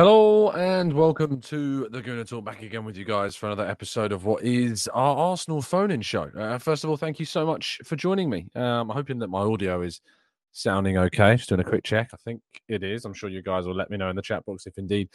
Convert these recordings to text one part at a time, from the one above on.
Hello and welcome to the Gooner Talk. Back again with you guys for another episode of what is our Arsenal phone-in show. Uh, first of all, thank you so much for joining me. Um, I'm hoping that my audio is sounding okay. Just doing a quick check. I think it is. I'm sure you guys will let me know in the chat box if indeed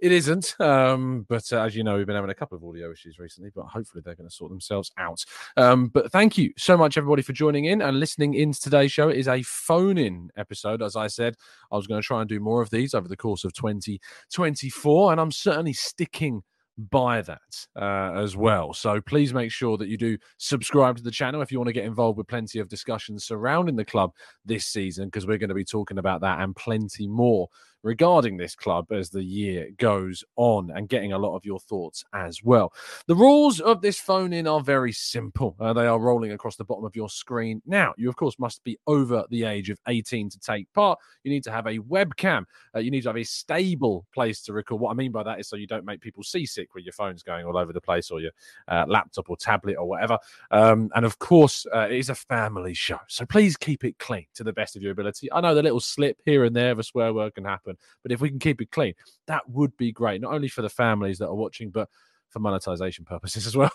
it isn't. Um, but uh, as you know, we've been having a couple of audio issues recently, but hopefully they're going to sort themselves out. Um, but thank you so much, everybody, for joining in and listening in to today's show. It is a phone in episode. As I said, I was going to try and do more of these over the course of 2024, and I'm certainly sticking by that uh, as well. So please make sure that you do subscribe to the channel if you want to get involved with plenty of discussions surrounding the club this season, because we're going to be talking about that and plenty more regarding this club as the year goes on and getting a lot of your thoughts as well. The rules of this phone in are very simple. Uh, they are rolling across the bottom of your screen. Now, you of course must be over the age of 18 to take part. You need to have a webcam. Uh, you need to have a stable place to record. What I mean by that is so you don't make people seasick with your phones going all over the place or your uh, laptop or tablet or whatever. Um, and of course, uh, it is a family show. So please keep it clean to the best of your ability. I know the little slip here and there of a swear word can happen, but if we can keep it clean, that would be great, not only for the families that are watching, but for monetization purposes as well.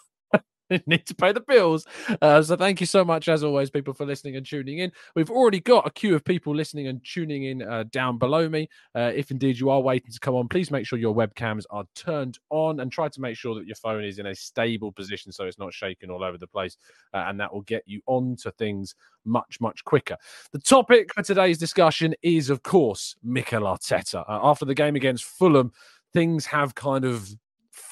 need to pay the bills. Uh, so thank you so much, as always, people, for listening and tuning in. We've already got a queue of people listening and tuning in uh, down below me. Uh, if indeed you are waiting to come on, please make sure your webcams are turned on and try to make sure that your phone is in a stable position so it's not shaking all over the place, uh, and that will get you on to things much, much quicker. The topic for today's discussion is, of course, Mikel Arteta. Uh, after the game against Fulham, things have kind of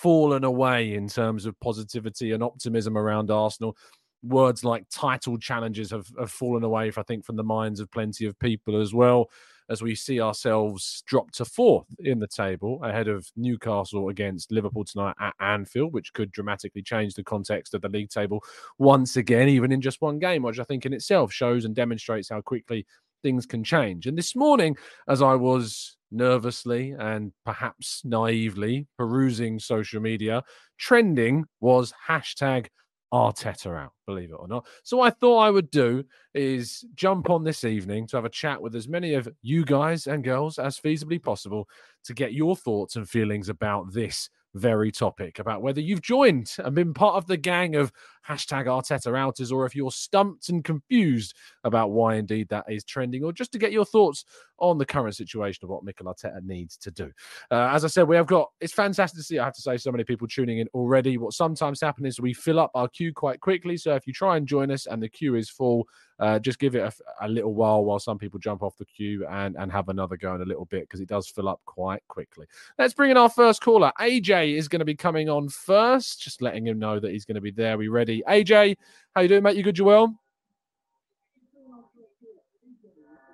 fallen away in terms of positivity and optimism around Arsenal. Words like title challenges have, have fallen away, I think, from the minds of plenty of people as well, as we see ourselves drop to fourth in the table ahead of Newcastle against Liverpool tonight at Anfield, which could dramatically change the context of the league table once again, even in just one game, which I think in itself shows and demonstrates how quickly things can change. And this morning, as I was nervously and perhaps naively perusing social media, trending was hashtag Arteta out, believe it or not. So I thought I would do is jump on this evening to have a chat with as many of you guys and girls as feasibly possible to get your thoughts and feelings about this very topic about whether you've joined and been part of the gang of hashtag Arteta outers or if you're stumped and confused about why indeed that is trending or just to get your thoughts on the current situation of what Mikel Arteta needs to do. Uh, as I said, we have got, it's fantastic to see, I have to say, so many people tuning in already. What sometimes happens is we fill up our queue quite quickly. So if you try and join us and the queue is full, uh, just give it a, a, little while while some people jump off the queue and, and have another go in a little bit because it does fill up quite quickly. Let's bring in our first caller. AJ is going to be coming on first, just letting him know that he's going to be there. We ready? AJ, how you doing, mate? You good, You well?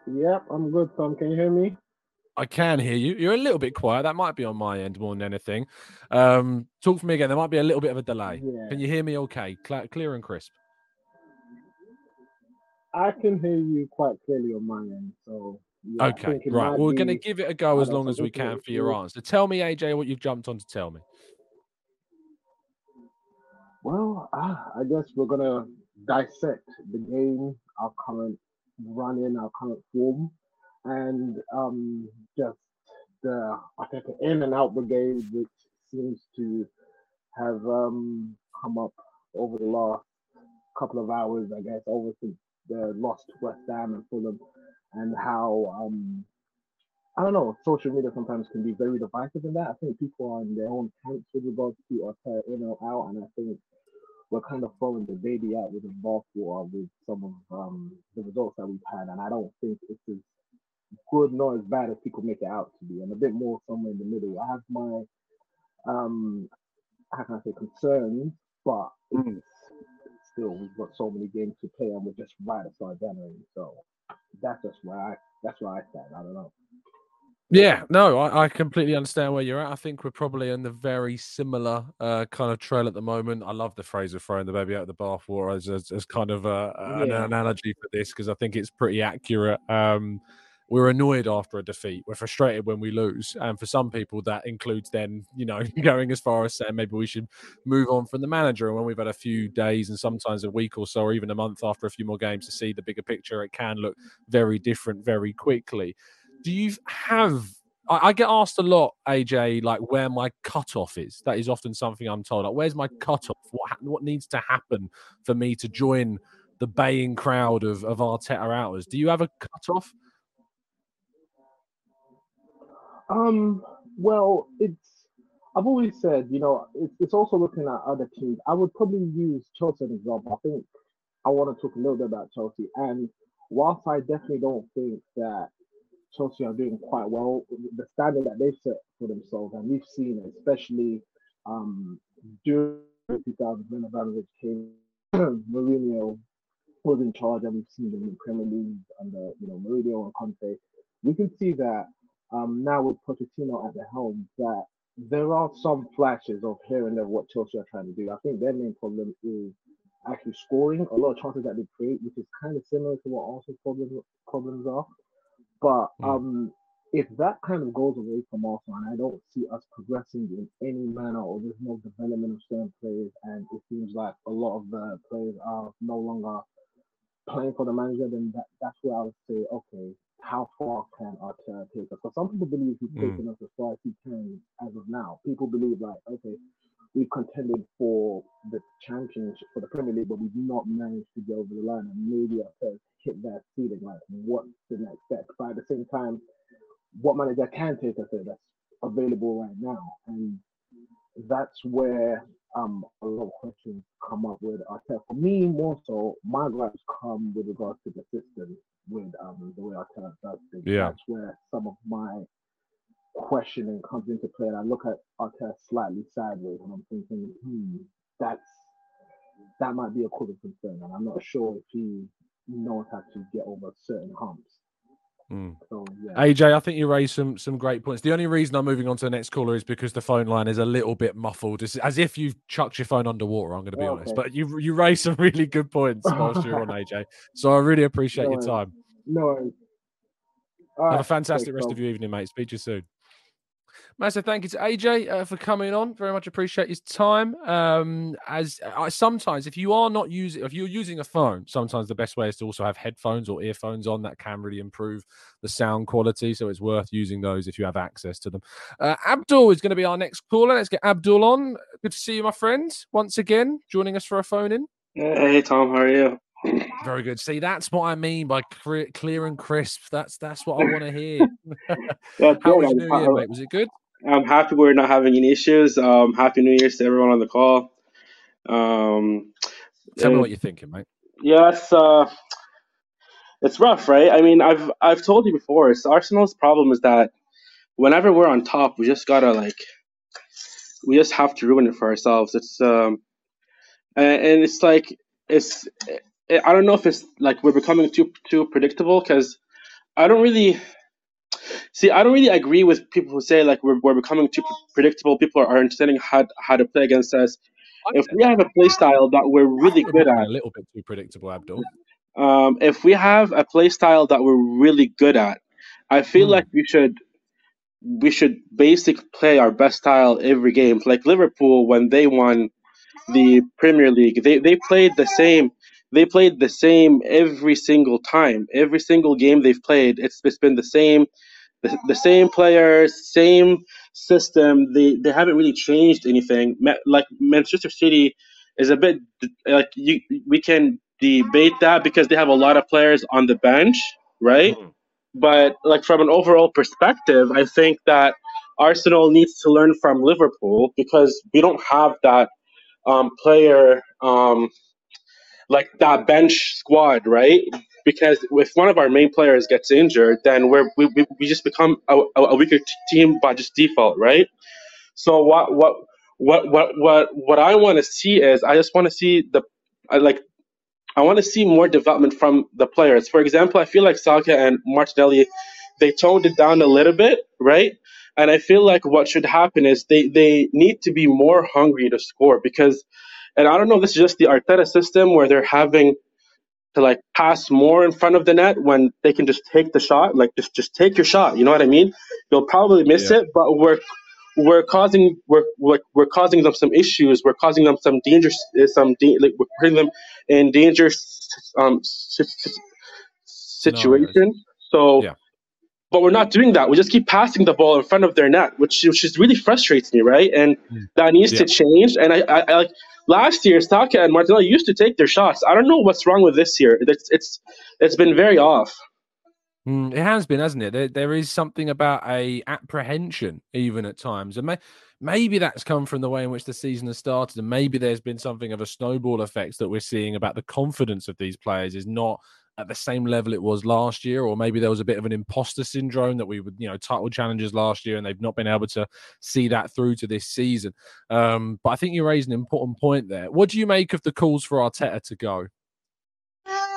Yep, I'm good, Tom. Can you hear me? I can hear you. You're a little bit quiet. That might be on my end more than anything. Um, talk for me again. There might be a little bit of a delay. Yeah. Can you hear me okay? Clear and crisp. I can hear you quite clearly on my end, so Yeah, Okay, right. Well, we're going to give it a go as long as we can for your answer. Tell me, AJ, what you've jumped on to tell me. Well, ah, I guess we're gonna dissect the game, our current run in, our current form, and um, just the Arteta in and out brigade, which seems to have um, come up over the last couple of hours, I guess, over since the lost West Ham and Fulham, and how um, I don't know, social media sometimes can be very divisive in that. I think people are in their own camps with regards to or Arteta in or out, and I think we're kind of throwing the baby out with the bathwater with some of um, the results that we've had, and I don't think it's as good nor as bad as people make it out to be. I'm a bit more somewhere in the middle. I have my um, how can I say concerns, but it's still we've got so many games to play, and we're just right at start January, so that's just where I that's where I stand. I don't know. Yeah, no, I, I completely understand where you're at. I think we're probably in the very similar uh, kind of trail at the moment. I love the phrase of throwing the baby out of the bathwater as, as, as kind of a, an analogy for this because I think it's pretty accurate. Um, we're annoyed after a defeat. We're frustrated when we lose, and for some people, that includes then you know going as far as saying maybe we should move on from the manager. And when we've had a few days and sometimes a week or so, or even a month after a few more games to see the bigger picture, it can look very different very quickly do you have I, get asked a lot aj like where my cutoff is that is often something i'm told like where's my cutoff what ha- what needs to happen for me to join the baying crowd of of arteta hours do you have a cutoff Um, well, it's I've always said, you know, it's, it's also looking at other teams. I would probably use Chelsea as example. I think I want to talk a little bit about Chelsea. And whilst I definitely don't think that Chelsea are doing quite well, the standard that they've set for themselves, and we've seen, it, especially um, during 2000 when Abramovich came, Mourinho was in charge, and we've seen them in the Premier League under you know Mourinho and Conte. We can see that um, now with Pochettino at the helm that there are some flashes of here and there what Chelsea are trying to do. I think their main problem is actually scoring a lot of chances that they create, which is kind of similar to what Arsenal's problems problems are. But Mm. um, if that kind of goes away from Arsenal, and I don't see us progressing in any manner, or there's no development of certain players, and it seems like a lot of the players are no longer playing for the manager, then that, that's where I would say, okay, how far can Arteta take us? Because some people believe he's Mm. taken us as far as he can as of now. People believe like, okay, we've contended for the championship for the Premier League, but we've not managed to get over the line, and maybe Arteta's hit that ceiling. Like, what's the next step? But at the same time, what manager can take us there that's available right now, and that's where um a lot of questions come up with Arteta. For me, more so, my gripes come with regards to the system with um the way Arteta does things. Yeah. That's where some of my questioning comes into play, and I look at Arteta slightly sideways, and I'm thinking, hmm, that's that might be a cause of concern, and I'm not sure if he knows how to get over certain humps. Mm. So yeah. aj i think you raised some some great points the only reason i'm moving on to the next caller is because the phone line is a little bit muffled it's as if you've chucked your phone underwater i'm going to be honest Okay. but you you raised some really good points whilst you're on aj so i really appreciate No your time No worries. All Have a fantastic thanks, rest Tom. of your evening, mate. Speak to you soon. Massive thank you to AJ uh, for coming on. Very much appreciate his time. Um, as I sometimes, if you are not using, if you're using a phone, sometimes the best way is to also have headphones or earphones on. That can really improve the sound quality. So it's worth using those if you have access to them. Uh, Abdul is going to be our next caller. Let's get Abdul on. Good to see you, my friend. Once again, joining us for a phone in. Hey Tom, how are you? Very good. See, that's what I mean by clear, and crisp. That's that's what I want to hear. Yeah, How was New Year, mate? Was it good? I'm happy we're not having any issues. Um, happy New Year's to everyone on the call. Um, Tell me what you're thinking, mate. yeah, it's uh, it's rough, right? I mean, I've I've told you before. It's Arsenal's problem is that whenever we're on top, we just gotta like, we just have to ruin it for ourselves. It's um, and, and it's like it's I don't know if it's like we're becoming too too predictable because I don't really see. I don't really agree with people who say like we're, we're becoming too predictable. People are understanding how how to play against us. If we have a play style that we're really good at, a little bit too predictable, Abdul. um, if we have a play style that we're really good at, I feel Hmm. like we should we should basically play our best style every game. Like Liverpool when they won the Premier League, they they played the same. They played the same every single time. Every single game they've played, it's it's been the same, the, the same players, same system. They they haven't really changed anything. Like Manchester City is a bit like you. We can debate that because they have a lot of players on the bench, right? Mm. But like from an overall perspective, I think that Arsenal needs to learn from Liverpool because we don't have that um, player um, like that bench squad, right? Because if one of our main players gets injured, then we're, we, we, we just become a, a weaker team by just default, right? So what what what what what what I want to see is I just want to see the like I want to see more development from the players. For example, I feel like Saka and Martinelli they toned it down a little bit, right? And I feel like what should happen is they they need to be more hungry to score because and I don't know if this is just the Arteta system where they're having to like pass more in front of the net when they can just take the shot, like just just take your shot. You know what I mean? You'll probably miss Yeah. it, but we're we're causing we're, we're we're causing them some issues. We're causing them some danger, some da- like we're putting them in dangerous um si- si- situations. So, Yeah. but we're not doing that. We just keep passing the ball in front of their net, which which is really frustrates me, right? And that needs Yeah. to change. And I, I, I like last year, Saka and Martinelli used to take their shots. I don't know what's wrong with this year. It's it's it's been very off. Mm, it has been, hasn't it? There, there is something about a apprehension, even at times, and may, maybe that's come from the way in which the season has started, and maybe there's been something of a snowball effect that we're seeing about the confidence of these players is not at the same level it was last year, or maybe there was a bit of an imposter syndrome that we would, you know, title challenges last year, and they've not been able to see that through to this season. Um, but I think you raised an important point there. What do you make of the calls for Arteta to go?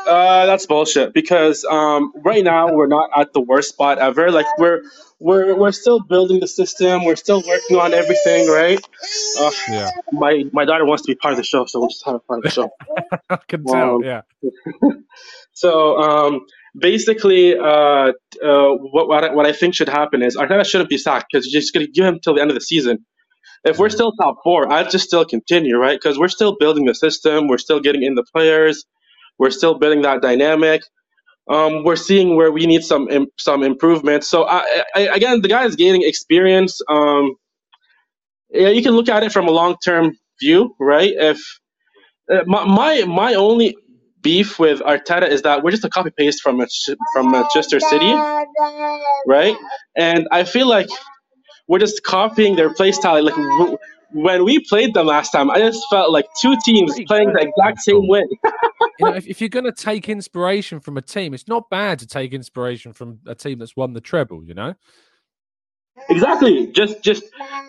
Uh, that's bullshit. Because um, right now we're not at the worst spot ever. Like we're we're we're still building the system. We're still working on everything, right? Uh, Yeah, my my daughter wants to be part of the show, so we'll just have her part of the show. I can tell. Um, yeah. So um, basically, uh, uh, what what I, what I think should happen is Arteta shouldn't be sacked because you're just gonna give him till the end of the season. If we're still top four, I'd just still continue, right? Because we're still building the system, we're still getting in the players, we're still building that dynamic. Um, we're seeing where we need some im- some improvement. So I, I, again, the guy is gaining experience. Um, yeah, you can look at it from a long term view, right? If uh, my, my my only beef with Arteta is that we're just a copy paste from Manch- from Manchester City, right? And I feel like we're just copying their play style. Like when we played them last time, I just felt like two teams Pretty playing the good. exact same way. you know, if, if you're going to take inspiration from a team, it's not bad to take inspiration from a team that's won the treble. You know, Exactly. Just just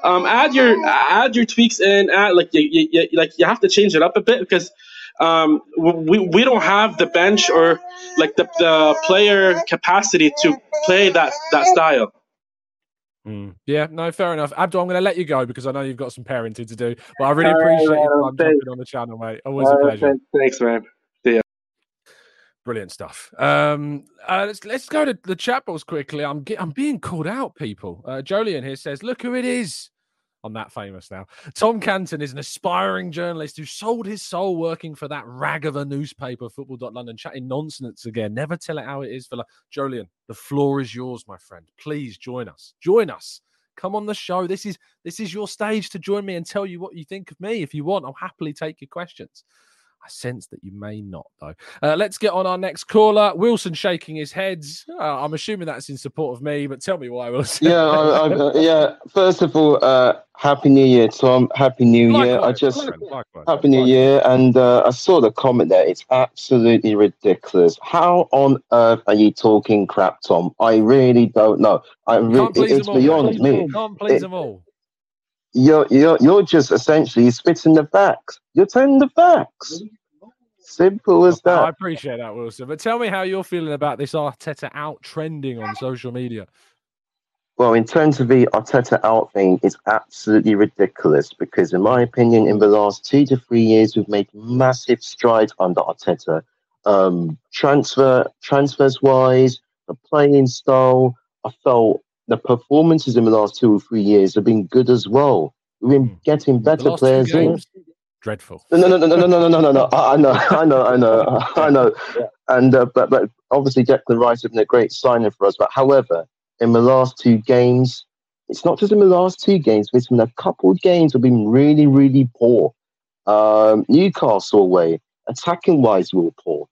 um, add your add your tweaks in. Add like you, you, you like you have to change it up a bit because um, we we don't have the bench or like the, the player capacity to play that that style. yeah, no, fair enough. Abdul, I'm going to let you go because I know you've got some parenting to do, but I really appreciate your well, time jumping on the channel, mate. Always a pleasure. Thanks, man. Brilliant stuff. Um, uh, let's let's go to the chat box quickly. I'm get, I'm being called out, people. Uh, Jolien here says, "Look who it is." I'm that famous now. Tom Canton is an aspiring journalist who sold his soul working for that rag of a newspaper, Football.London, chatting nonsense again. Never tell it how it is. Like, Jolien, the floor is yours, my friend. Please join us. Join us. Come on the show. This is this is your stage to join me and tell you what you think of me. If you want, I'll happily take your questions. I sense that you may not, though. Uh, let's get on our next caller. Wilson shaking his heads. Uh, I'm assuming that's in support of me, but tell me why, Wilson. yeah, I, I, uh, yeah. First of all, uh, happy New Year, Tom. Happy New Year. I just likewise, likewise, happy New. Year, and uh, I saw the comment there. It's absolutely ridiculous. How on earth are you talking crap, Tom? I really don't know. I really, it's them all. beyond me. Can't please It- them all. You're you're you're just essentially spitting the facts. You're telling the facts. Simple as that. I appreciate that, Wilson. But tell me how you're feeling about this Arteta out trending on social media. Well, in terms of the Arteta out thing, it's absolutely ridiculous because, in my opinion, in the last two to three years, we've made massive strides under Arteta. Um, transfer transfers wise, the playing style, I felt the performances in the last two or three years have been good as well. We've been Mm. getting better players in. dreadful. No, no, no, no, no, no, no, no, no. I I know, I know, I know, I know. And uh, but but obviously Declan Rice has been a great signing for us. But however, in the last two games, it's not just in the last two games. But it's been a couple of games have been really, really poor. Um, Newcastle away, attacking wise, we were poor.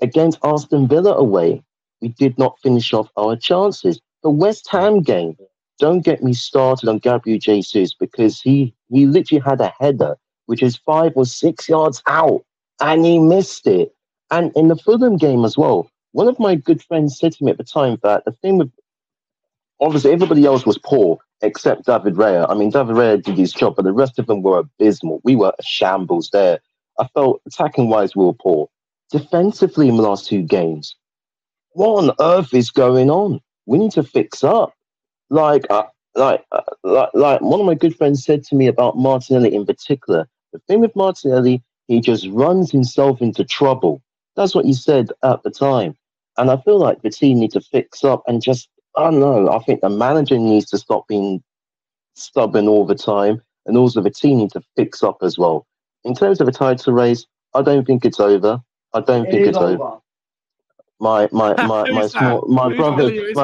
Against Aston Villa away, we did not finish off our chances. The West Ham game, don't get me started on Gabriel Jesus because he he literally had a header which is five or six yards out, and he missed it. And in the Fulham game as well, one of my good friends said to me at the time that the thing with obviously everybody else was poor except David Raya. I mean, David Raya did his job, but the rest of them were abysmal. We were a shambles there. I felt attacking wise, we were poor. Defensively in the last two games, what on earth is going on? We need to fix up. Like, uh, like, uh, like, like one of my good friends said to me about Martinelli in particular. The thing with Martinelli, he just runs himself into trouble. That's what he said at the time. And I feel like the team need to fix up and just, I don't know, I think the manager needs to stop being stubborn all the time. And also the team need to fix up as well. In terms of a title race, I don't think it's over. I don't think it's over. My my my my small my Who's brother telling you it's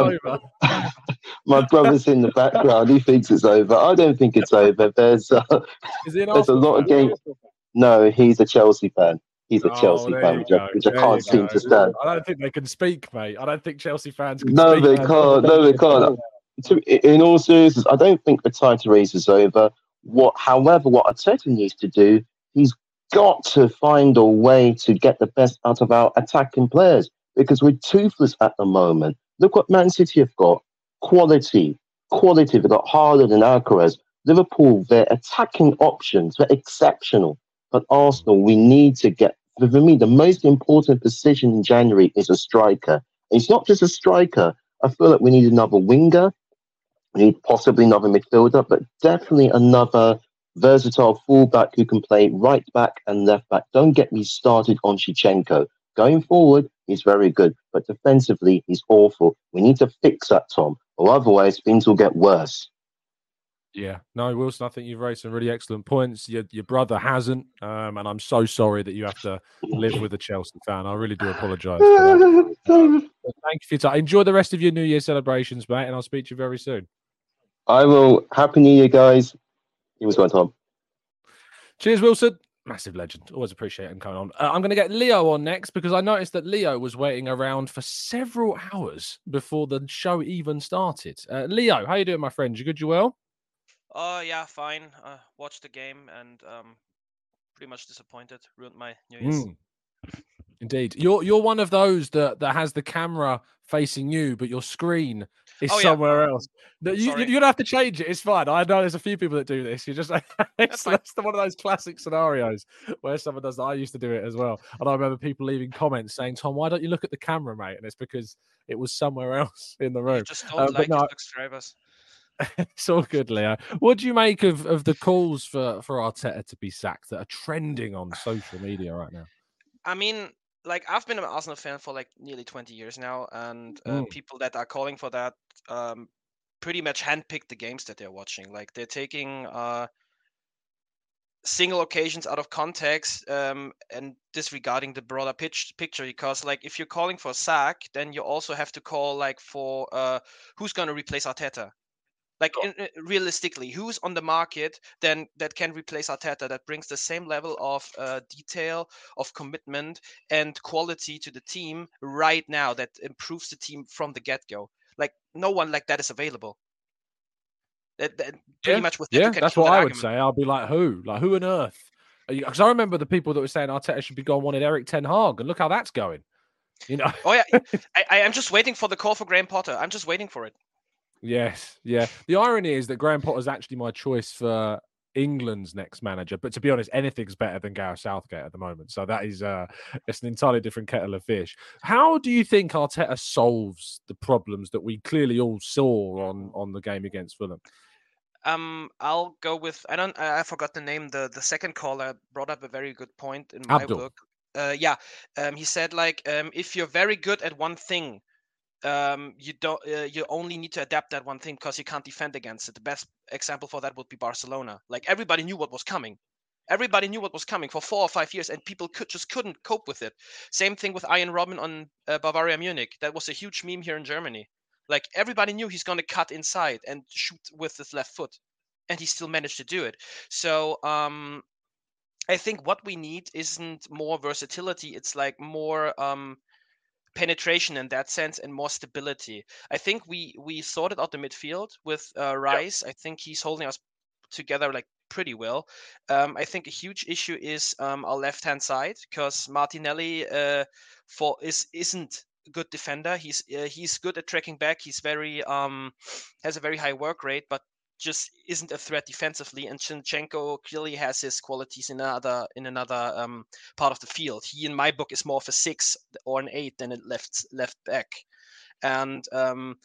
my, my brother's in the background. He thinks it's over. I don't think it's over. There's uh, there's a lot of games. No, he's a Chelsea fan. He's a Oh, Chelsea fan, which I, which I can't seem to stand. I don't think they can speak, mate. I don't think Chelsea fans can No, speak. they can't. No, they can't. In all seriousness, I don't think the title race is over. What, however, what Arteta needs to do, he's got to find a way to get the best out of our attacking players because we're toothless at the moment. Look what Man City have got: quality, quality. They've got Haaland and Alvarez. Liverpool, their attacking options, they're exceptional. But Arsenal, we need to get. For me, the most important position in January is a striker. It's not just a striker. I feel like we need another winger. We need possibly another midfielder, but definitely another versatile fullback who can play right back and left back. Don't get me started on Zinchenko. Going forward, he's very good, but defensively, he's awful. We need to fix that, Tom, or otherwise things will get worse. Yeah, no, Wilson. I think you've raised some really excellent points. Your your brother hasn't, um, and I'm so sorry that you have to live with a Chelsea fan. I really do apologise. for that. Thank you for your time. Enjoy the rest of your New Year celebrations, mate, and I'll speak to you very soon. I will. Happy New Year, guys. He was one, Tom. Cheers, Wilson. Massive legend. Always appreciate him coming on. Uh, I'm going to get Leo on next because I noticed that Leo was waiting around for several hours before the show even started. Uh, Leo, how you doing, my friend? You good? You well? Oh yeah, fine. Uh, watched the game and um, pretty much disappointed. Ruined my New Year's. Mm. Indeed, you're you're one of those that that has the camera facing you, but your screen is Oh, yeah. somewhere else. No, you, you don't have to change it. It's fine. I know there's a few people that do this. You just it's that's the- one of those classic scenarios where someone does that. I used to do it as well, and I remember people leaving comments saying, "Tom, why don't you look at the camera, mate?" And it's because it was somewhere else in the You room. just Uh, don't but like no, subscribers. it's all good, Leo. What do you make of, of the calls for for Arteta to be sacked that are trending on social media right now? I mean, like I've been an Arsenal fan for like nearly 20 years now, and uh, Mm. people that are calling for that um, pretty much handpick the games that they're watching. Like they're taking uh, single occasions out of context um, and disregarding the broader pitch picture. Because like if you're calling for a sack, then you also have to call like for uh, who's going to replace Arteta. Like in, in- realistically, who's on the market then that can replace Arteta that brings the same level of uh, detail, of commitment, and quality to the team right now that improves the team from the get go. Like no one like that is available. That, that pretty Yeah, much with Yeah, that's what that I would argument. say. I'll be like, who? Like, who on earth? Because I remember the people that were saying Arteta should be gone wanted Erik Ten Hag, and look how that's going. You know. Oh yeah, I, I am just waiting for the call for Graham Potter. I'm just waiting for it. Yes, yeah. The irony is that Graham Potter's actually my choice for England's next manager. But to be honest, anything's better than Gareth Southgate at the moment. So that is uh it's an entirely different kettle of fish. How do you think Arteta solves the problems that we clearly all saw on on the game against Fulham? Um, I'll go with I don't I forgot the name. The the second caller brought up a very good point in my Abdul. book. Uh, yeah, um, he said like um, if you're very good at one thing, um, you don't uh, you only need to adapt that one thing because you can't defend against it. The best example for that would be Barcelona. Like everybody knew what was coming. Everybody knew what was coming for four or five years, and people could just couldn't cope with it. Same thing with Arjen Robben on uh, Bavaria Munich. That was a huge meme here in Germany. Like everybody knew he's going to cut inside and shoot with his left foot, and he still managed to do it. So um, I think what we need isn't more versatility. It's like more um, penetration in that sense and more stability. I think we we sorted out the midfield with uh, Rice. I think he's holding us together like pretty well. Um, I think a huge issue is um, our left hand side because Martinelli uh, for is isn't a good defender. He's uh, he's good at tracking back. He's very um, has a very high work rate, but just isn't a threat defensively. And Zinchenko clearly has his qualities in another in another um, part of the field. He, in my book, is more of a six or an eight than a left left back. And um,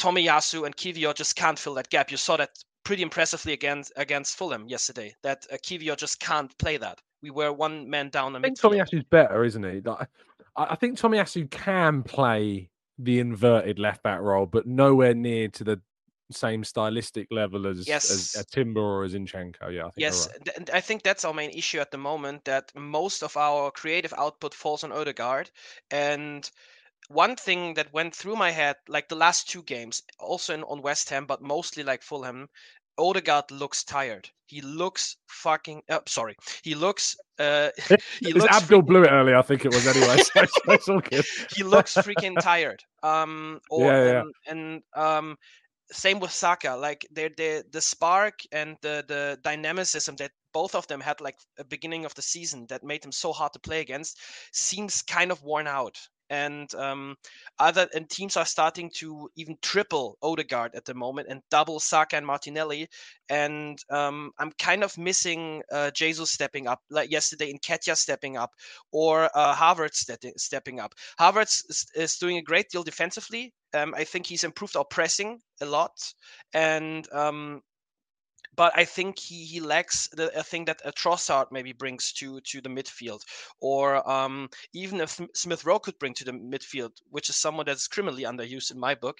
Tomiyasu and Kiwior just can't fill that gap. You saw that pretty impressively against against Fulham yesterday. That uh, Kiwior just can't play that. We were one man down. I think Tomiyasu's better, isn't he? I, I think Tomiyasu can play the inverted left back role, but nowhere near to the same stylistic level as yes. as a Timber or as Zinchenko. Yeah, I think yes, right. I think that's our main issue at the moment. That most of our creative output falls on Odegaard, and one thing that went through my head, like the last two games, also in, on West Ham, but mostly like Fulham, Odegaard looks tired. He looks fucking. Uh, sorry, he looks. Uh, he looks. Abdul freaking, blew it early. I think it was anyway. so all he looks freaking tired. Um, or, yeah, yeah. And, and um, same with Saka. Like they the the spark and the the dynamicism that both of them had like a beginning of the season that made them so hard to play against seems kind of worn out and um, other and teams are starting to even triple Odegaard at the moment and double Saka and Martinelli. And um, I'm kind of missing uh, Jesus stepping up, like yesterday in Nketiah stepping up, or uh, ste- stepping up. Havertz is, is, doing a great deal defensively. Um, I think he's improved our pressing a lot, and um, but I think he he lacks the a thing that a Trossard maybe brings to to the midfield, or um, even if Smith Rowe could bring to the midfield, which is someone that's criminally underused in my book,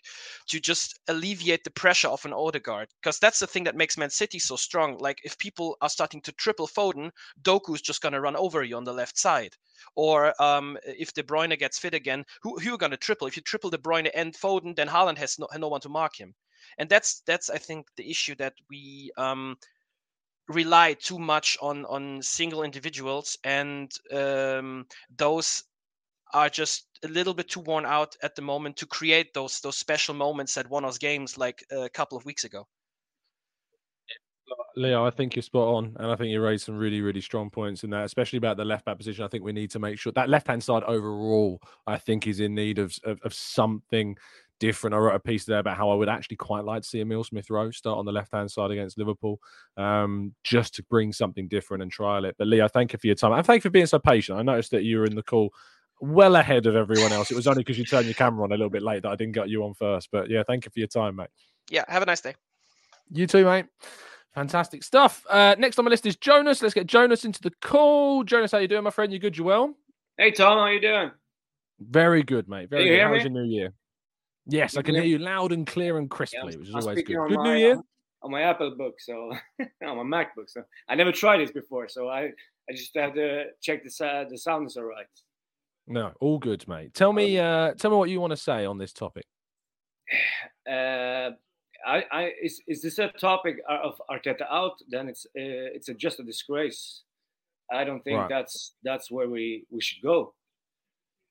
to just alleviate the pressure of an Odegaard, because that's the thing that makes Man City so strong. Like if people are starting to triple Foden, Doku's just gonna run over you on the left side. Or um, if De Bruyne gets fit again, who, who are going to triple? If you triple De Bruyne and Foden, then Haaland has no, no one to mark him and that's that's I think the issue that we um, rely too much on on single individuals, and um, those are just a little bit too worn out at the moment to create those those special moments that won us games like a couple of weeks ago. Leo, I think you're spot on, and I think you raised some really, really strong points in that, especially about the left back position. I think we need to make sure that left hand side overall, I think, is in need of, of, of something different. I wrote a piece there about how I would actually quite like to see Emil Smith Rowe start on the left hand side against Liverpool, um, just to bring something different and trial it. But Leo, thank you for your time and thank you for being so patient. I noticed that you were in the call well ahead of everyone else. It was only because you turned your camera on a little bit late that I didn't get you on first. But yeah, thank you for your time, mate. Yeah, have a nice day. You too, mate. Fantastic stuff. Uh, next on my list is Jonas. Let's get Jonas into the call. Jonas, how you doing, my friend? You good? You well? Hey Tom, how you doing? Very good, mate. Very good. How was your new year? Yes, I can hear you loud and clear and crisply, yeah, which is always good. Good my, New Year. On my Apple book, so on my MacBook. So I never tried this before, so I I just had to check the uh, the sounds are right. No, all good, mate. Tell me, uh, tell me what you want to say on this topic. Uh, I, I is, is this a topic of Arteta out? Then it's uh, it's a, just a disgrace. I don't think right. that's that's where we we should go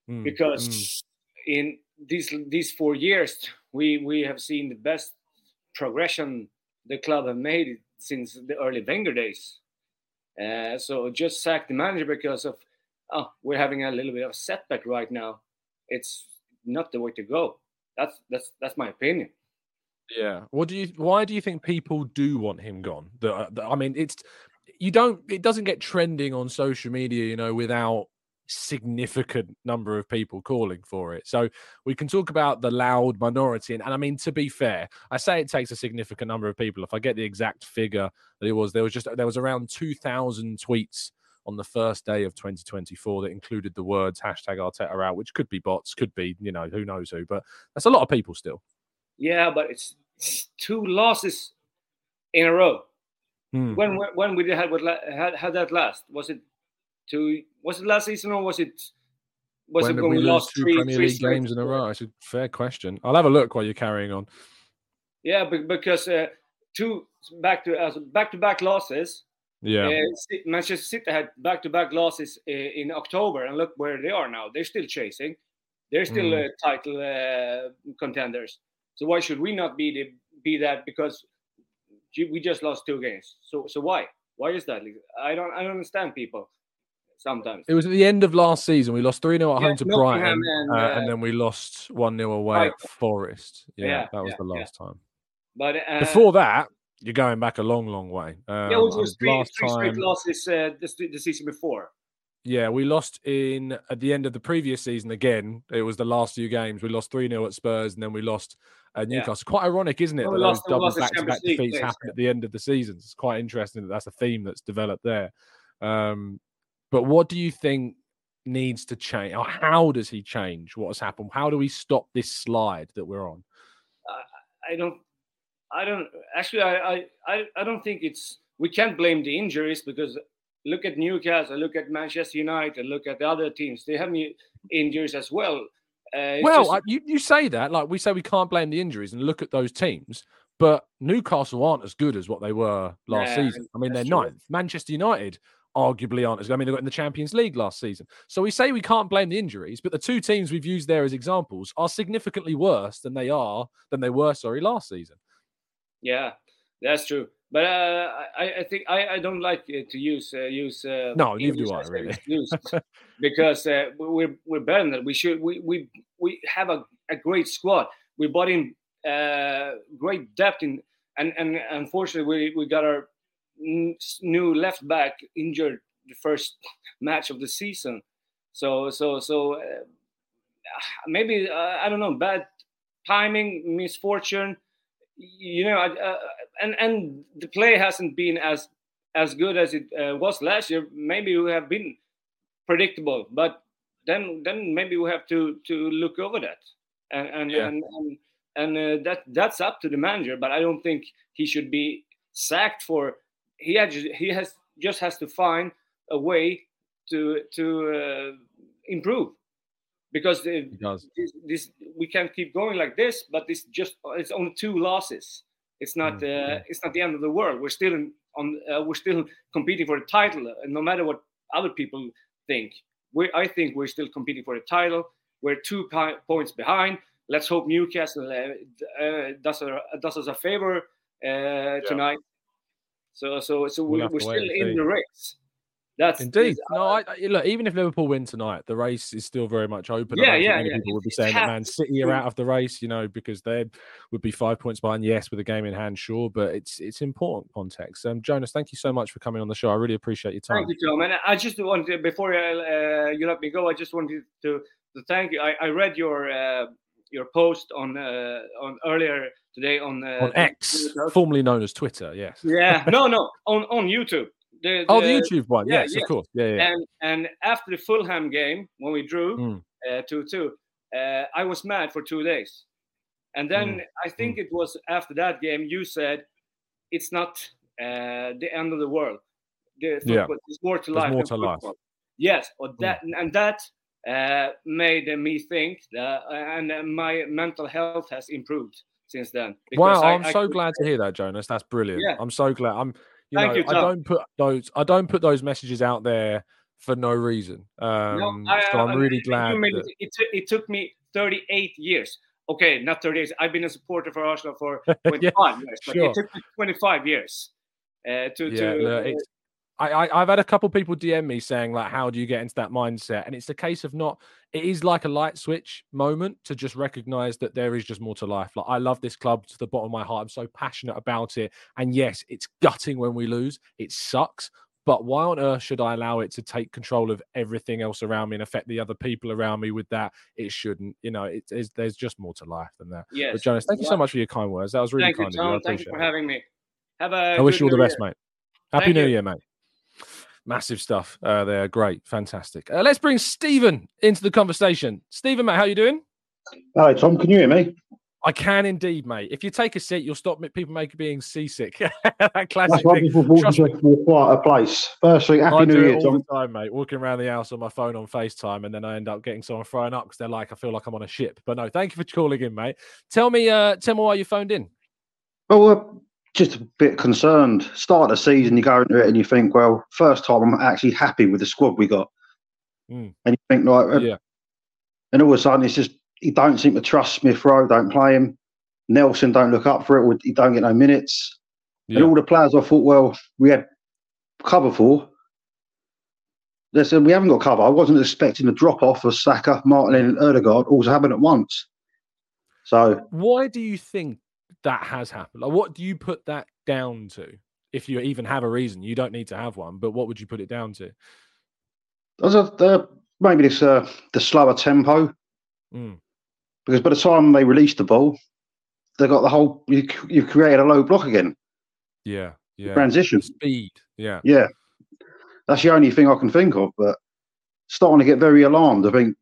mm, because mm. in these these four years, we we have seen the best progression the club have made since the early Wenger days. Uh, so just sack the manager because of oh we're having a little bit of a setback right now. It's not the way to go. That's that's that's my opinion. Yeah. What do you? Why do you think people do want him gone? The, the, I mean, it's you don't. It doesn't get trending on social media, you know, without significant number of people calling for it. So we can talk about the loud minority. And, and, I mean, to be fair, I say it takes a significant number of people. If I get the exact figure that it was, there was just there was around two thousand tweets on the first day of 2024 that included the words hashtag Arteta out, which could be bots, could be, you know, who knows who, but that's a lot of people still. Yeah, but it's, it's two losses in a row. Hmm. When when we had what had, had that last? Was it two? Was it last season or was it? Was when it when we we, lost two three, Premier three League games in a row? It's a fair question. I'll have a look while you're carrying on. Yeah, because uh, two back to as back to back losses. Yeah. Uh, Manchester City had back to back losses uh, in October, and look where they are now. They're still chasing. They're still Mm. uh, title uh, contenders. So why should we not be the, be that? Because we just lost two games. So so why? Why is that? I don't I don't understand people sometimes. It was at the end of last season. We lost 3 0 at Yeah, home to Nottingham Brighton, and, uh, uh, and then we lost 1 0 away at Forest. Yeah, Yeah, that was yeah, the last time. But uh, Before that, you're going back a long, long way. Um, yeah, it was three, last three straight time, losses uh, the, the season before. yeah, we lost in at the end of the previous season again. It was the last few games. We lost 3 0 at Spurs, and then we lost at Yeah. Newcastle. Quite ironic, isn't it? Well, that those lost- double back to back defeats place, happen at the end of the season. It's quite interesting that that's a theme that's developed there. Um, but what do you think needs to change, or how does he change what has happened? How do we stop this slide that we're on? I don't, I don't actually. I, I, I, don't think it's. We can't blame the injuries because look at Newcastle, look at Manchester United, look at the other teams. They have injuries as well. Uh, well, just- I, you, you say that, like we say we can't blame the injuries and look at those teams, but Newcastle aren't as good as what they were last Nah, season. I mean, they're true. ninth. Manchester United arguably aren't as good. I mean, they got in the Champions League last season. So we say we can't blame the injuries, but the two teams we've used there as examples are significantly worse than they are than they were, sorry, last season. yeah, that's true. But uh, I, I think I, I don't like uh, to use uh, use. Uh, No, neither do I, really. because uh, we- we're we're better than that. We should we we we have a, a great squad. We bought in uh, great depth in, and and unfortunately we we got our new left back injured the first match of the season. So so so uh, maybe uh, I don't know bad timing, misfortune. You know, I, uh, and and the play hasn't been as as good as it uh, was last year. Maybe we have been predictable, but then then maybe we have to to look over that and and Yeah. and, and, and uh, that that's up to the manager. But I don't think he should be sacked for. He had, he has just has to find a way to to uh, improve because the, He does. this, this we can't keep going like this. But this just it's only two losses. It's not Mm, uh, it's not the end of the world. We're still in, on uh, we're still competing for the title, uh, no matter what other people think. We I think we're still competing for the title. We're two pi- points behind. Let's hope Newcastle uh, uh, does a, does us a favor uh, tonight. So so so We'll we're, we're still in see. the race. That's Indeed. No, I, I- look. Even if Liverpool win tonight, the race is still very much open. Yeah, yeah, many yeah. people would be saying that Man City are out of the race, you know, because they would be five points behind. Yes, with a game in hand, sure, but it's it's important context. Um, Jonas, thank you so much for coming on the show. I really appreciate your time. Thank you, Tom. And I just wanted before I, uh, you let me go, I just wanted to to thank you. I, I read your uh, your post on uh, on earlier today on uh, on X, formerly known as Twitter. Yes. Yeah, no, no, on on YouTube. The, Oh, the YouTube one. yeah, yes, yeah. of course. Yeah, yeah. And and after the Fulham game when we drew Mm. uh, two two, uh, I was mad for two days, and then Mm, I think it was after that game you said it's not uh, the end of the world. The Yeah. football, There's more to There's life. more to life. Yes, or Mm. that and that uh, made me think that, and uh, my mental health has improved since then. Wow, I- I'm I so could- glad to hear that, Jonas. That's brilliant. Yeah. I'm so glad. I'm you Thank know, you, I don't put those I don't put those messages out there for no reason. Um No, I- so I'm I- really you glad that, it, took- it took me 38 years. Okay, not 38. I've been a supporter for Arsenal for 25 years, but sure. it took me 25 years uh, to. yeah, to look, it's, I, I I've had a couple people DM me saying like, how do you get into that mindset? And it's a case of not. It is like a light switch moment to just recognize that there is just more to life. Like I love this club to the bottom of my heart. I'm so passionate about it. And yes, it's gutting when we lose. It sucks. But why on earth should I allow it to take control of everything else around me and affect the other people around me with that? It shouldn't. You know, it, it's, there's just more to life than that. Yes. But Jonas, thank you so much for your kind words. That was really Thank you, kind of you. I Tom. Thank you for it. having me. Have a. I wish you all the New best, Year. mate. Happy Thank New you. Year, mate. Massive stuff uh, there. Great, fantastic. Uh, let's bring Stephen into the conversation. Stephen, mate, how you doing? Hi, Tom. Can you hear me? I can indeed, mate. If you take a seat, you'll stop people making being seasick. that classic That's why people walk into a quieter place. Firstly, Happy I New Year, Tom. time, mate. Walking around the house on my phone on FaceTime, and then I end up getting someone throwing up because they're like, I feel like I'm on a ship. But no, thank you for calling in, mate. Tell me, uh, tell me why you phoned in. Oh, well, uh, just a bit concerned. Start of the season, you go into it and you think, well, first time I'm actually happy with the squad we got. Mm. And you think, like, uh, Yeah. and all of a sudden it's just, you don't seem to trust Smith Rowe, don't play him. Nelson don't look up for it, he don't get no minutes. Yeah. And all the players I thought, well, we had cover for. They said we haven't got cover. I wasn't expecting the drop off of Saka, Martin, and Odegaard all to happen at once. So Why do you think that has happened? Like, what do you put that down to? If you even have a reason, you don't need to have one. But what would you put it down to? there's a, uh, maybe this uh, the slower tempo Mm. because by the time they release the ball, they got the whole you, you've created a low block again. Yeah, yeah. Transition. Speed. Yeah. Yeah, that's the only thing I can think of. But starting to get very alarmed. I think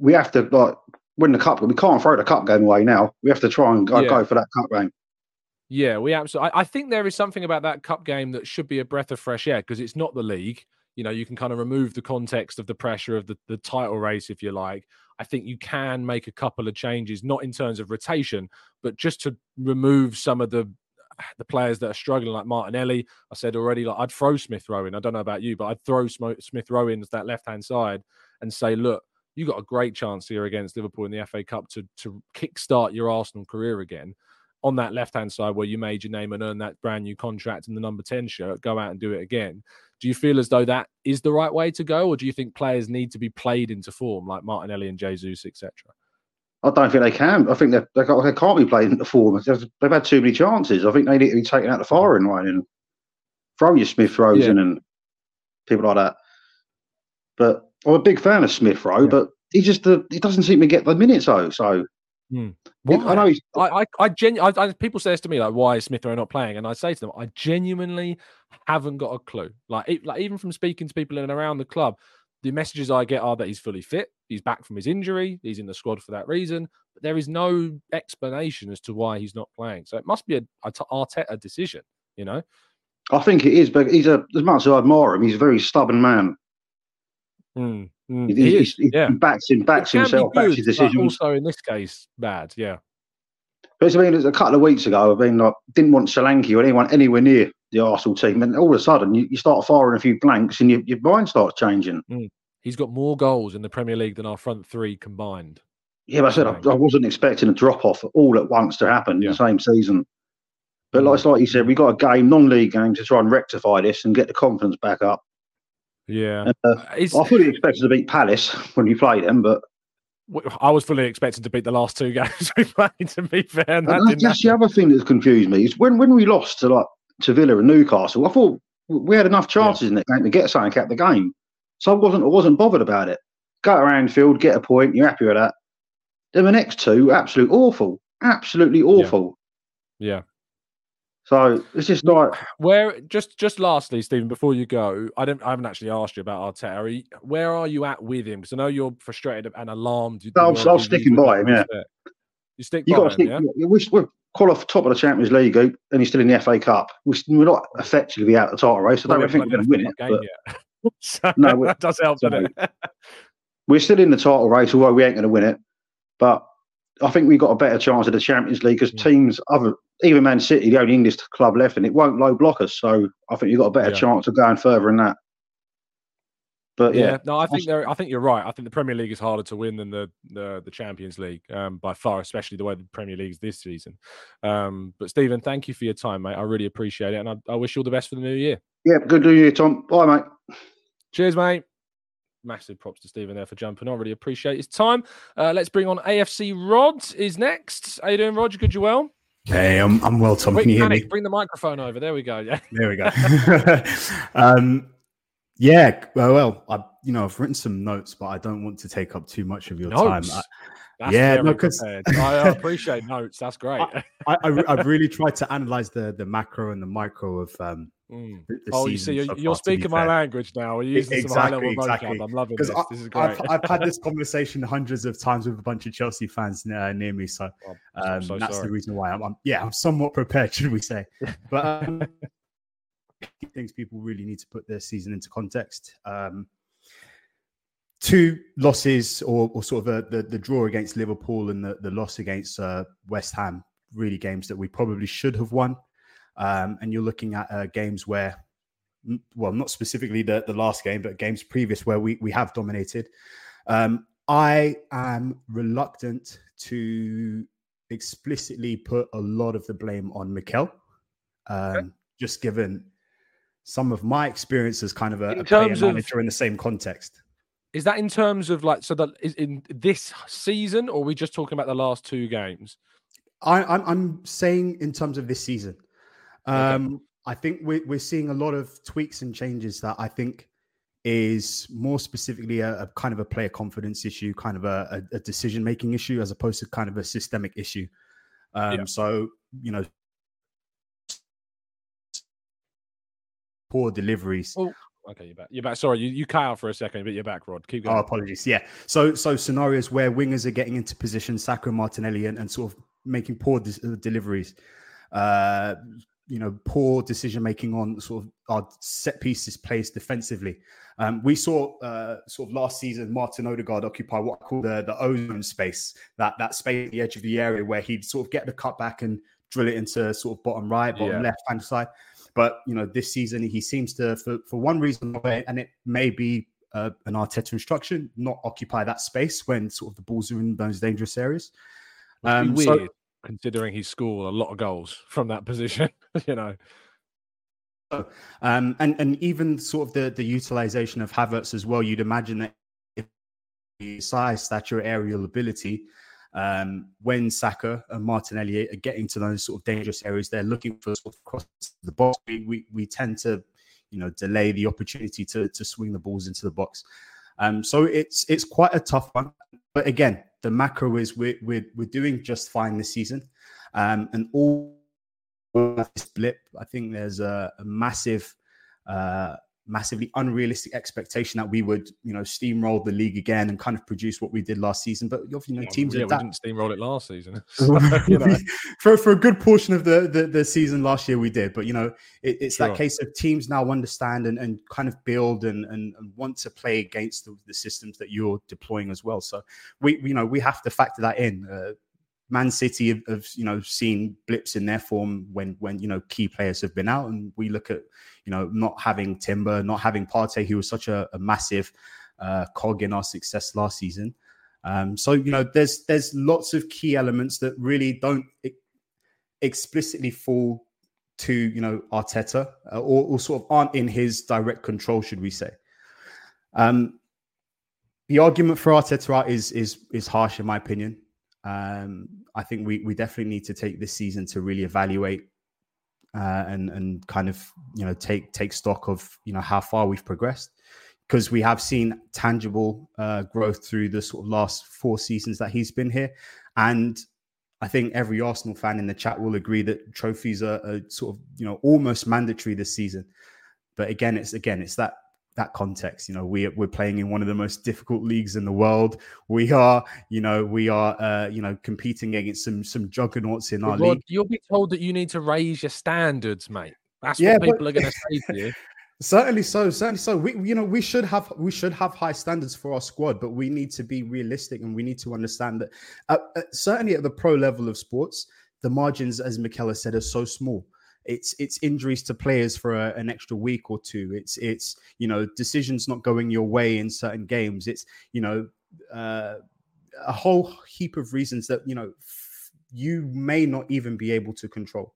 we have to like win the cup. We can't throw the cup game away now. We have to try and go, Yeah. go for that cup game. Yeah, we absolutely. I, I think there is something about that cup game that should be a breath of fresh air because it's not the league. You know, you can kind of remove the context of the pressure of the, the title race, if you like. I think you can make a couple of changes, not in terms of rotation, but just to remove some of the the players that are struggling, like Martinelli. I said already, like I'd throw Smith Rowe in. I don't know about you, but I'd throw Smith Rowe in as that left hand side and say, look, you got a great chance here against Liverpool in the FA Cup to to kickstart your Arsenal career again on that left hand side where you made your name and earned that brand new contract in the number 10 shirt, go out and do it again. Do you feel as though that is the right way to go, or do you think players need to be played into form like Martinelli and Jesus, etc.? I don't think they can. I think they they, can't be played into form. They've, had too many chances. I think they need to be taken out the firing line and throw your Smith Rowes Yeah. and people like that. But I'm a big fan of Smith Rowe, but he just uh, he doesn't seem to get the minutes though. So Hmm. I know he's I, I, I, genu- I, I people say this to me like, why is Smith Rowe not playing? And I say to them, I genuinely haven't got a clue. Like, e- like even from speaking to people in and around the club, the messages I get are that he's fully fit, he's back from his injury, he's in the squad for that reason. But there is no explanation as to why he's not playing. So it must be a, a t- Arteta decision, you know. I think it is, but he's a as much as I admire him, he's a very stubborn man. Mm, mm, He, he he- is, he yeah. backs him, backs It can himself, backs good, his decisions. Also, in this case, bad. Yeah. But I mean, it was a couple of weeks ago, I mean, like, didn't want Solanke or anyone anywhere near the Arsenal team, and all of a sudden you, you start firing a few blanks, and your, your mind starts changing. Mm. He's got more goals in the Premier League than our front three combined. Yeah, but I said I, I wasn't expecting a drop off all at once to happen in the same season. But like, it's like you said, we got a game, non-league game, to try and rectify this and get the confidence back up. Yeah. Uh, I fully expected to beat Palace when we played them, but I was fully expected to beat the last two games we played. To be fair, and that And that's, didn't that's the other thing that's confused me is when, when we lost to like to Villa and Newcastle, I thought we had enough chances in that game to get something out the game. So I wasn't I wasn't bothered about it. Go to Anfield, get a point, you're happy with that. Then the next two, absolute awful. Absolutely awful. Yeah. So it's just like Where just just lastly, Stephen, before you go, I don't I haven't actually asked you about Arteta. Are you, where are you at with him? Because I know you're frustrated and alarmed. No, I'm- I'm you sticking by him, yeah. You stick you by got to him, stick. yeah? We're, we're qualified top of the Champions League group, and he's still in the FA Cup. We're, we're not effectively out of the title race. I don't we think we're going to win it. game but-. So No, that does help, doesn't it? we're still in the title race, although we ain't going to win it. But I think we've got a better chance of the Champions League because teams, other even Man City, the only English club left, and it won't low block us. So I think you've got a better Yeah. chance of going further in that. But yeah, yeah, no, I think. I think you're right. I think the Premier League is harder to win than the the, the Champions League um, by far, especially the way the Premier League is this season. Um, but Stephen, thank you for your time, mate. I really appreciate it, and I, I wish you all the best for the new year. yeah, good new year, Tom. Bye, mate. Cheers, mate. Massive props to Stephen there for jumping on. Really appreciate his time. Uh, let's bring on AFC Rod is next. How you doing, Rod? You good? You well? Hey, I'm, I'm well, Tom. Can you hear panic, me? Bring the microphone over. There we go. Yeah. There we go. um, yeah, well, well, I, you know, I've written some notes, but I don't want to take up too much of your time. Notes? That's yeah, very no, because. I appreciate notes. That's great. I, I, I, I've really tried to analyze the the macro and the micro of um. Mm. The, the Oh, you see, you're, so you're far, to be speaking my fair. language now. You're using some high level vocab. I'm loving this. Because This is great. I've, I've had this conversation hundreds of times with a bunch of Chelsea fans uh, near me, so Oh, um, so that's sorry. the reason why I'm, I'm yeah I'm somewhat prepared, should we say? But um, things people really need to put their season into context. Um, two losses, or, or sort of a, the the draw against Liverpool and the, the loss against uh, West Ham, really games that we probably should have won. Um, and you're looking at uh, games where well, not specifically the, the last game, but games previous where we, we have dominated. Um, I am reluctant to explicitly put a lot of the blame on Mikel, um, just given some of my experience as kind of a, In a player of- manager in the same context. Is that in terms of like so that is in this season, or are we just talking about the last two games? I, I'm, I'm saying in terms of this season. Um, I think we're, we're seeing a lot of tweaks and changes that I think is more specifically a, a kind of a player confidence issue, kind of a, a, a decision making issue, as opposed to kind of a systemic issue. Um, Yeah. So, you know, poor deliveries. Oh, okay, you're back. You're back. Sorry, you, you cut out for a second, but you're back, Rod. Keep going. Oh, apologies. Yeah. So so scenarios where wingers are getting into position, and Martinelli, and, and sort of making poor dis- uh, deliveries. Uh, you know, poor decision making on sort of our set pieces placed defensively. Um, we saw uh, sort of last season Martin Odegaard occupy what I call the the ozone space, that that space at the edge of the area where he'd sort of get the cut back and drill it into sort of bottom right, bottom Yeah. left hand side. But you know, this season he seems to, for for one reason, and it may be uh, an Arteta instruction, not occupy that space when sort of the balls are in those dangerous areas. Must be so- weird considering he scored a lot of goals from that position. you know, Um, and and even sort of the the utilization of Havertz as well. You'd imagine that if size, stature, aerial ability, um, when Saka and Martinelli are getting to those sort of dangerous areas, they're looking for sort of cross the box. We, we we tend to, you know, delay the opportunity to to swing the balls into the box. Um, so it's it's quite a tough one. But again, the macro is we're we're, we're doing just fine this season, um, and all this blip. I think there's a, a massive, uh, massively unrealistic expectation that we would, you know, steamroll the league again and kind of produce what we did last season. But you know, teams yeah, we adapt. didn't steamroll it last season. So, you know. for for a good portion of the, the the season last year we did but you know it, it's Sure. that case of teams now understand and, and kind of build and, and and want to play against the, the systems that you're deploying as well so we you know we have to factor that in uh, Man City have, have you know seen blips in their form when when you know key players have been out, and we look at you know not having Timber, not having Partey, who was such a, a massive uh, cog in our success last season. Um, so you know there's there's lots of key elements that really don't explicitly fall to you know Arteta uh, or, or sort of aren't in his direct control, should we say? Um, the argument for Arteta is is is harsh in my opinion. Um, I think we we definitely need to take this season to really evaluate uh, and and kind of you know take take stock of you know how far we've progressed because we have seen tangible uh, growth through the sort of last four seasons that he's been here, and I think every Arsenal fan in the chat will agree that trophies are, are sort of you know almost mandatory this season. But again, it's again it's that that context. You know, we we're playing in one of the most difficult leagues in the world. We are, you know, we are, uh, you know, competing against some some juggernauts in our Rod, league. you'll be told that you need to raise your standards, mate. That's Yeah, what but- people are going to say to you. Certainly so, certainly so. We, you know, we should have we should have high standards for our squad, but we need to be realistic and we need to understand that, uh, uh, certainly at the pro level of sports, the margins, as Michaela said, are so small. It's it's injuries to players for a, an extra week or two. It's it's you know decisions not going your way in certain games. It's you know uh, a whole heap of reasons that you know f- you may not even be able to control.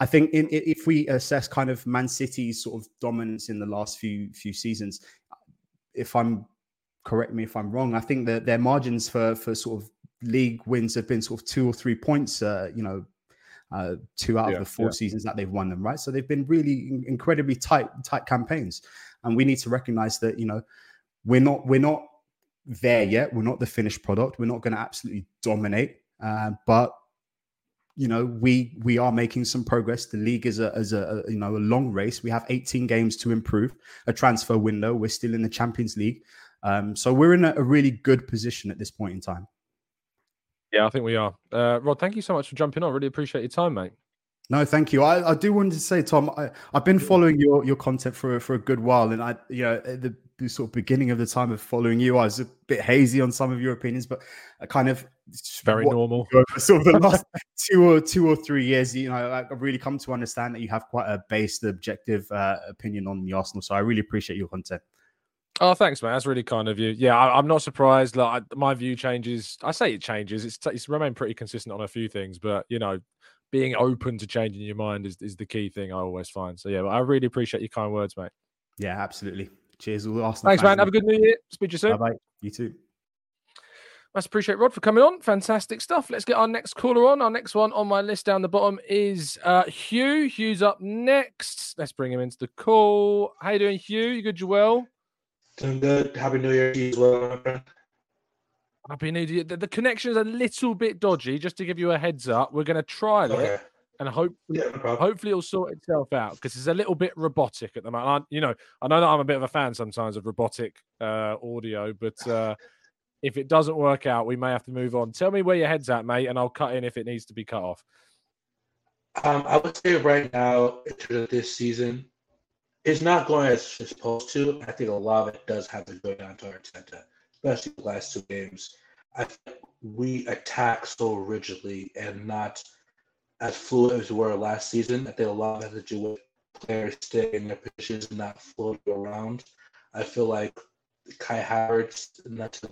I think in, if we assess kind of Man City's sort of dominance in the last few few seasons, if I'm correct me if I'm wrong, I think that their margins for for sort of league wins have been sort of two or three points. Uh, you know, uh, two out Yeah, of the four yeah. seasons that they've won them, right? So they've been really incredibly tight tight campaigns, and we need to recognize that you know we're not we're not there yet. We're not the finished product. We're not going to absolutely dominate, uh, but you know we we are making some progress. The league is a as a, a, you know a long race. We have 18 games to improve. A transfer window. We're still in the Champions League, um, so we're in a, a really good position at this point in time. Yeah, I think we are. Uh, Rod, thank you so much for jumping on. Really appreciate your time, mate. No, thank you. I, I do want to say, Tom, I, have been following your, your content for for a good while, and I, you know, the, the, sort of beginning of the time of following you, I was a bit hazy on some of your opinions, but I kind of very normal. Sort of the last two or two or three years, you know, I've really come to understand that you have quite a based, objective uh, opinion on the Arsenal. So I really appreciate your content. Oh, thanks, man. That's really kind of you. Yeah, I, am not surprised. Like I, my view changes. I say it changes. It's it's remained pretty consistent on a few things, but you know, being open to changing your mind is, is the key thing I always find. So yeah, I really appreciate your kind words, mate. Yeah, absolutely. Cheers, all Arsenal. Thanks, man. Have a good New Year. Speak to you soon. Bye bye. You too. Must appreciate Rod for coming on. Fantastic stuff. Let's get our next caller on. Our next one on my list down the bottom is uh, Hugh. Hugh's up next. Let's bring him into the call. How you doing, Hugh? You good, Joel? Doing good. Happy New Year to you as well. Happy New Year. The, the connection is a little bit dodgy. Just to give you a heads up, we're going to try okay. it, and hope yeah, no hopefully it'll sort itself out because it's a little bit robotic at the moment. I, you know, I know that I'm a bit of a fan sometimes of robotic uh, audio, but uh, if it doesn't work out, we may have to move on. Tell me where your head's at, mate, and I'll cut in if it needs to be cut off. Um, I would say right now, in terms of this season, it's not going as it's supposed to. I think a lot of it does have to go down to Arteta especially the last two games. I think we attack so rigidly and not as fluid as we were last season. I think a lot of it has to do with players staying in their positions and not floating around. I feel like Kai Havertz, not to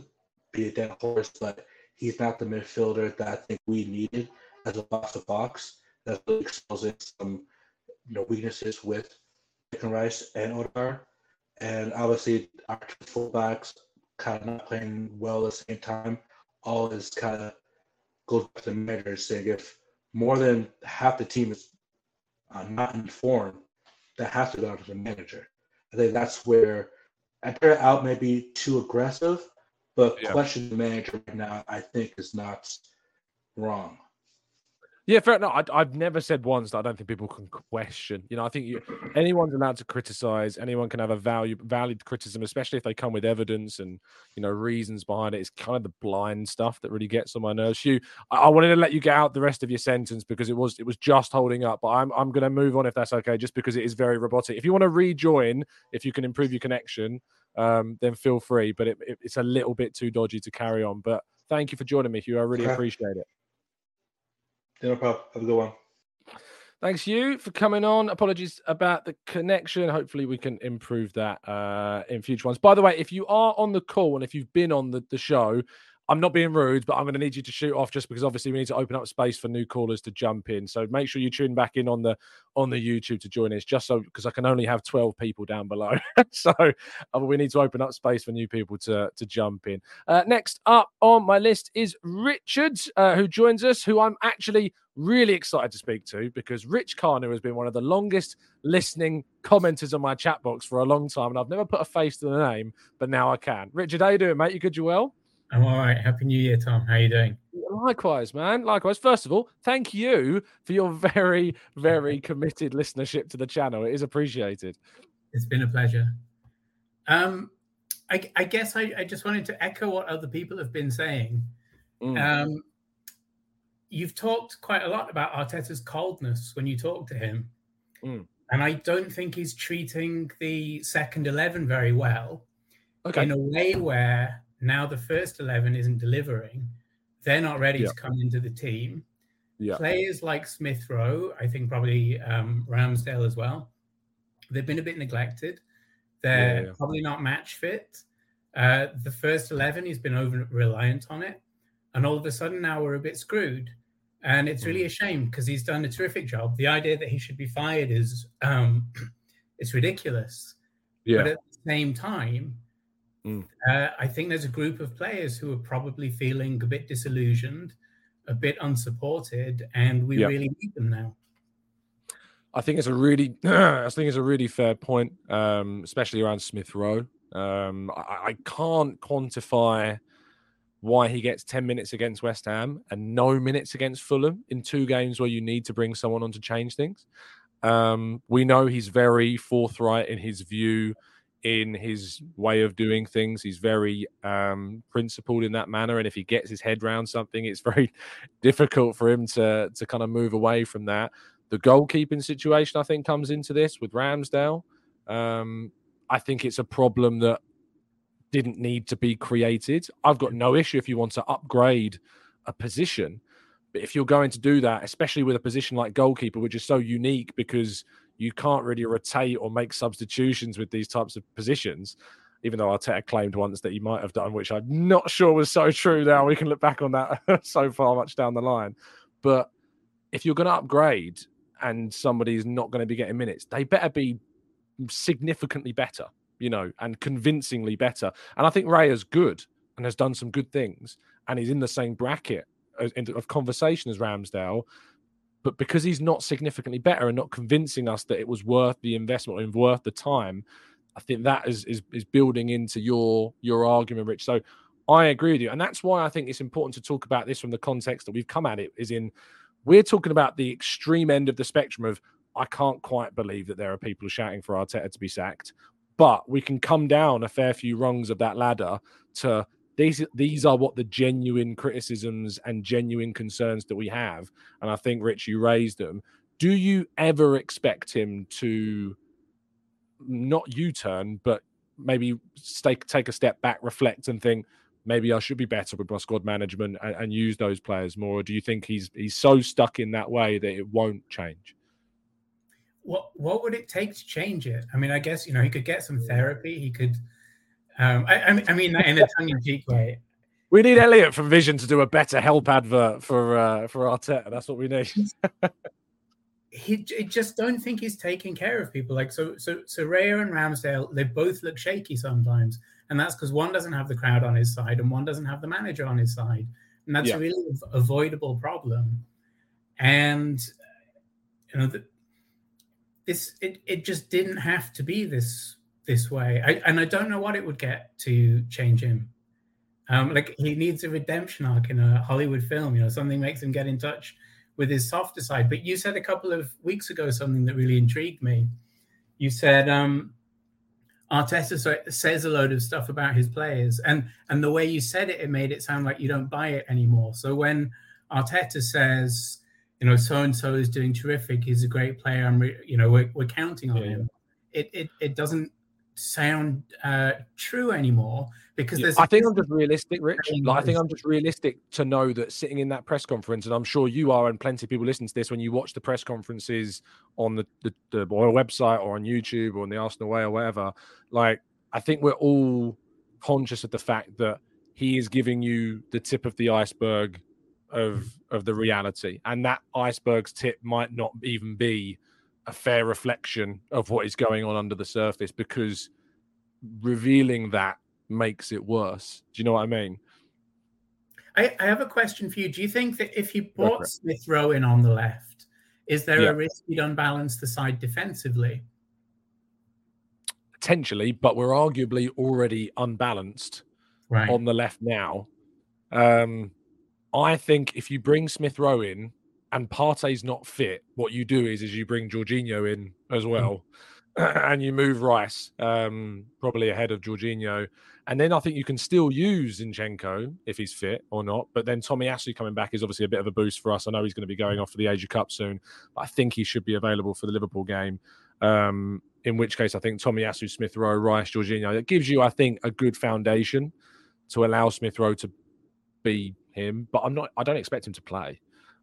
be a dead horse, but he's not the midfielder that I think we needed as a box to box. That really exposes some you know, weaknesses with Rice and Odegaard. And obviously, our two fullbacks kind of not playing well at the same time, all this kind of goes back to the manager saying if more than half the team is uh, not in form, that has to go to the manager. I think that's where I out may be too aggressive, but yeah. question the manager right now, I think, is not wrong. Yeah, fair enough. I, have never said once that I don't think people can question. You know, I think you, anyone's allowed to criticize. Anyone can have a value, valid criticism, especially if they come with evidence and you know reasons behind it. It's kind of the blind stuff that really gets on my nerves. You, I, I wanted to let you get out the rest of your sentence because it was it was just holding up. But I'm I'm going to move on if that's okay, just because it is very robotic. If you want to rejoin, if you can improve your connection, um, then feel free. But it, it, it's a little bit too dodgy to carry on. But thank you for joining me, Hugh. I really appreciate it. Have a good one. Thanks you for coming on. Apologies about the connection. Hopefully, we can improve that uh, in future ones. By the way, if you are on the call and if you've been on the, the show, I'm not being rude, but I'm going to need you to shoot off just because obviously we need to open up space for new callers to jump in. So make sure you tune back in on the on the YouTube to join us, just so because I can only have 12 people down below. so uh, we need to open up space for new people to to jump in. Uh, next up on my list is Richard, uh, who joins us, who I'm actually really excited to speak to because Rich Kanu has been one of the longest listening commenters on my chat box for a long time, and I've never put a face to the name, but now I can. Richard, how you doing, mate? You good? You well? I'm all right. Happy New Year, Tom. How are you doing? Likewise, man. Likewise. First of all, thank you for your very, very committed listenership to the channel. It is appreciated. It's been a pleasure. Um, I, I guess I, I, just wanted to echo what other people have been saying. Mm. Um, you've talked quite a lot about Arteta's coldness when you talk to him. Mm. And I don't think he's treating the second 11 very well okay. in a way where now the first 11 isn't delivering. They're not ready yeah. to come into the team. Yeah. Players like Smith Rowe, I think probably um, Ramsdale as well, they've been a bit neglected. They're yeah, probably not match fit. Uh, the first 11, he's been over reliant on it. And all of a sudden now we're a bit screwed. And it's really mm. a shame because he's done a terrific job. The idea that he should be fired is um, it's ridiculous. Yeah. But at the same time, Mm. Uh, I think there's a group of players who are probably feeling a bit disillusioned, a bit unsupported, and we yep. really need them now. I think it's a really, I think it's a really fair point, um, especially around Smith Rowe. Um, I, I can't quantify why he gets 10 minutes against West Ham and no minutes against Fulham in two games where you need to bring someone on to change things. Um, we know he's very forthright in his view, in his way of doing things. He's very um, principled in that manner. And if he gets his head around something, it's very difficult for him to, to kind of move away from that. The goalkeeping situation, I think, comes into this with Ramsdale. Um, I think it's a problem that didn't need to be created. I've got no issue if you want to upgrade a position. But if you're going to do that, especially with a position like goalkeeper, which is so unique because you can't really rotate or make substitutions with these types of positions, even though Arteta claimed once that he might have done, which I'm not sure was so true now. We can look back on that so far much down the line. But if you're going to upgrade and somebody's not going to be getting minutes, they better be significantly better you know, and convincingly better. And I think Ray is good and has done some good things, and he's in the same bracket of conversation as Ramsdale. But because he's not significantly better and not convincing us that it was worth the investment and worth the time, I think that is is, is building into your your argument, Rich. So I agree with you, and that's why I think it's important to talk about this from the context that we've come at it. Is in we're talking about the extreme end of the spectrum of I can't quite believe that there are people shouting for Arteta to be sacked but we can come down a fair few rungs of that ladder to these these are what the genuine criticisms and genuine concerns that we have and i think rich you raised them do you ever expect him to not u-turn but maybe take take a step back reflect and think maybe i should be better with my squad management and, and use those players more or do you think he's he's so stuck in that way that it won't change what what would it take to change it? I mean, I guess you know he could get some therapy. He could. Um, I, I mean, in a tongue-in-cheek way. We need Elliot from Vision to do a better help advert for uh, for Arteta. That's what we need. he just don't think he's taking care of people. Like so, so, so Raya and Ramsdale, they both look shaky sometimes, and that's because one doesn't have the crowd on his side, and one doesn't have the manager on his side, and that's yeah. a really avoidable problem. And you know, the, this it, it just didn't have to be this this way. I, and I don't know what it would get to change him. Um, like he needs a redemption arc in a Hollywood film. You know, something makes him get in touch with his softer side. But you said a couple of weeks ago something that really intrigued me. You said um, Arteta says a load of stuff about his players, and and the way you said it, it made it sound like you don't buy it anymore. So when Arteta says you know, so and so is doing terrific. He's a great player. I'm, re- you know, we're, we're counting on yeah. him. It, it it doesn't sound uh, true anymore because yeah, there's. I think I'm just realistic, Rich. Like, I think I'm just realistic to know that sitting in that press conference, and I'm sure you are, and plenty of people listen to this when you watch the press conferences on the the, the website or on YouTube or on the Arsenal Way or whatever. Like, I think we're all conscious of the fact that he is giving you the tip of the iceberg of of the reality, and that iceberg's tip might not even be a fair reflection of what is going on under the surface because revealing that makes it worse. Do you know what I mean? I, I have a question for you. Do you think that if you brought Smith Rowe in on the left, is there yeah. a risk you'd unbalance the side defensively? Potentially, but we're arguably already unbalanced right. on the left now. Um, I think if you bring Smith Rowe in and Partey's not fit, what you do is is you bring Jorginho in as hmm. well, mm. and you move Rice um, probably ahead of Jorginho, and then I think you can still use Zinchenko if he's fit or not. But then Tomiyasu coming back is obviously a bit of a boost for us. I know he's going to be going off for the Asia Cup soon, but I think he should be available for the Liverpool game. Um, in which case, I think Tomiyasu, Smith Rowe, Rice, Jorginho. It gives you, I think, a good foundation to allow Smith Rowe to be him, but I'm not. I don't expect him to play.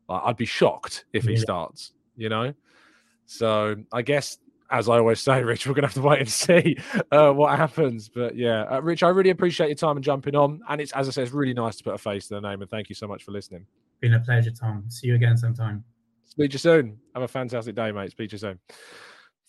Like, I'd be shocked if he yeah. starts. You know, so I guess as I always say, Rich, we're gonna have to wait and see uh, what happens. But yeah, uh, Rich, I really appreciate your time and jumping on. And it's as I said, it's really nice to put a face to the name. And thank you so much for listening. Been a pleasure, Tom. See you again sometime. Speak to you soon. Have a fantastic day, mate. Speak to you soon.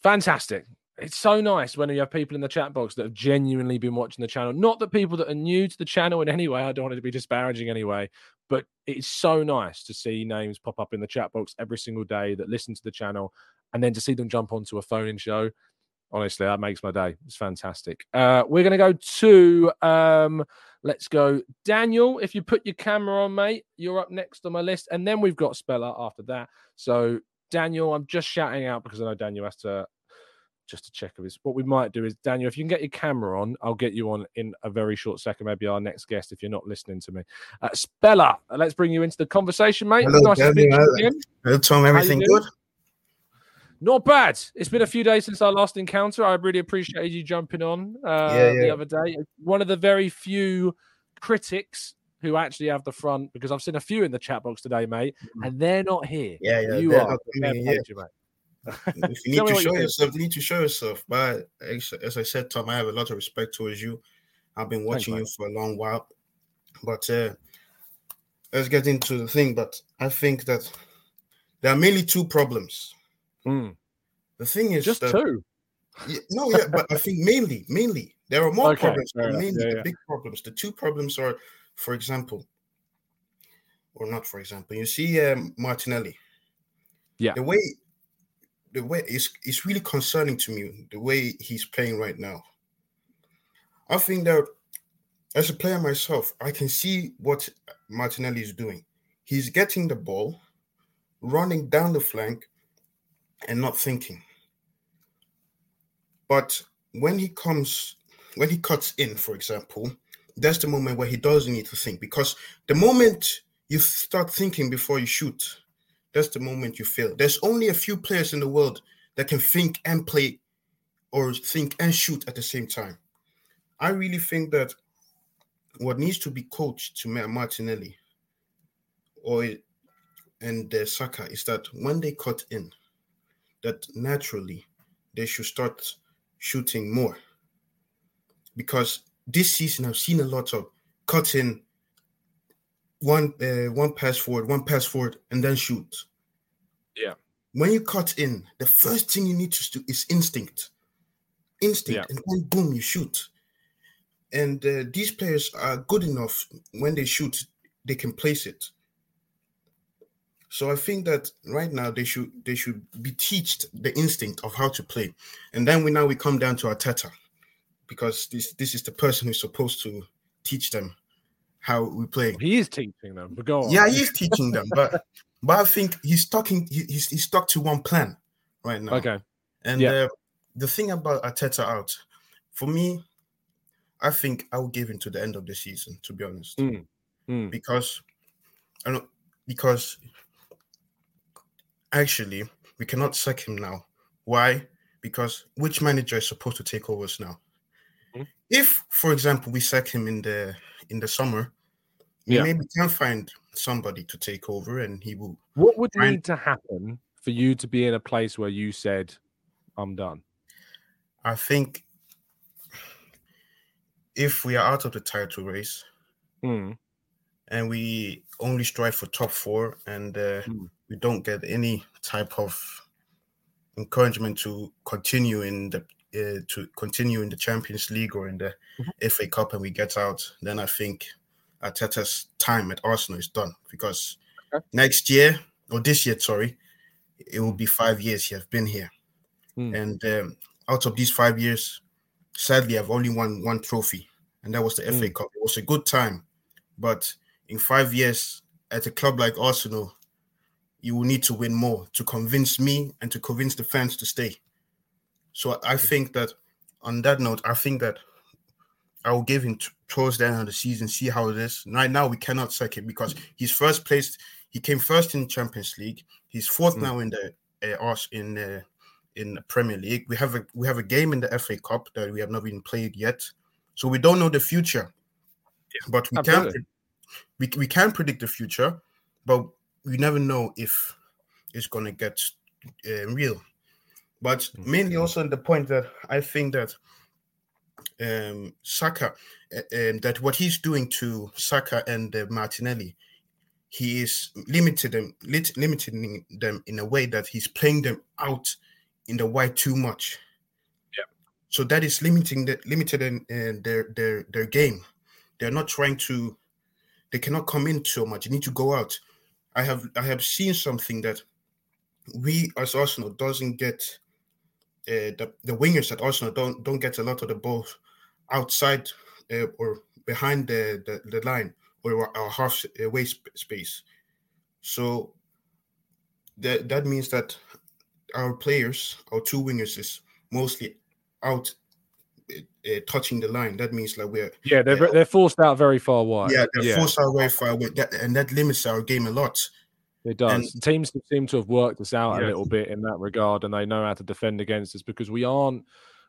Fantastic it's so nice when you have people in the chat box that have genuinely been watching the channel. Not that people that are new to the channel in any way, I don't want it to be disparaging anyway, but it's so nice to see names pop up in the chat box every single day that listen to the channel and then to see them jump onto a phone in show. Honestly, that makes my day. It's fantastic. Uh, we're going to go to, um, let's go, Daniel. If you put your camera on, mate, you're up next on my list. And then we've got Speller after that. So, Daniel, I'm just shouting out because I know Daniel has to just to check of his. What we might do is, Daniel, if you can get your camera on, I'll get you on in a very short second. Maybe our next guest, if you're not listening to me. Uh, Speller, let's bring you into the conversation, mate. Hello, nice to speak to you again. Hello, Tom. Everything good? Not bad. It's been a few days since our last encounter. I really appreciated you jumping on uh, Yeah, the other day. One of the very few critics who actually have the front, because I've seen a few in the chat box today, mate, and they're not here. Yeah, yeah. You they're not Fair coming play here. you, mate. If you need to what you show yourself, you need to show yourself. But as as I said, Tom, I have a lot of respect towards you. I've been watching you mate. for a long while. But uh, let's get into the thing. But I think that there are mainly two problems. The thing is. Just that- two? Yeah, no, yeah, but I think mainly, mainly there are more Okay, problems, but mainly Yeah, the yeah. big problems. The two problems are, for example, or not for example, you see um, Martinelli. Yeah. The way, the way it's it's really concerning to me the way he's playing right now. I think that as a player myself, I can see what Martinelli is doing. He's getting the ball, running down the flank, and not thinking. But when he comes, when he cuts in, for example, that's the moment where he doesn't need to think because the moment you start thinking before you shoot, that's the moment you fail. There's only a few players in the world that can think and play or think and shoot at the same time. I really think that what needs to be coached to Ma- Martinelli or and uh, Saka is that when they cut in, that naturally they should start shooting more. Because this season I've seen a lot of cutting one uh, one pass forward, one pass forward, and then shoot. Yeah. When you cut in, the first thing you need to do is instinct, instinct, and then boom, you shoot. And uh, these players are good enough when they shoot, they can place it. So I think that right now they should they should be teached the instinct of how to play, and then we now we come down to Arteta, because this this is the person who's supposed to teach them how we play. He is teaching them, but go on. Yeah, he's teaching them, but but I think he's talking. He, he's he's stuck to one plan right now. Okay. And Yeah. uh, the thing about Arteta out, for me, I think I will give him to the end of the season. To be honest, Mm. Mm. because I don't because actually we cannot sack him now. Why? Because which manager is supposed to take over us now? Hmm? If, for example, we sack him in the in the summer, we Yeah. maybe can find somebody to take over, and he will. What would find- need to happen for you to be in a place where you said, I'm done? I think if we are out of the title race Mm. and we only strive for top four and uh, we don't get any type of encouragement to continue in the uh, to continue in the Champions League or in the FA Cup and we get out, then I think Arteta's time at Arsenal is done because next year or this year, sorry, it will be five years he has been here, and um, out of these five years, sadly, I've only won one trophy, and that was the FA Mm. Cup. It was a good time, but in five years at a club like Arsenal, you will need to win more to convince me and to convince the fans to stay. So I think that on that note, I think that I will give him t- towards the end of the season, see how it is. Right now, we cannot sack him because he's first placed. He came first in the Champions League. He's fourth Mm. now in the uh, in the in the Premier League. We have a we have a game in the FA Cup that we have not even played yet, so we don't know the future. But we can Absolutely. pre- we we can predict the future, but we never know if it's gonna get uh, real. But mainly also in the point that I think that um, Saka, uh, um, that what he's doing to Saka and uh, Martinelli, he is limited them, lit, limiting them in a way that he's playing them out in the wide too much. Yeah. So that is limiting the limited in, uh, their their their game. They're not trying to. They cannot come in so much. You need to go out. I have I have seen something that we as Arsenal doesn't get uh, the the wingers at Arsenal don't don't get a lot of the ball outside uh, or behind the, the, the line or our half uh, way space. So that that means that our players, our two wingers, is mostly out uh, touching the line. That means like we're yeah they're uh, they're forced out very far wide. yeah they're forced out very far away. That and that limits our game a lot. It does. And- Teams seem to have worked us out a little bit in that regard, and they know how to defend against us because we aren't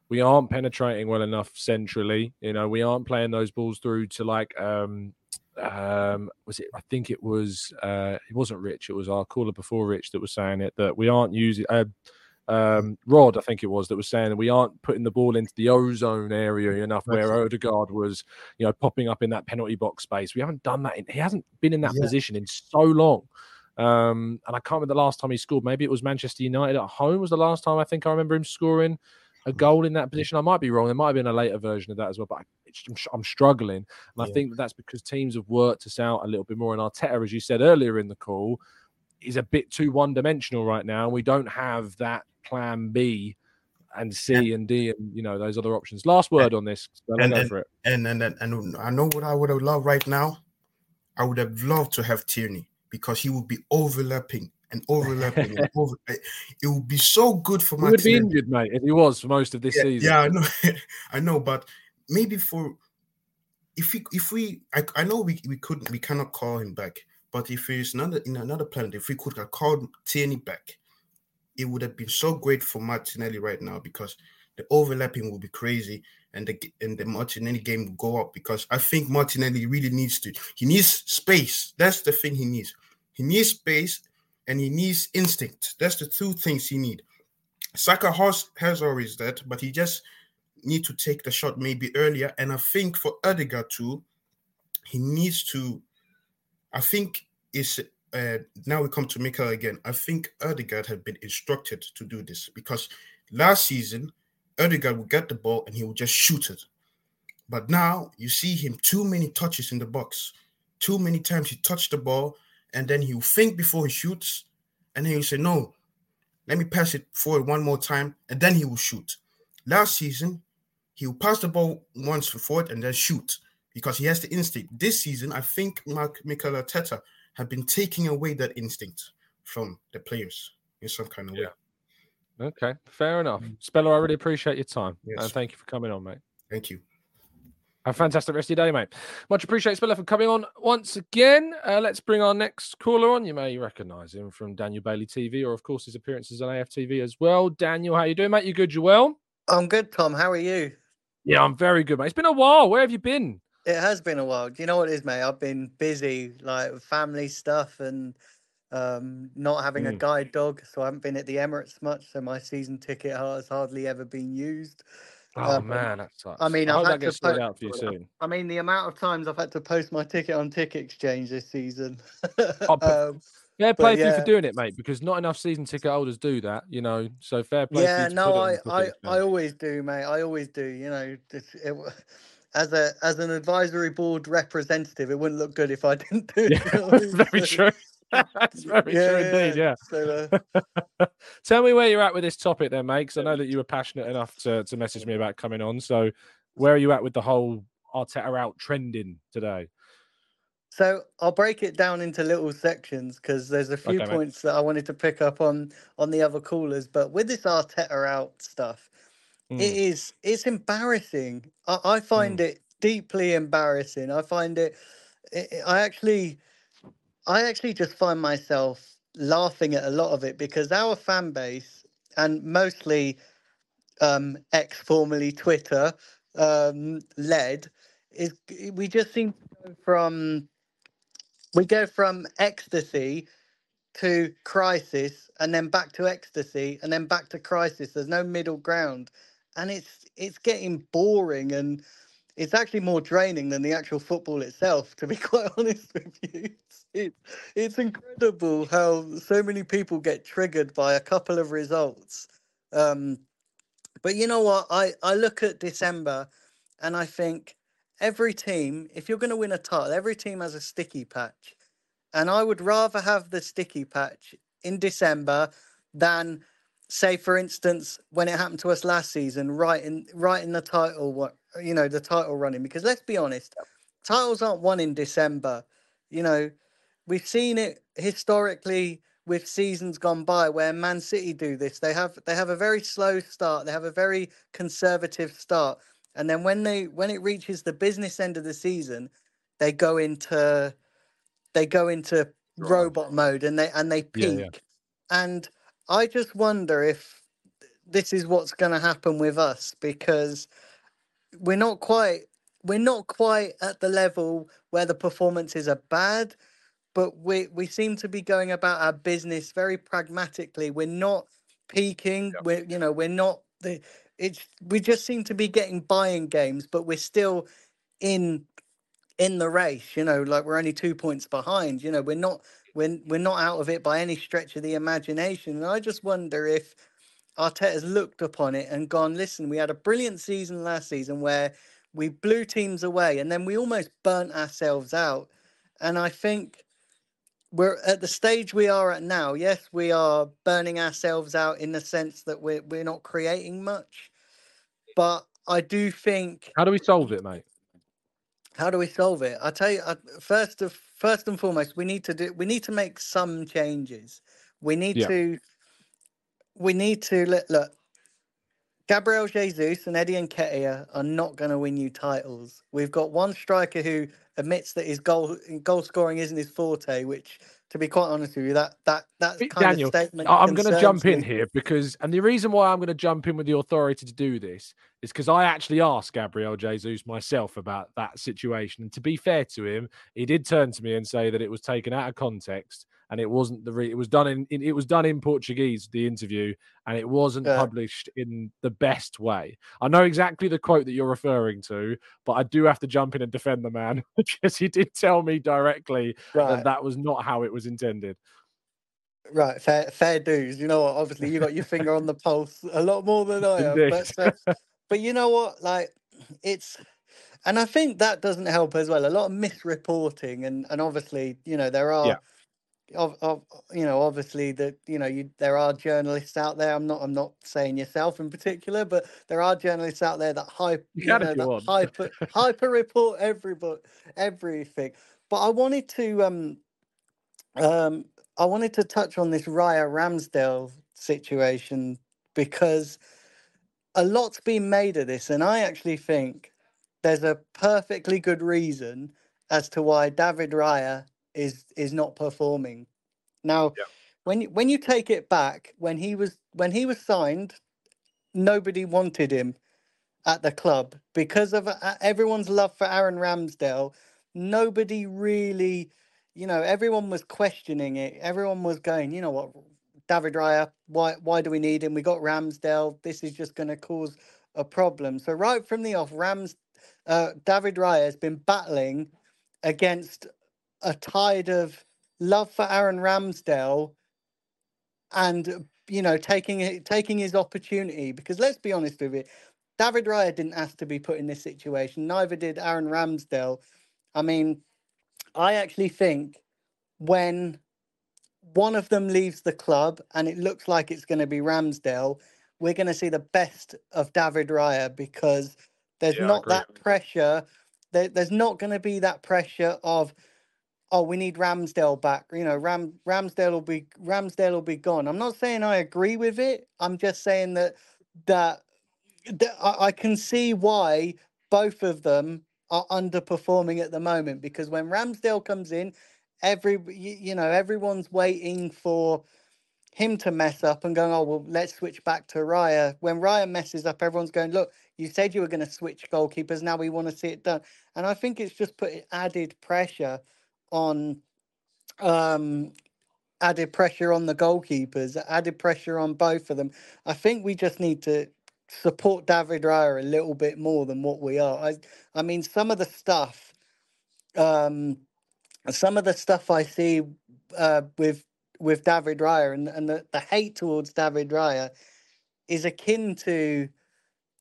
we aren't penetrating well enough centrally. You know, we aren't playing those balls through to like um um was it I think it was uh it wasn't Rich, it was our caller before Rich that was saying it that we aren't using uh, um Rod, I think it was that was saying that we aren't putting the ball into the ozone area enough where Odegaard was, you know, popping up in that penalty box space. We haven't done that in, he hasn't been in that Yeah. position in so long. Um, and I can't remember the last time he scored. Maybe it was Manchester United at home was the last time I think I remember him scoring a goal in that position. I might be wrong. There might have been a later version of that as well, but I, I'm, I'm struggling. And I think that that's because teams have worked us out a little bit more. And Arteta, as you said earlier in the call, is a bit too one dimensional right now. And we don't have that plan B and C and D and you know those other options. Last word on this. And, go and, for it. and and and and I know what I would have loved right now. I would have loved to have Tierney because he would be overlapping and overlapping and over. It would be so good for He would be injured, mate, if he was for most of this yeah, season. Yeah, I know, I know, but maybe for if we if we I, I know we, we couldn't we cannot call him back, but if he's another in another planet, if we could have called Tierney back, it would have been so great for Martinelli right now because the overlapping will be crazy and the and the Martinelli game will go up because I think Martinelli really needs to he needs space. That's the thing he needs. He needs space and he needs instinct. That's the two things he need. Saka has, has always that, but he just need to take the shot maybe earlier. And I think for Odegaard too, he needs to. I think is uh, now we come to Mikel again. I think Odegaard had been instructed to do this because last season Odegaard would get the ball and he would just shoot it. But now you see him too many touches in the box. Too many times he touched the ball and then he'll think before he shoots, and then he'll say, No, let me pass it forward one more time, and then he will shoot. Last season, he'll pass the ball once forward and then shoot because he has the instinct. This season, I think Mark Mikel Arteta have been taking away that instinct from the players in some kind of way. Okay, fair enough. Speller, I really appreciate your time. Yes. And thank you for coming on, mate. Thank you. Have a fantastic rest of your day, mate. Much appreciated, Speller, for coming on once again. Uh, let's bring our next caller on. You may recognise him from Daniel Bailey TV, or of course his appearances on AFTV as well. Daniel, how are you doing, mate? You good? You well? I'm good, Tom. How are you? Yeah, I'm very good, mate. It's been a while. Where have you been? It has been a while. Do you know what it is, mate? I've been busy, like with family stuff and um, not having a Mm. guide dog, so I haven't been at the Emirates much. So my season ticket has hardly ever been used. Oh Um, man, that sucks. I mean, I I've hope that to gets sorted out for you soon. I mean, the amount of times I've had to post my ticket on Ticket Exchange this season. I'll um, Yeah, play for yeah. for doing it, mate, because not enough season ticket holders do that, you know. So fair play. yeah, no, it I, I, I always do, mate. I always do. You know, it's- it, as a as an advisory board representative, it wouldn't look good if I didn't do it. Yeah, you know what I mean? very true. That's very true indeed. Yeah. So, uh, Tell me where you're at with this topic, then, mate. Because I know that you were passionate enough to, to message me about coming on. So, where are you at with the whole Arteta out trending today? So I'll break it down into little sections because there's a few Okay, mate. points that I wanted to pick up on on the other callers. But with this Arteta out stuff, it Mm. is it's embarrassing. I, I find it deeply embarrassing. I find it. i I actually, I actually just find myself laughing at a lot of it because our fan base and mostly um, ex formerly Twitter um, led is we just seem to go from we go from ecstasy to crisis and then back to ecstasy and then back to crisis. There's no middle ground. And it's it's getting boring and it's actually more draining than the actual football itself to be quite honest with you. It's, it, it's incredible how so many people get triggered by a couple of results. Um but you know what? I i look at december and i think every team if you're going to win a title every team has a sticky patch. And I would rather have the sticky patch in December than say for instance when it happened to us last season, right in right in the title, what you know, the title running. Because let's be honest, titles aren't won in December. You know, we've seen it historically with seasons gone by where Man City do this. They have they have a very slow start. They have a very conservative start, and then when they when it reaches the business end of the season, they go into they go into robot mode and they and they peak. Yeah, yeah. And I just wonder if this is what's going to happen with us because we're not quite we're not quite at the level where the performances are bad but we we seem to be going about our business very pragmatically. We're not peaking. We're you know we're not the it's we just seem to be getting buying games but we're still in in the race you know like we're only two points behind. You know we're not we're, we're not out of it by any stretch of the imagination. And i just wonder if Arteta's looked upon it and gone, listen, we had a brilliant season last season where we blew teams away and then we almost burnt ourselves out. And I think we're at the stage we are at now. Yes, we are burning ourselves out in the sense that we're we're not creating much. But I do think How do we solve it, mate? how do we solve it? I tell you, I, first of first and foremost, we need to do we need to make some changes. We need Yeah. to we need to look. Gabriel Jesus and Eddie Nketiah are not going to win you titles. We've got one striker who admits that his goal goal scoring isn't his forte, which, to be quite honest with you, that that that kind Daniel, of statement. I'm going to jump in here because, and the reason why I'm going to jump in with the authority to do this is because I actually asked Gabriel Jesus myself about that situation. And to be fair to him, he did turn to me and say that it was taken out of context and it wasn't the re- it was done in, in it was done in Portuguese the interview and it wasn't Yeah. published in the best way. I know exactly the quote that you're referring to, but I do have to jump in and defend the man because he did tell me directly Right. that that was not how it was intended. Right, fair fair dues. You know what? Obviously, you got your finger on the pulse a lot more than I have. But uh, but you know what? Like it's, and I think that doesn't help as well. A lot of misreporting, and and obviously, you know, there are. Yeah. Of, of you know obviously that you know you there are journalists out there i'm not i'm not saying yourself in particular but there are journalists out there that hype You you know that hyper hyper report everybody everything but i wanted to um um, I wanted to touch on this Raya Ramsdale situation because a lot's been made of this, and I actually think there's a perfectly good reason as to why David Raya is is not performing. Now, when you, when you take it back, when he was when he was signed, nobody wanted him at the club because of uh, everyone's love for Aaron Ramsdale. Nobody really, you know, everyone was questioning it. Everyone was going, you know what, David Raya, why why do we need him? We got Ramsdale. This is just going to cause a problem. So right from the off, Rams, uh, David Raya has been battling against a tide of love for Aaron Ramsdale and you know taking it taking his opportunity because let's be honest with it David Raya didn't ask to be put in this situation neither did Aaron Ramsdale I mean I actually think when one of them leaves the club and it looks like it's going to be Ramsdale we're going to see the best of David Raya because there's Yeah, not that pressure there, there's not going to be that pressure of oh, we need Ramsdale back. You know, Ram Ramsdale will be Ramsdale will be gone. I'm not saying I agree with it. I'm just saying that that, that I, I can see why both of them are underperforming at the moment because when Ramsdale comes in, every you, you know everyone's waiting for him to mess up and going, oh well, let's switch back to Raya. When Raya messes up, everyone's going, look, you said you were going to switch goalkeepers. Now we want to see it done. And I think it's just put added pressure on um added pressure on the goalkeepers, added pressure on both of them. I think we just need to support David Raya a little bit more than what we are. I I mean some of the stuff um some of the stuff I see uh with with David Raya and, and the, the hate towards David Raya is akin to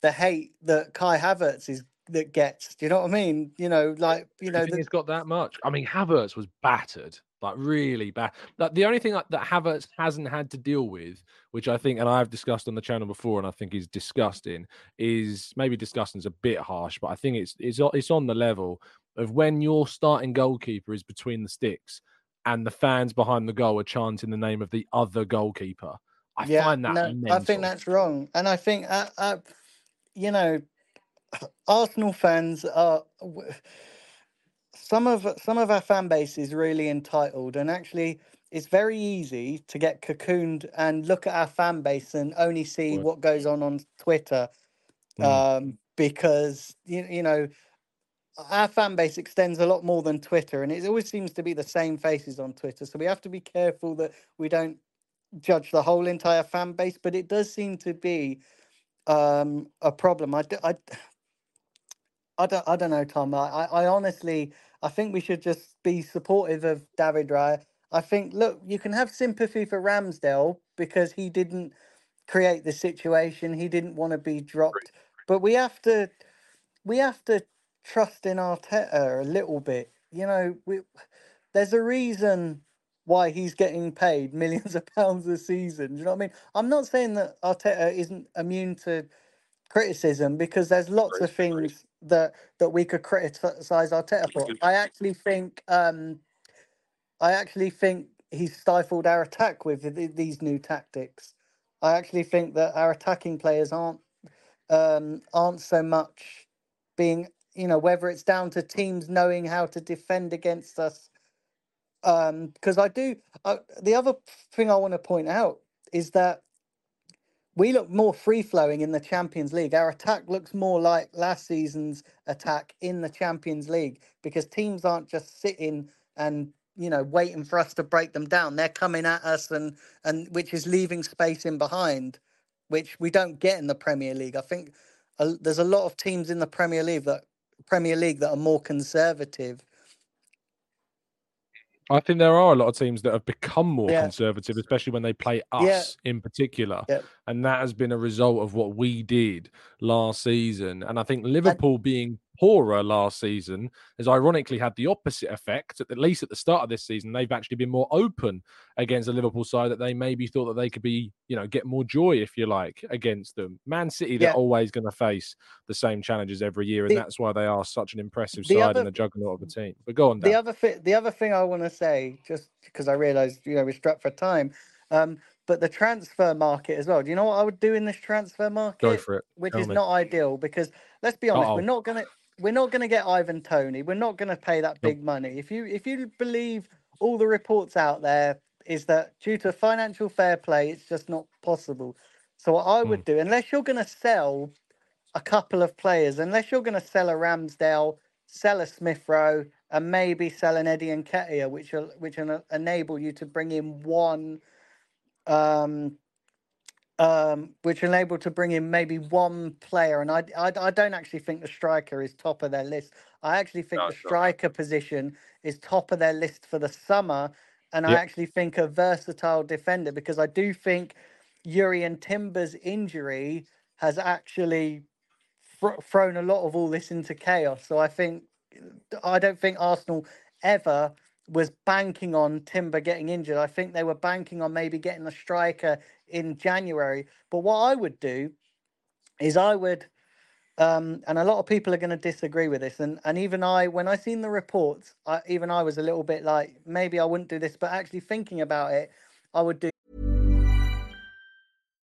the hate that Kai Havertz is that gets. Do you know what I mean? You know, like you know, the, he's got that much? I mean, Havertz was battered. Like really bad. Like the only thing that, that Havertz hasn't had to deal with, which I think, and I've discussed on the channel before, and I think is disgusting, is maybe disgusting is a bit harsh, but I think it's it's it's on the level of when your starting goalkeeper is between the sticks and the fans behind the goal are chanting the name of the other goalkeeper. I yeah, find that no, I think that's wrong, and I think, uh, uh, you know, Arsenal fans are some of some of our fan base is really entitled, and actually, it's very easy to get cocooned and look at our fan base and only see Right. what goes on on Twitter, Mm. um, because you you know our fan base extends a lot more than Twitter, and it always seems to be the same faces on Twitter. So we have to be careful that we don't judge the whole entire fan base. But it does seem to be um, a problem. I, I, I don't, I don't know, Tom. I I honestly, I think we should just be supportive of David Raya. I think, look, you can have sympathy for Ramsdale because he didn't create the situation. He didn't want to be dropped, but we have to, we have to trust in Arteta a little bit. You know, we, there's a reason why he's getting paid millions of pounds a season. Do you know what I mean? I'm not saying that Arteta isn't immune to criticism because there's lots of things that that we could criticize Arteta for. I actually think um I actually think he's stifled our attack with th- these new tactics. I actually think that our attacking players aren't um aren't so much being you know whether it's down to teams knowing how to defend against us um because I do uh, the other thing I want to point out is that we look more free flowing in the Champions League. Our attack looks more like last season's attack in the Champions League because teams aren't just sitting and you know waiting for us to break them down. They're coming at us and and which is leaving space in behind, which we don't get in the Premier League. I think uh, there's a lot of teams in the Premier League that Premier League that are more conservative. I think there are a lot of teams that have become more Yeah. conservative, especially when they play Yeah. us in particular. Yeah. And that has been a result of what we did last season. And I think Liverpool being poorer last season has ironically had the opposite effect. At least at the start of this season, they've actually been more open against the Liverpool side that they maybe thought that they could be, you know, get more joy, if you like, against them. Man City, they're always going to face the same challenges every year. And The- that's why they are such an impressive side other- and a juggernaut of a team. But go on, Dan. The other thing, the other thing I want to say, just because I realised you know we're strapped for time, um, but the transfer market as well. Do you know what I would do in this transfer market? Go for it. Which Tell is me. not ideal because let's be honest, Uh-oh. we're not gonna we're not gonna get Ivan Toney. We're not gonna pay that big money. If you if you believe all the reports out there, is that due to financial fair play, it's just not possible. So what I would do, unless you're gonna sell a couple of players, unless you're going to sell a Ramsdale, sell a Smith Rowe, and maybe sell an Eddie Nketiah, which will which will enable you to bring in one, um, um, which will enable to bring in maybe one player. And I, I, I don't actually think the striker is top of their list. I actually think the striker position is top of their list for the summer. And I actually think a versatile defender because I do think Jurrien Timber's injury has actually fr- thrown a lot of all this into chaos. So I think I don't think Arsenal ever was banking on Timber getting injured. I think they were banking on maybe getting a striker in January. But what I would do is I would um, and a lot of people are going to disagree with this. And and even I, when I seen the reports, I, even I was a little bit like, maybe I wouldn't do this. But actually thinking about it, I would do.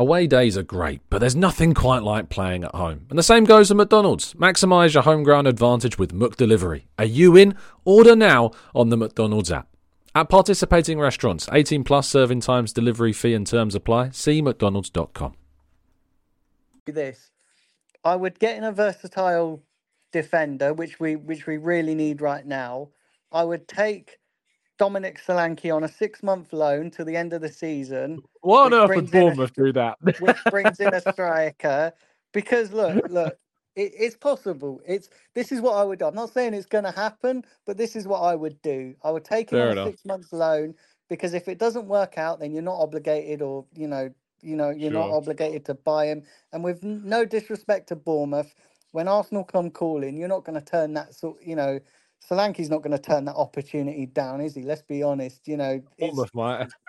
Away days are great, but there's nothing quite like playing at home. And the same goes to McDonald's. Maximise your home ground advantage with McDelivery. Are you in? Order now on the McDonald's app. At participating restaurants, 18 plus serving times, delivery fee and terms apply. See mcdonalds.com. this. I would get in a versatile defender, which we which we really need right now, I would take Dominic Solanke on a six month loan to the end of the season. What on earth would a- Bournemouth do that? which brings in a striker. Because look, look, it, it's possible. It's this is what I would do. I'm not saying it's going to happen, but this is what I would do. I would take him on enough. a six months loan because if it doesn't work out, then you're not obligated, or you know, you know, you're not obligated to buy him. And with no disrespect to Bournemouth, when Arsenal come calling, you're not going to turn that sort. You know, Solanke's not going to turn that opportunity down, is he? Let's be honest. You know, Bournemouth might.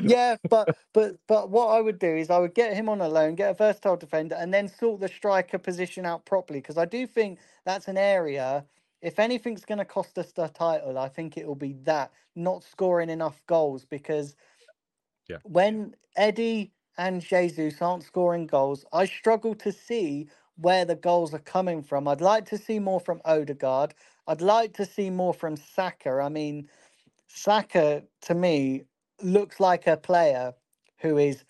yeah, but but but what I would do is I would get him on a loan, get a versatile defender, and then sort the striker position out properly because I do think that's an area. If anything's going to cost us the title, I think it will be that not scoring enough goals because Yeah. when Eddie and Jesus aren't scoring goals, I struggle to see where the goals are coming from. I'd like to see more from Odegaard. I'd like to see more from Saka. I mean, Saka to me looks like a player who is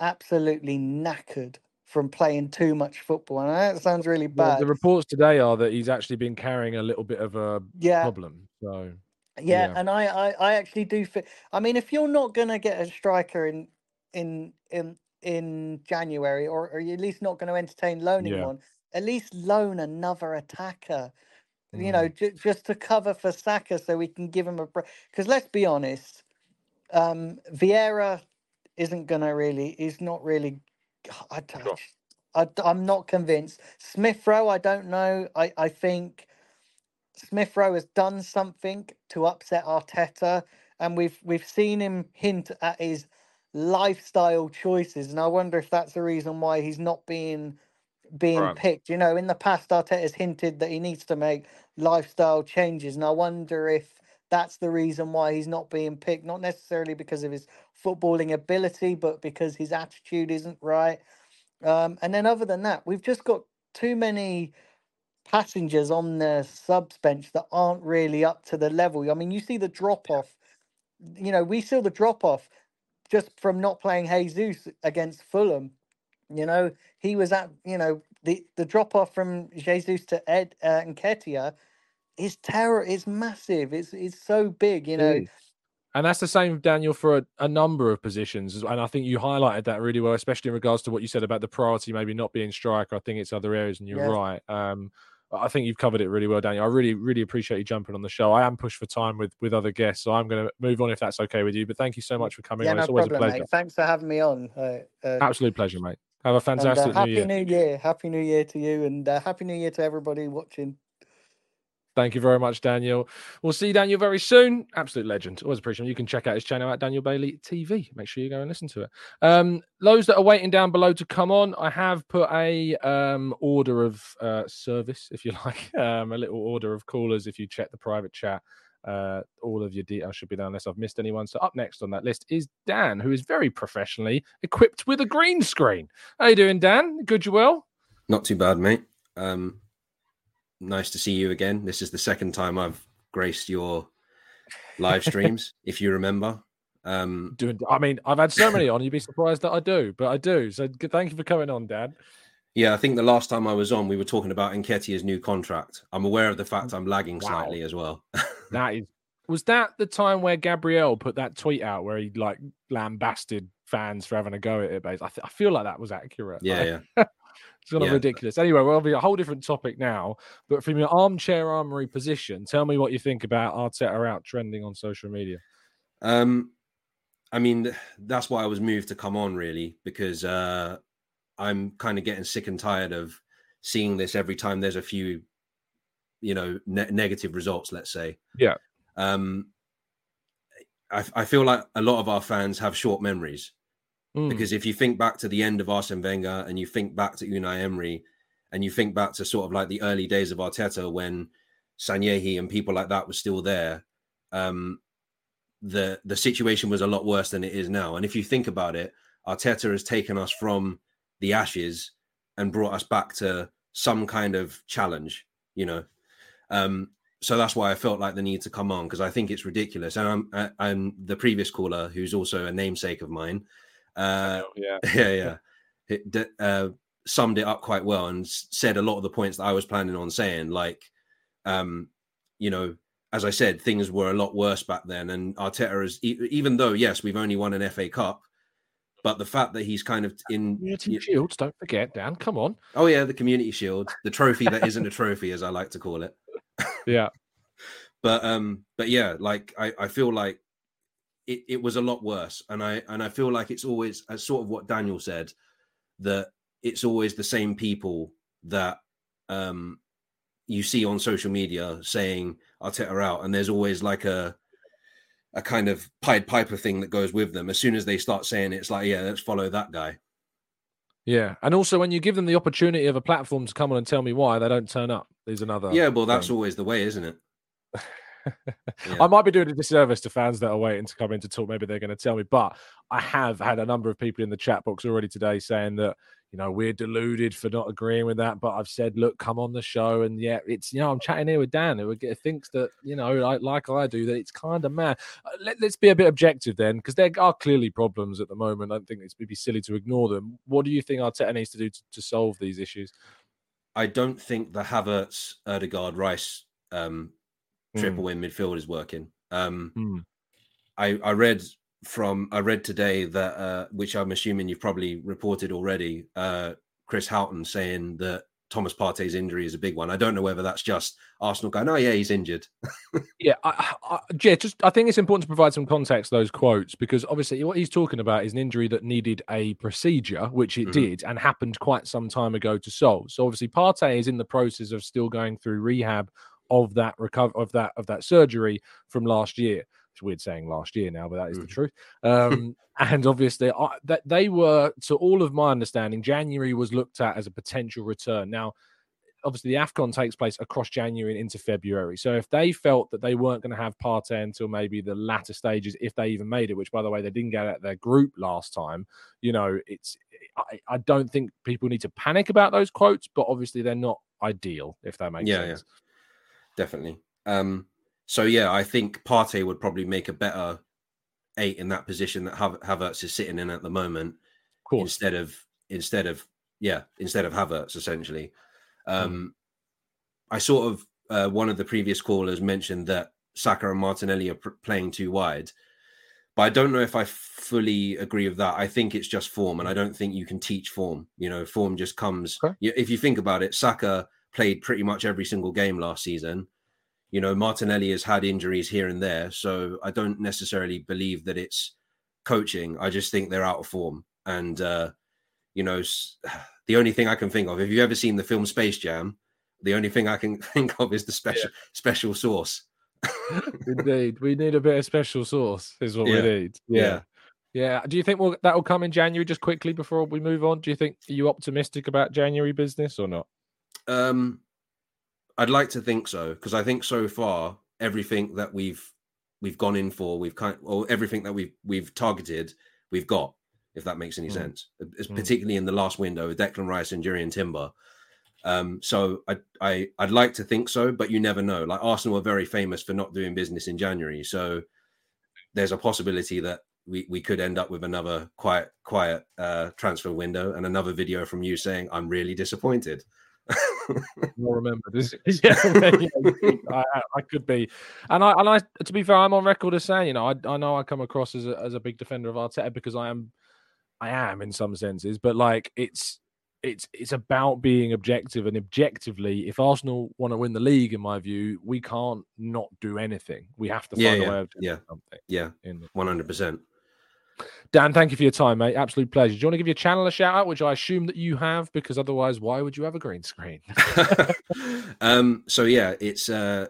absolutely knackered from playing too much football. And that sounds really Well, bad. the reports today are that he's actually been carrying a little bit of a Yeah. problem. So Yeah, and I, I, I actually do fit. I mean, if you're not gonna get a striker in in in in January, or, or you're at least not going to entertain loaning Yeah. one, at least loan another attacker. You know, ju- just to cover for Saka, so we can give him a break. Because let's be honest, um, Vieira isn't gonna really. He's not really. I, don't- I, am not convinced. Smith Rowe, I don't know. I, I think Smith Rowe has done something to upset Arteta, and we've we've seen him hint at his lifestyle choices, and I wonder if that's the reason why he's not being being Right. picked. You know, in the past, Arteta's hinted that he needs to make lifestyle changes, and I wonder if that's the reason why he's not being picked. Not necessarily because of his footballing ability, but because his attitude isn't right. Um, and then, other than that, we've just got too many passengers on the subs bench that aren't really up to the level. I mean, you see the drop off. You know, we saw the drop off just from not playing Jesus against Fulham. You know, he was at you know the the drop off from Jesus to Ed uh, Nketiah is terror is massive. It's it's so big. You know. And that's the same, Daniel, for a, a number of positions. And I think you highlighted that really well, especially in regards to what you said about the priority maybe not being striker. I think it's other areas, and you're right. Um, I think you've covered it really well, Daniel. I really, really appreciate you jumping on the show. I am pushed for time with with other guests, so I'm going to move on if that's okay with you. But thank you so much for coming yeah, on. no It's always problem, a pleasure. mate. Thanks for having me on. Uh, uh, Absolute pleasure, mate. Have a and, uh, fantastic happy new year. New Year! Happy New Year to you, and uh, Happy New Year to everybody watching. Thank you very much, Daniel. We'll see Daniel very soon. Absolute legend. Always appreciate him. You can check out his channel at Daniel Bailey TV. Make sure you go and listen to it. Um, those that are waiting down below to come on, I have put a um, order of uh, service, if you like, um, a little order of callers. If you check the private chat, uh, all of your details should be there unless I've missed anyone. So up next on that list is Dan, who is very professionally equipped with a green screen. How you doing, Dan? Good, you well? Not too bad, mate. Um, nice to see you again. This is the second time I've graced your live streams, if you remember. Um, Doing. I mean, I've had so many on. You'd be surprised that I do, but I do. So thank you for coming on, Dan. yeah, I think the last time I was on, we were talking about Nketiah's new contract. I'm aware of the fact I'm lagging Wow. slightly as well. That is. Was that the time where Gabrielle put that tweet out where he like lambasted fans for having a go at it? Base. I, th- I feel like that was accurate. Yeah, Like, yeah. it's kind of ridiculous. Anyway, we'll be a whole different topic now. But from your armchair armory position, tell me what you think about Arteta out trending on social media. Um, I mean, that's why I was moved to come on, really, because uh, I'm kind of getting sick and tired of seeing this every time there's a few, you know, ne- negative results. Let's say. Yeah. Um, I, I feel like a lot of our fans have short memories Mm. because if you think back to the end of Arsene Wenger and you think back to Unai Emery and you think back to sort of like the early days of Arteta when Sanyehi and people like that were still there, um, the the situation was a lot worse than it is now. And if you think about it, Arteta has taken us from the ashes and brought us back to some kind of challenge, you know. Um, so that's why I felt like the need to come on because I think it's ridiculous. And I'm uh, and the previous caller, who's also a namesake of mine, uh, yeah, yeah, yeah, it, uh, summed it up quite well and said a lot of the points that I was planning on saying. Like, um, you know, as I said, things were a lot worse back then. And Arteta is, even though, yes, we've only won an FA Cup, but the fact that he's kind of in Community Shields, don't forget, Dan. Come on. Oh yeah, the Community Shield, the trophy that isn't a trophy, as I like to call it. Yeah. but um, but yeah, like I, I feel like it, it was a lot worse, and I and I feel like it's always as sort of what Daniel said that it's always the same people that um you see on social media saying I'll Arteta out, and there's always like a a kind of Pied Piper thing that goes with them. As soon as they start saying it, it's like, yeah, let's follow that guy. Yeah, and also when you give them the opportunity of a platform to come on and tell me why they don't turn up, there's another. Yeah, well, that's thing. always the way, isn't it? I might be doing a disservice to fans that are waiting to come in to talk. Maybe they're going to tell me, but I have had a number of people in the chat box already today saying that you know we're deluded for not agreeing with that. But I've said, look, come on the show, and yeah, it's you know I'm chatting here with Dan who thinks that you know like, like I do that it's kind of mad. Uh, Let, us be a bit objective then, because there are clearly problems at the moment. I don't think it's would be silly to ignore them. What do you think Arteta needs to do to, to solve these issues? I don't think the Havertz, Odegaard, Rice um, triple Mm. in midfield is working. Um, Hmm. I, I read from I read today that uh, which I'm assuming you've probably reported already. Uh, Chris Hughton saying that Thomas Partey's injury is a big one. I don't know whether that's just Arsenal going, "Oh yeah, he's injured." Yeah, I, I, yeah, just I think it's important to provide some context to those quotes because obviously what he's talking about is an injury that needed a procedure, which it Mhm. did, and happened quite some time ago to solve. So obviously Partey is in the process of still going through rehab of that recover of that of that surgery from last year. It's weird saying last year now, but that is the truth. Um, and obviously, I, that they were, to all of my understanding, January was looked at as a potential return. Now, obviously the AFCON takes place across January and into February. So if they felt that they weren't going to have Partey until maybe the latter stages, if they even made it, which by the way they didn't get out their group last time, you know, it's I, I don't think people need to panic about those quotes, but obviously they're not ideal, if that makes yeah, sense. yeah, definitely. Um, so yeah, I think Partey would probably make a better eight in that position that Hav- Havertz is sitting in at the moment, instead of instead of yeah, instead of Havertz essentially. Um, I sort of uh, one of the previous callers mentioned that Saka and Martinelli are pr- playing too wide, but I don't know if I fully agree with that. I think it's just form, and I don't think you can teach form. You know, form just comes. Y- If you think about it, Saka played pretty much every single game last season. You know, Martinelli has had injuries here and there, so I don't necessarily believe that it's coaching. I just think they're out of form, and uh, you know, the only thing I can think of. If you've ever seen the film Space Jam, the only thing I can think of is the special special sauce. Indeed, we need a bit of special sauce, is what Yeah, we need. yeah. Yeah. Yeah. Do you think we'll, that will come in January just quickly before we move on? Do you think, are you optimistic about January business or not? Um, I'd like to think so because I think so far everything that we've we've gone in for, we've kind or everything that we've we've targeted, we've got. If that makes any Mm. sense, Mm. particularly in the last window with Declan Rice and Jurrien Timber. Um, so I, I I'd like to think so, but you never know. Like Arsenal are very famous for not doing business in January, so there's a possibility that we, we could end up with another quiet quiet uh, transfer window and another video from you saying I'm really disappointed well remembered. yeah, yeah I, I, could be, and I and I to be fair, I'm on record as saying you know I, I know I come across as a, as a big defender of Arteta because I am, I am in some senses, but like it's it's it's about being objective and objectively if arsenal want to win the league in my view we can't not do anything. We have to find yeah, yeah, a way of yeah. something yeah in 100% Dan, thank you for your time, mate. Absolute pleasure. Do you want to give your channel a shout out, which I assume that you have, because otherwise, why would you have a green screen? um so yeah it's uh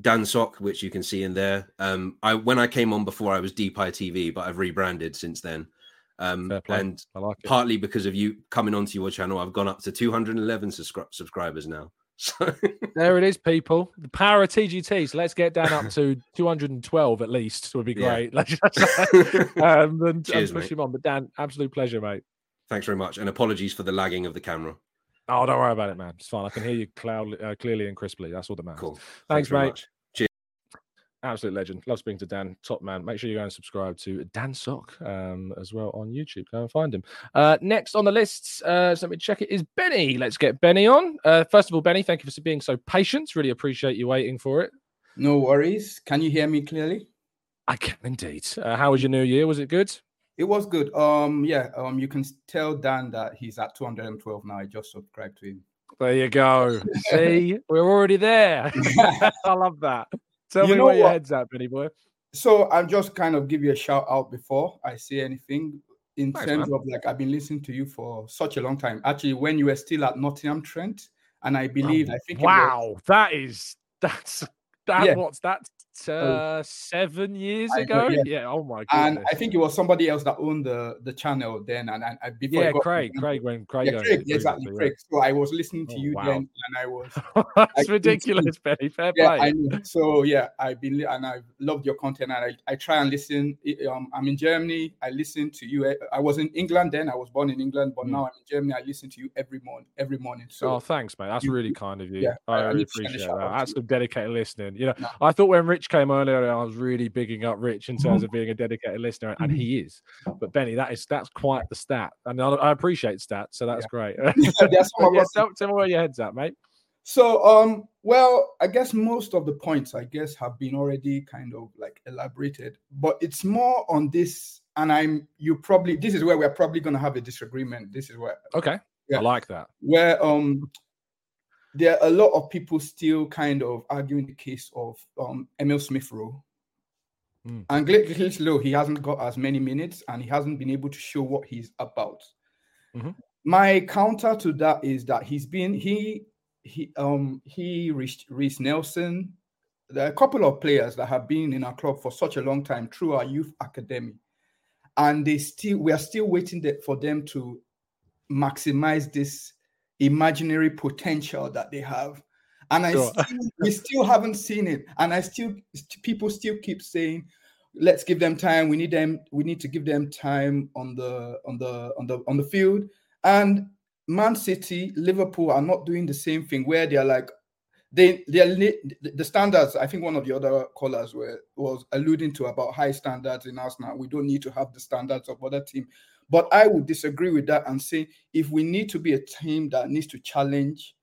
dan sock which you can see in there um i when i came on before i was deep eye tv but i've rebranded since then um and like partly because of you coming onto your channel i've gone up to 211 subscri- subscribers now so There it is, people. The power of TGT. So let's get down up to 212 at least. Would be great. Let's um, and, Cheers, and push mate. him on. But Dan, absolute pleasure, mate. thanks very much and apologies for the lagging of the camera Oh, don't worry about it, man. It's fine. I can hear you cloud, uh, clearly and crisply. That's all that matters. cool Thanks, very mate. much. Absolute legend. Love speaking to Dan, top man. Make sure you go and subscribe to Dan Sock um, as well on YouTube. Go and find him. Uh, next on the list, uh, so let me check it, is Benny. Let's get Benny on. Uh, first of all, Benny, thank you for being so patient. Really appreciate you waiting for it. No worries. Can you hear me clearly? I can indeed. Uh, how was your new year? Was it good? It was good. Um, yeah. Um, you can tell Dan that he's at 212 now. I just subscribed to him. There you go. See, we're already there. I love that. Tell You me know where your head's at, Benny boy. So I'll just kind of give you a shout out before I say anything. In Thanks, terms man. of like, I've been listening to you for such a long time. Actually, when you were still at Nottingham Trent, and I oh, believe I think it was- Wow, that is that's that. Yeah. What's that? Uh, seven years I ago. yeah. yeah. Oh my god. and. I think it was somebody else that owned the the channel then, and, and I before Yeah, got- Craig. Craig when Craig yeah, Craig, exactly, Craig. So I was listening to Oh, you wow. then, and I was That's I- ridiculous, Benny. Fair yeah, play. So yeah, I've been and I've loved your content, and I, I try and listen. Um, I'm in Germany. I listen to you. eh, I was in England then. I was born in England, but Mm. now I'm in Germany. I listen to you every morning. Every morning. So oh, thanks, mate. That's you- really kind of you. yeah, I, really need to send a appreciate that. That's some dedicated listening. You know, No. I thought when Rich came earlier, I was really bigging up Rich in terms of being a dedicated listener, and Mhm. he is. But Benny, that is that's quite the stat, and I, I appreciate stats, so that's great. There's some of Yeah, tell, tell me where your head's at, mate. So, um, well, I guess most of the points, I guess, have been already kind of like elaborated, but it's more on this, and I'm you probably this is where we're probably gonna have a disagreement. This is where Okay, Yeah. I like that. where um there are a lot of people still kind of arguing the case of um Emile Smith Rowe. Mm. And Glenn Low, he hasn't got as many minutes and he hasn't been able to show what he's about. Mhm. My counter to that is that he's been he he um he reached Reiss Nelson. There are a couple of players that have been in our club for such a long time through our youth academy, and they still we are still waiting for them to maximize this imaginary potential that they have. And I Sure. still, we still haven't seen it. And I still people still keep saying, let's give them time. We need them, we need to give them time on the on the on the on the field. And Man City, Liverpool are not doing the same thing where they're like they they are li- the standards. I think one of the other callers were was alluding to about high standards in Arsenal. We don't need to have the standards of other team. But I would disagree with that and say if we need to be a team that needs to challenge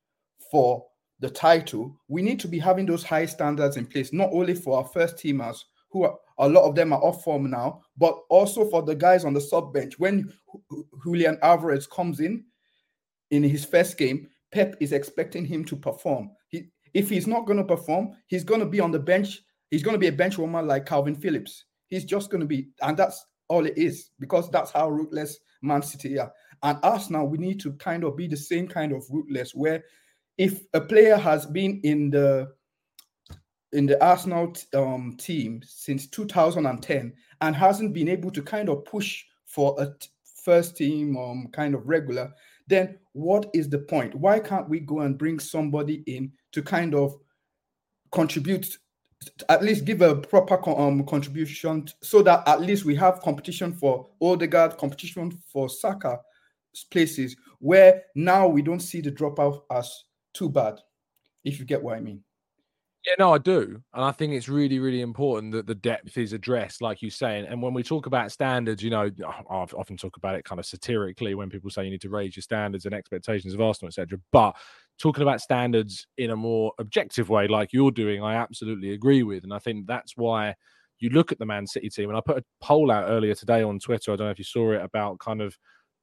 for the title, we need to be having those high standards in place, not only for our first teamers, who are a lot of them are off form now, but also for the guys on the sub bench. When Ju- Ju- Julian Alvarez comes in in his first game, Pep is expecting him to perform. He, if he's not going to perform, he's going to be on the bench. He's going to be a bench warmer like Kalvin Phillips. He's just going to be, and that's all it is because that's how ruthless Man City are. And now, we need to kind of be the same kind of ruthless where if a player has been in the in the Arsenal um, team since 2010 and hasn't been able to kind of push for a t- first team um, kind of regular, then what is the point? Why can't we go and bring somebody in to kind of contribute, at least give a proper um, contribution so that at least we have competition for Odegaard, competition for Saka places where now we don't see the dropout as too bad, if you get what I mean. Yeah, no, I do. And I think it's really, really important that the depth is addressed, like you say. And when we talk about standards, you know, I often talk about it kind of satirically when people say you need to raise your standards and expectations of Arsenal, etc. But talking about standards in a more objective way, like you're doing, I absolutely agree with. And I think that's why you look at the Man City team. And I put a poll out earlier today on Twitter. I don't know if you saw it about kind of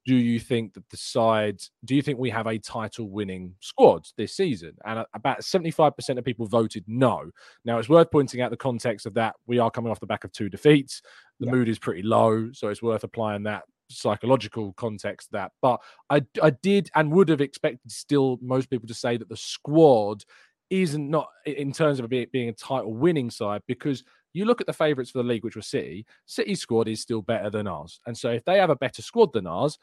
do you think that the side do you think we have a title winning squad this season? And about 75% of people voted no. Now it's worth pointing out the context of that. We are coming off the back of two defeats. The Yeah. mood is pretty low so it's worth applying that psychological context to that. But i i did and would have expected still most people to say that the squad isn't not in terms of it being- a title winning side because you look at the favourites for the league, which was City. City's squad is still better than ours, and so if they have a better squad than ours,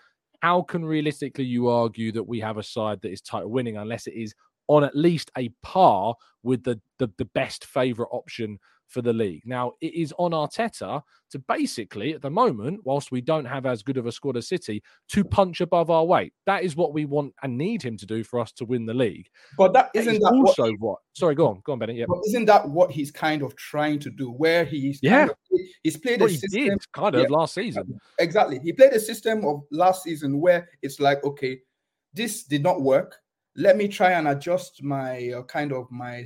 how can realistically you argue that we have a side that is title winning unless it is on at least a par with the the, the best favourite option for the league. Now, it is on Arteta to basically, at the moment, whilst we don't have as good of a squad as City, to punch above our weight. That is what we want and need him to do for us to win the league. But that isn't that also what, what, Sorry, go on, go on, Benny. Yeah, but isn't that what he's kind of trying to do? Where he's Yeah. kind of, he's played Well, a he system did, kind of, last season. Exactly, he played a system of last season where it's like, okay, this did not work. Let me try and adjust my uh, kind of my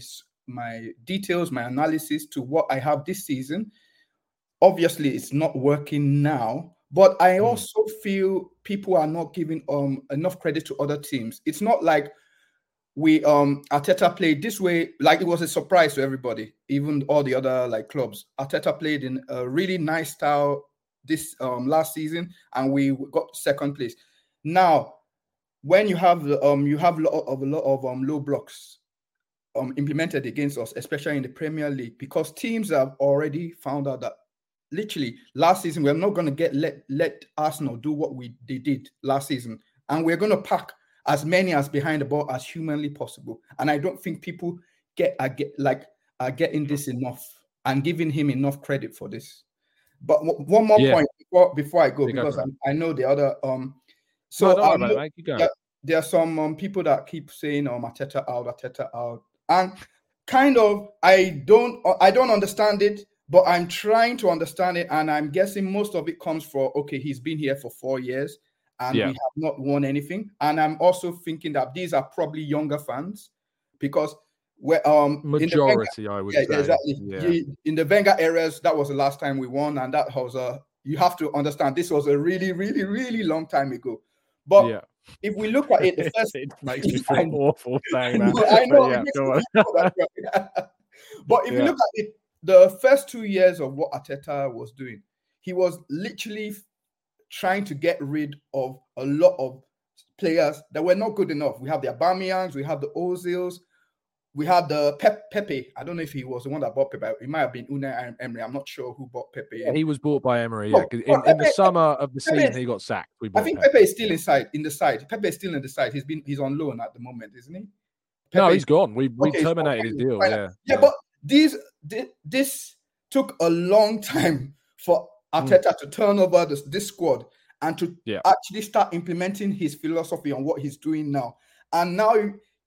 my details, my analysis to what I have this season. Obviously, it's not working now, but Hmm. I also feel people are not giving um enough credit to other teams. It's not like we um Arteta played this way, like it was a surprise to everybody, even all the other like clubs. Arteta played in a really nice style this um last season, and we got second place. Now, when you have um you have a lot of a lot of um low blocks um implemented against us, especially in the Premier League, because teams have already found out that literally last season we're not going to get let let Arsenal do what we they did last season, and we're going to pack as many as behind the ball as humanly possible. And I don't think people get are get like are getting this enough and giving him enough credit for this. But w- one more Yeah. point before before I go go because. I, I know the other um. So No, don't worry I about it, know mate. Keep going. there, there are some um, people that keep saying um Arteta out, Arteta out, and kind of I don't I don't understand it, but I'm trying to understand it, and I'm guessing most of it comes for okay, he's been here for four years and Yeah. we have not won anything, and I'm also thinking that these are probably younger fans because we're um in the Wenger- Majority, I would yeah, say. exactly. Yeah. In the Wenger eras, that was the last time we won, and that was a. You have to understand this was a really, really, really long time ago. But Yeah. If we look at it, the first it makes me feel awful saying that. I but know, yeah, makes go me on. feel that way. but if you look at it, the first two years of what Arteta was doing, he was literally trying to get rid of a lot of players that were not good enough. We have the Aubameyang's, we have the Ozils, we have the uh, Pep, Pepe. I don't know if he was the one that bought Pepe. It might have been Unai Emery. I'm not sure who bought Pepe. Yeah, he was bought by Emery. Oh, Yeah, oh, in, in the summer of the Pepe- season, he got sacked. We I think Pepe. Pepe is still inside in the side. Pepe is still in the side. He's been he's on loan at the moment, isn't he? No, Pepe- he's gone. We we Okay, terminated his deal. Fine. Yeah. Yeah, but these this took a long time for hmm. Arteta to turn over this, this squad and to Yeah. actually start implementing his philosophy on what he's doing now. And now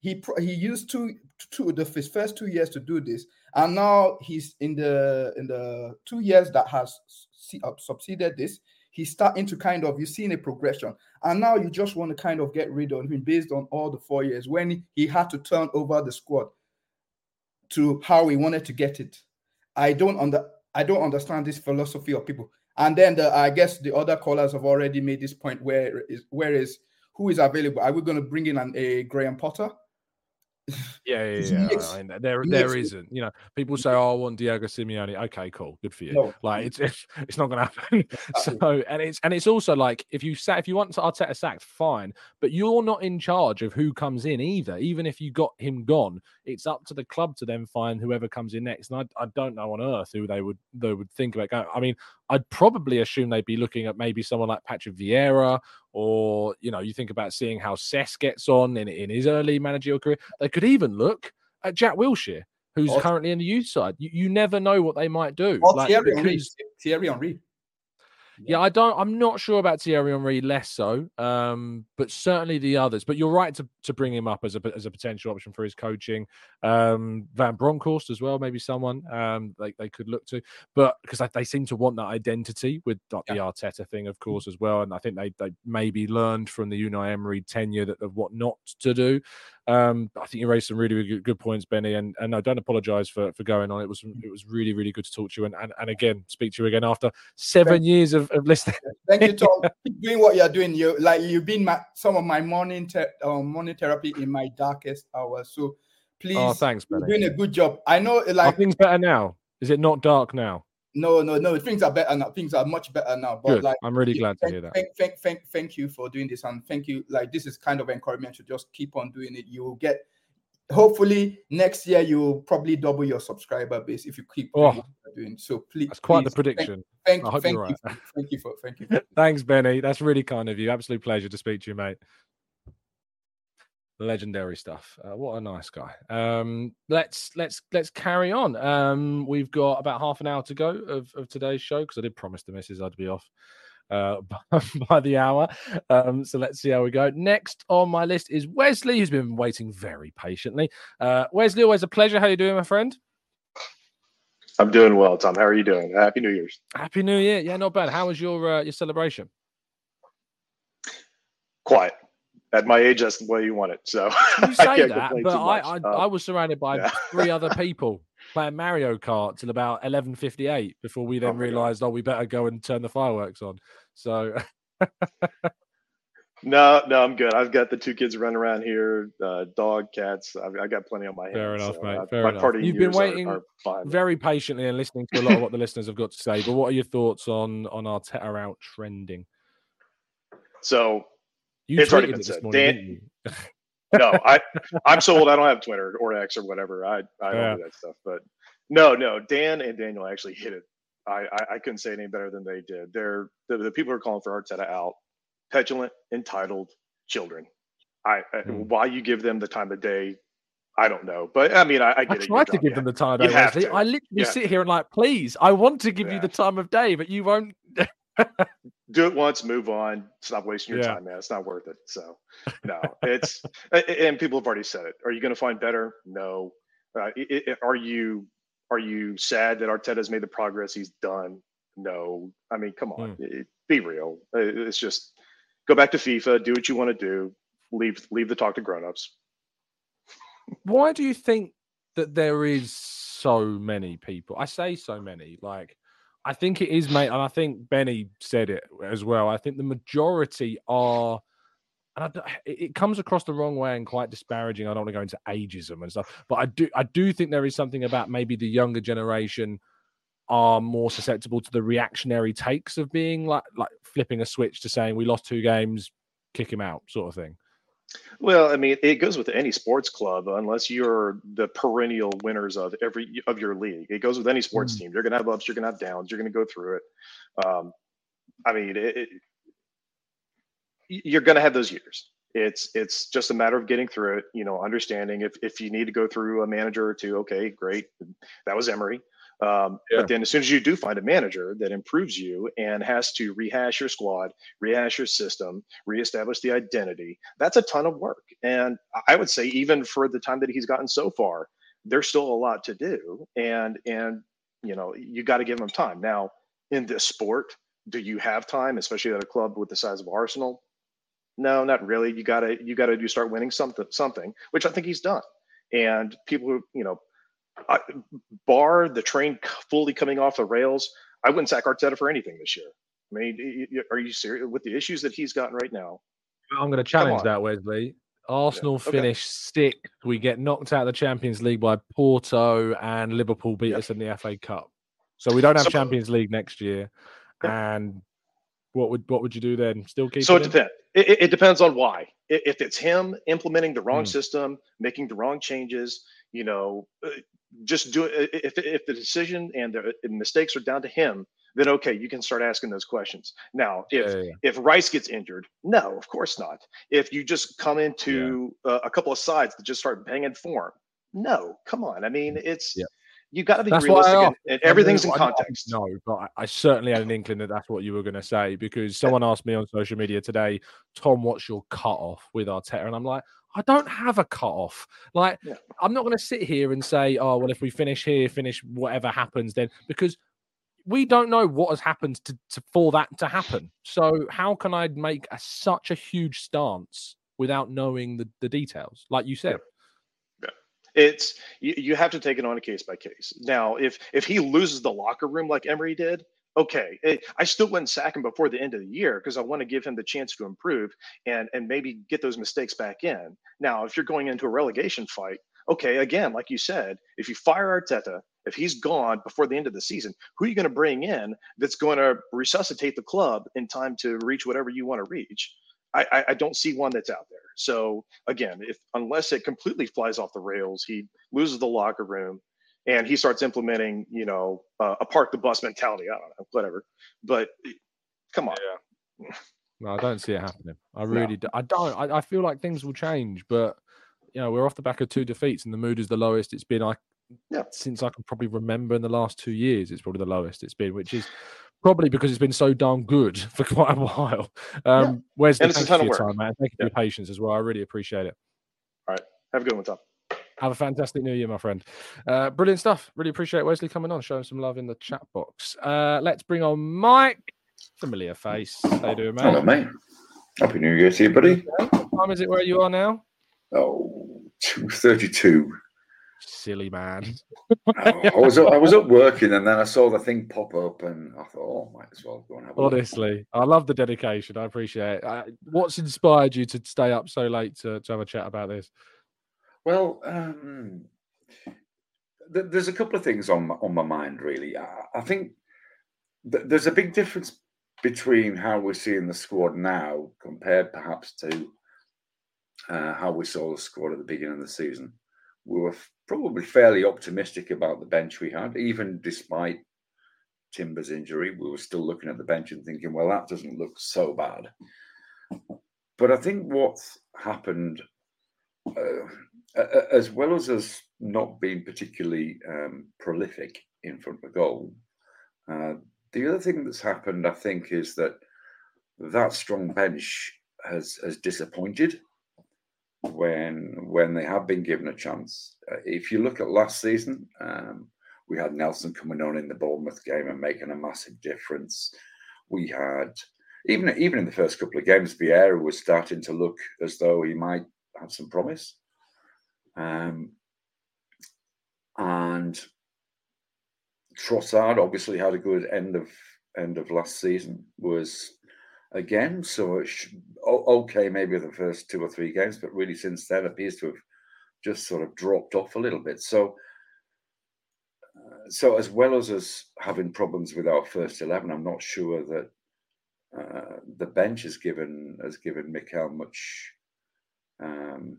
he he used two two the his first two years to do this, and now he's in the in the two years that has uh, succeeded this. He's starting to kind of you've seen a progression, and now you just want to kind of get rid of him based on all the four years when he had to turn over the squad to how he wanted to get it. I don't under I don't understand this philosophy of people. And then the I guess the other callers have already made this point where is where is who is available? Are we going to bring in an, a Graham Potter? Yeah, yeah, yeah. makes- I mean, there, he there makes- isn't. You know, people say, "Oh, I want Diego Simeone." Okay, cool, good for you. No. Like it's it's, it's not going to happen. so, and it's and it's also like if you sat if you want Arteta sacked, fine, but you're not in charge of who comes in either. Even if you got him gone, it's up to the club to then find whoever comes in next. And I, I don't know on earth who they would they would think about going. I mean, I'd probably assume they'd be looking at maybe someone like Patrick Vieira, or you know, you think about seeing how Cesc gets on in in his early managerial career. They could even look at Jack Wilshere, who's Or- currently in the youth side. You, you never know what they might do. Or Like, Thierry Henry. Thierry Henry. Yeah, I don't. I'm not sure about Thierry Henry. Less so, um, but certainly the others. But you're right to to bring him up as a as a potential option for his coaching. Um, Van Bronckhorst as well, maybe someone um, they they could look to. But because they, seem to want that identity with like, the Arteta thing, of course, as well. And I think they they maybe learned from the Unai Emery tenure that of what not to do. Um, I think you raised some really, really good, good points, Benny, and and I don't apologise for for going on. It was it was really really good to talk to you, and and, and again speak to you again after seven years of, of listening. Thank you, Tom. Keep doing what you're doing. You like you've been my some of my morning te- um, morning therapy in my darkest hours. So please, Oh, thanks, you're Benny. doing a good job. I know, Are like things better now? Is it not dark now? No, no, no. Things are better now. Things are much better now. But Good. like, I'm really glad to hear that. Thank, thank, thank, thank you for doing this, and thank you. Like this is kind of encouragement to just keep on doing it. You will get. Hopefully next year you'll probably double your subscriber base if you keep doing Oh, doing. So please, That's quite the please, thank- prediction. Thank, I hope thank you're you, right. thank you for, thank you. For, Thanks, Benny. That's really kind of you. Absolute pleasure to speak to you, mate. Legendary stuff. Uh, what a nice guy. Um, let's let's let's carry on. Um, we've got about half an hour to go of, of today's show because I did promise the missus I'd be off uh, by the hour. Um, so let's see how we go. Next on my list is Wesley, who's been waiting very patiently. Uh, Wesley, always a pleasure. How you doing, my friend? I'm doing well, Tom. How are you doing? Happy New Year's. Happy New Year. Yeah, not bad. How was your uh, your celebration? Quiet. At my age, that's the way you want it. So You I say that, but I. I, Um, I was surrounded by yeah. three other people playing Mario Kart till about eleven fifty eight before we then realised, oh, we better go and turn the fireworks on. So No, no, I'm good. I've got the two kids running around here, uh, dog, cats. I've, I got plenty on my hands. Fair enough, so, mate. uh, Fair my enough. You've been years are- waiting are very patiently and listening to a lot of what the listeners have got to say. But what are your thoughts on on Arteta out trending? So You it's already been said. morning, Dan- no, I I'm so old I don't have Twitter or X or whatever. I I don't Yeah. do that stuff. But no, no, Dan and Daniel actually hit it. I I, I couldn't say any better than they did. They're the, the people who are calling for Arteta out, petulant, entitled children. I, I Hmm. why you give them the time of day, I don't know. But I mean, I, I I it. tried to give dumb, them the yeah. time day, have Wesley. to. I literally Yeah. sit here and like, please, I want to give you the time of day, but you won't. do it once, move on. Stop wasting your Yeah. time, man. It's not worth it. So, no, it's and people have already said it. Are you going to find better? No. Uh, i- i- are you are you sad that Arteta's made the progress he's done? No. I mean, come on, Hmm. it- be real. It's just go back to FIFA, do what you want to do, leave leave the talk to grown-ups. Why do you think that there is so many people? I say so many. Like, I think it is, mate, and I think Benny said it as well. I think the majority are, and I it comes across the wrong way and quite disparaging. I don't want to go into ageism and stuff, but I do, I do think there is something about maybe the younger generation are more susceptible to the reactionary takes of being like, like flipping a switch to saying we lost two games, kick him out, sort of thing. Well, I mean, it goes with any sports club unless you're the perennial winners of every of your league. It goes with any sports Mm. team. You're going to have ups, you're going to have downs, you're going to go through it. Um, I mean, it, it, you're going to have those years. It's it's just a matter of getting through it. You know, understanding if if you need to go through a manager or two, okay, great. That was Emery. Um, Yeah. But then as soon as you do find a manager that improves you and has to rehash your squad, rehash your system, reestablish the identity, that's a ton of work. And I would say even for the time that he's gotten so far, there's still a lot to do. And and you know, you got to give him time. Now, in this sport, do you have time, especially at a club with the size of Arsenal? No, not really. You gotta you gotta do start winning something something, which I think he's done. And people who you know, I, bar the train fully coming off the rails, I wouldn't sack Arteta for anything this year. I mean, are you serious with the issues that he's gotten right now? I'm going to challenge that, Wesley. Arsenal okay. finish sixth. We get knocked out of the Champions League by Porto, and Liverpool beat us in the FA Cup. So we don't have So- Champions League next year. And what would what would you do then? Still keep So it depends. It, it- depends on why. If it's him implementing the wrong Hmm. system, making the wrong changes, you know, uh, just do it. If if the decision and the mistakes are down to him, then okay, you can start asking those questions. Now, if Yeah, yeah, yeah. if Rice gets injured, no, of course not. If you just come into uh, a couple of sides that just start banging form, no, come on. I mean, it's you got to be That's realistic, and, and everything's in I didn't context. No, but I, I certainly had an inkling that that's what you were going to say because someone asked me on social media today, Tom, what's your cut off with Arteta? And I'm like, I don't have a cut off. Like, I'm not going to sit here and say, oh, well, if we finish here, finish whatever happens, then because we don't know what has happened to, to for that to happen. So how can I make a, such a huge stance without knowing the, the details? Like you said. Yeah it's you, you have to take it on a case by case. Now, if if he loses the locker room like Emery did, okay, eh, I still wouldn't sack him before the end of the year because I want to give him the chance to improve and and maybe get those mistakes back in. Now, if you're going into a relegation fight, okay, again, like you said, if you fire Arteta, if he's gone before the end of the season, who are you going to bring in that's going to resuscitate the club in time to reach whatever you want to reach? I, I, I don't see one that's out there. So again, if unless it completely flies off the rails, he loses the locker room, and he starts implementing, you know, uh, a park the bus mentality. I don't know, whatever. But come on. Yeah. No, I don't see it happening. I really do. I don't. I, I feel like things will change, but you know we're off the back of two defeats, and the mood is the lowest it's been. I since I can probably remember in the last two years, it's probably the lowest it's been, which is probably because it's been so darn good for quite a while. Um, Where's the And it's a thank ton you of for your work. time, man? Thank you for your patience as well. I really appreciate it. All right. Have a good one, Tom. Have a fantastic new year, my friend. Uh, brilliant stuff. Really appreciate Wesley coming on, showing some love in the chat box. Uh, let's bring on Mike. Familiar face. How you doing, mate? Hello, mate. Happy New Year to you, buddy. What time is it where you are now? Oh, 2.32. Silly man. I was up, I was up working and then I saw the thing pop up and I thought, oh, might as well go and have a look. Honestly, I love the dedication. I appreciate it. What's inspired you to stay up so late to, to have a chat about this? Well, um, th- there's a couple of things on my, on my mind, really. I, I think th- there's a big difference between how we're seeing the squad now compared perhaps to uh, how we saw the squad at the beginning of the season. We were f- probably fairly optimistic about the bench we had, even despite Timber's injury. We were still looking at the bench and thinking, well, that doesn't look so bad. But I think what's happened, uh, as well as us not being particularly um, prolific in front of goal, uh, the other thing that's happened, I think, is that that strong bench has has disappointed when when they have been given a chance. Uh, if you look at last season, um, we had Nelson coming on in the Bournemouth game and making a massive difference. We had even even in the first couple of games, Vieira was starting to look as though he might have some promise. Um, and Trossard obviously had a good end of end of last season. Was again so okay maybe the first two or three games, but really since then appears to have just sort of dropped off a little bit. So. So as well as us having problems with our first eleven, I'm not sure that uh, the bench has given has given Mikel much um,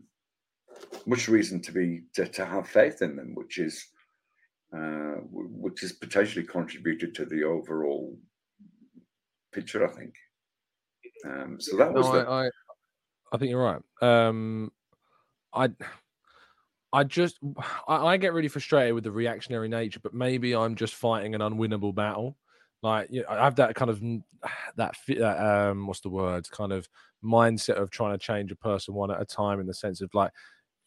much reason to be to, to have faith in them, which is uh, which has potentially contributed to the overall picture. I think. Um, so that was No, the, I, I, I think you're right. Um, I, I just, I, I get really frustrated with the reactionary nature, but maybe I'm just fighting an unwinnable battle. Like, you know, I have that kind of that, that um, what's the word? Kind of mindset of trying to change a person one at a time, in the sense of like,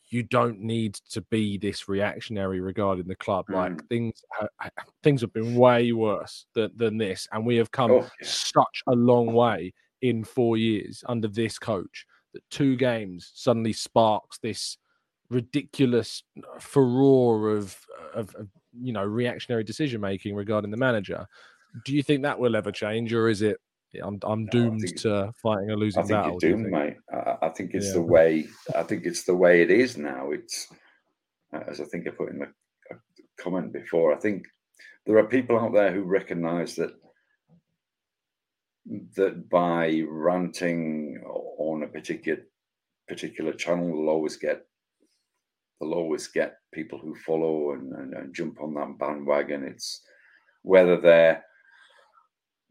you don't need to be this reactionary regarding the club. Like Mm. things, ha- things have been way worse than, than this, and we have come Oh, such a long way in four years under this coach. That two games suddenly sparks this ridiculous furore of, of, of you know reactionary decision making regarding the manager. Do you think that will ever change, or is it? I'm I'm doomed to fighting a losing I think battle. you're do you doomed, think? mate. I, I think it's Yeah. the way. I think it's the way it is now. It's as I think I put in the comment before. I think there are people out there who recognise that that by ranting on a particular particular channel, will always get they'll always get people who follow and, and, and jump on that bandwagon. It's whether they're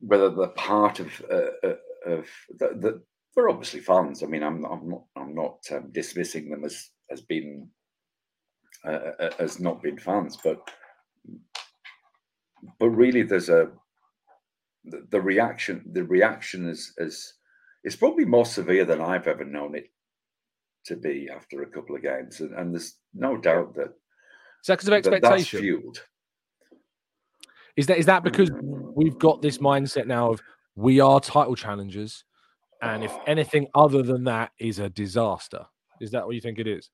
whether they're part of uh, uh, of the, the, they're obviously fans. I mean, I'm I'm not I'm not um, dismissing them as as being uh, uh, as not being fans, but but really, there's a the, the reaction. The reaction is is is probably more severe than I've ever known it to be after a couple of games, and, and there's no doubt that Is that because of that that's expectation? fueled. Is that is that because we've got this mindset now of we are title challengers, and if anything other than that is a disaster? Is that what you think it is?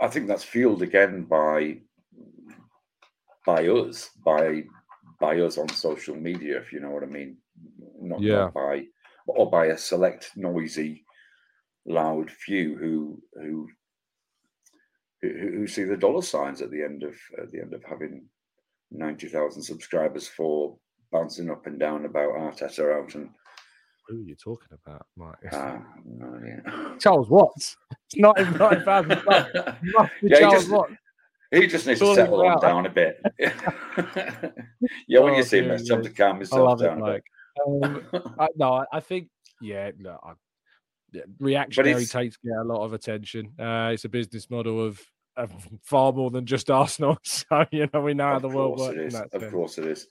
I think that's fueled again by by us, by by us on social media, if you know what I mean. Not, Yeah. not by or by a select noisy, loud few who who who, who see the dollar signs at the end of at the end of having ninety thousand subscribers for bouncing up and down about Arteta out and Who are you talking about, Mike? uh, no. Charles Watts. It's not even not. Must be Yeah, he Charles just- Watts. He just needs to settle it on down a bit. yeah, when Oh, you see him, it's time me. to calm yourself it, down a bit. Um, I, no, I, think yeah. No, I, yeah, reactionary takes get a lot of attention. Uh, it's a business model of far more than just Arsenal. So you know we know how the world works. it that Of course it is.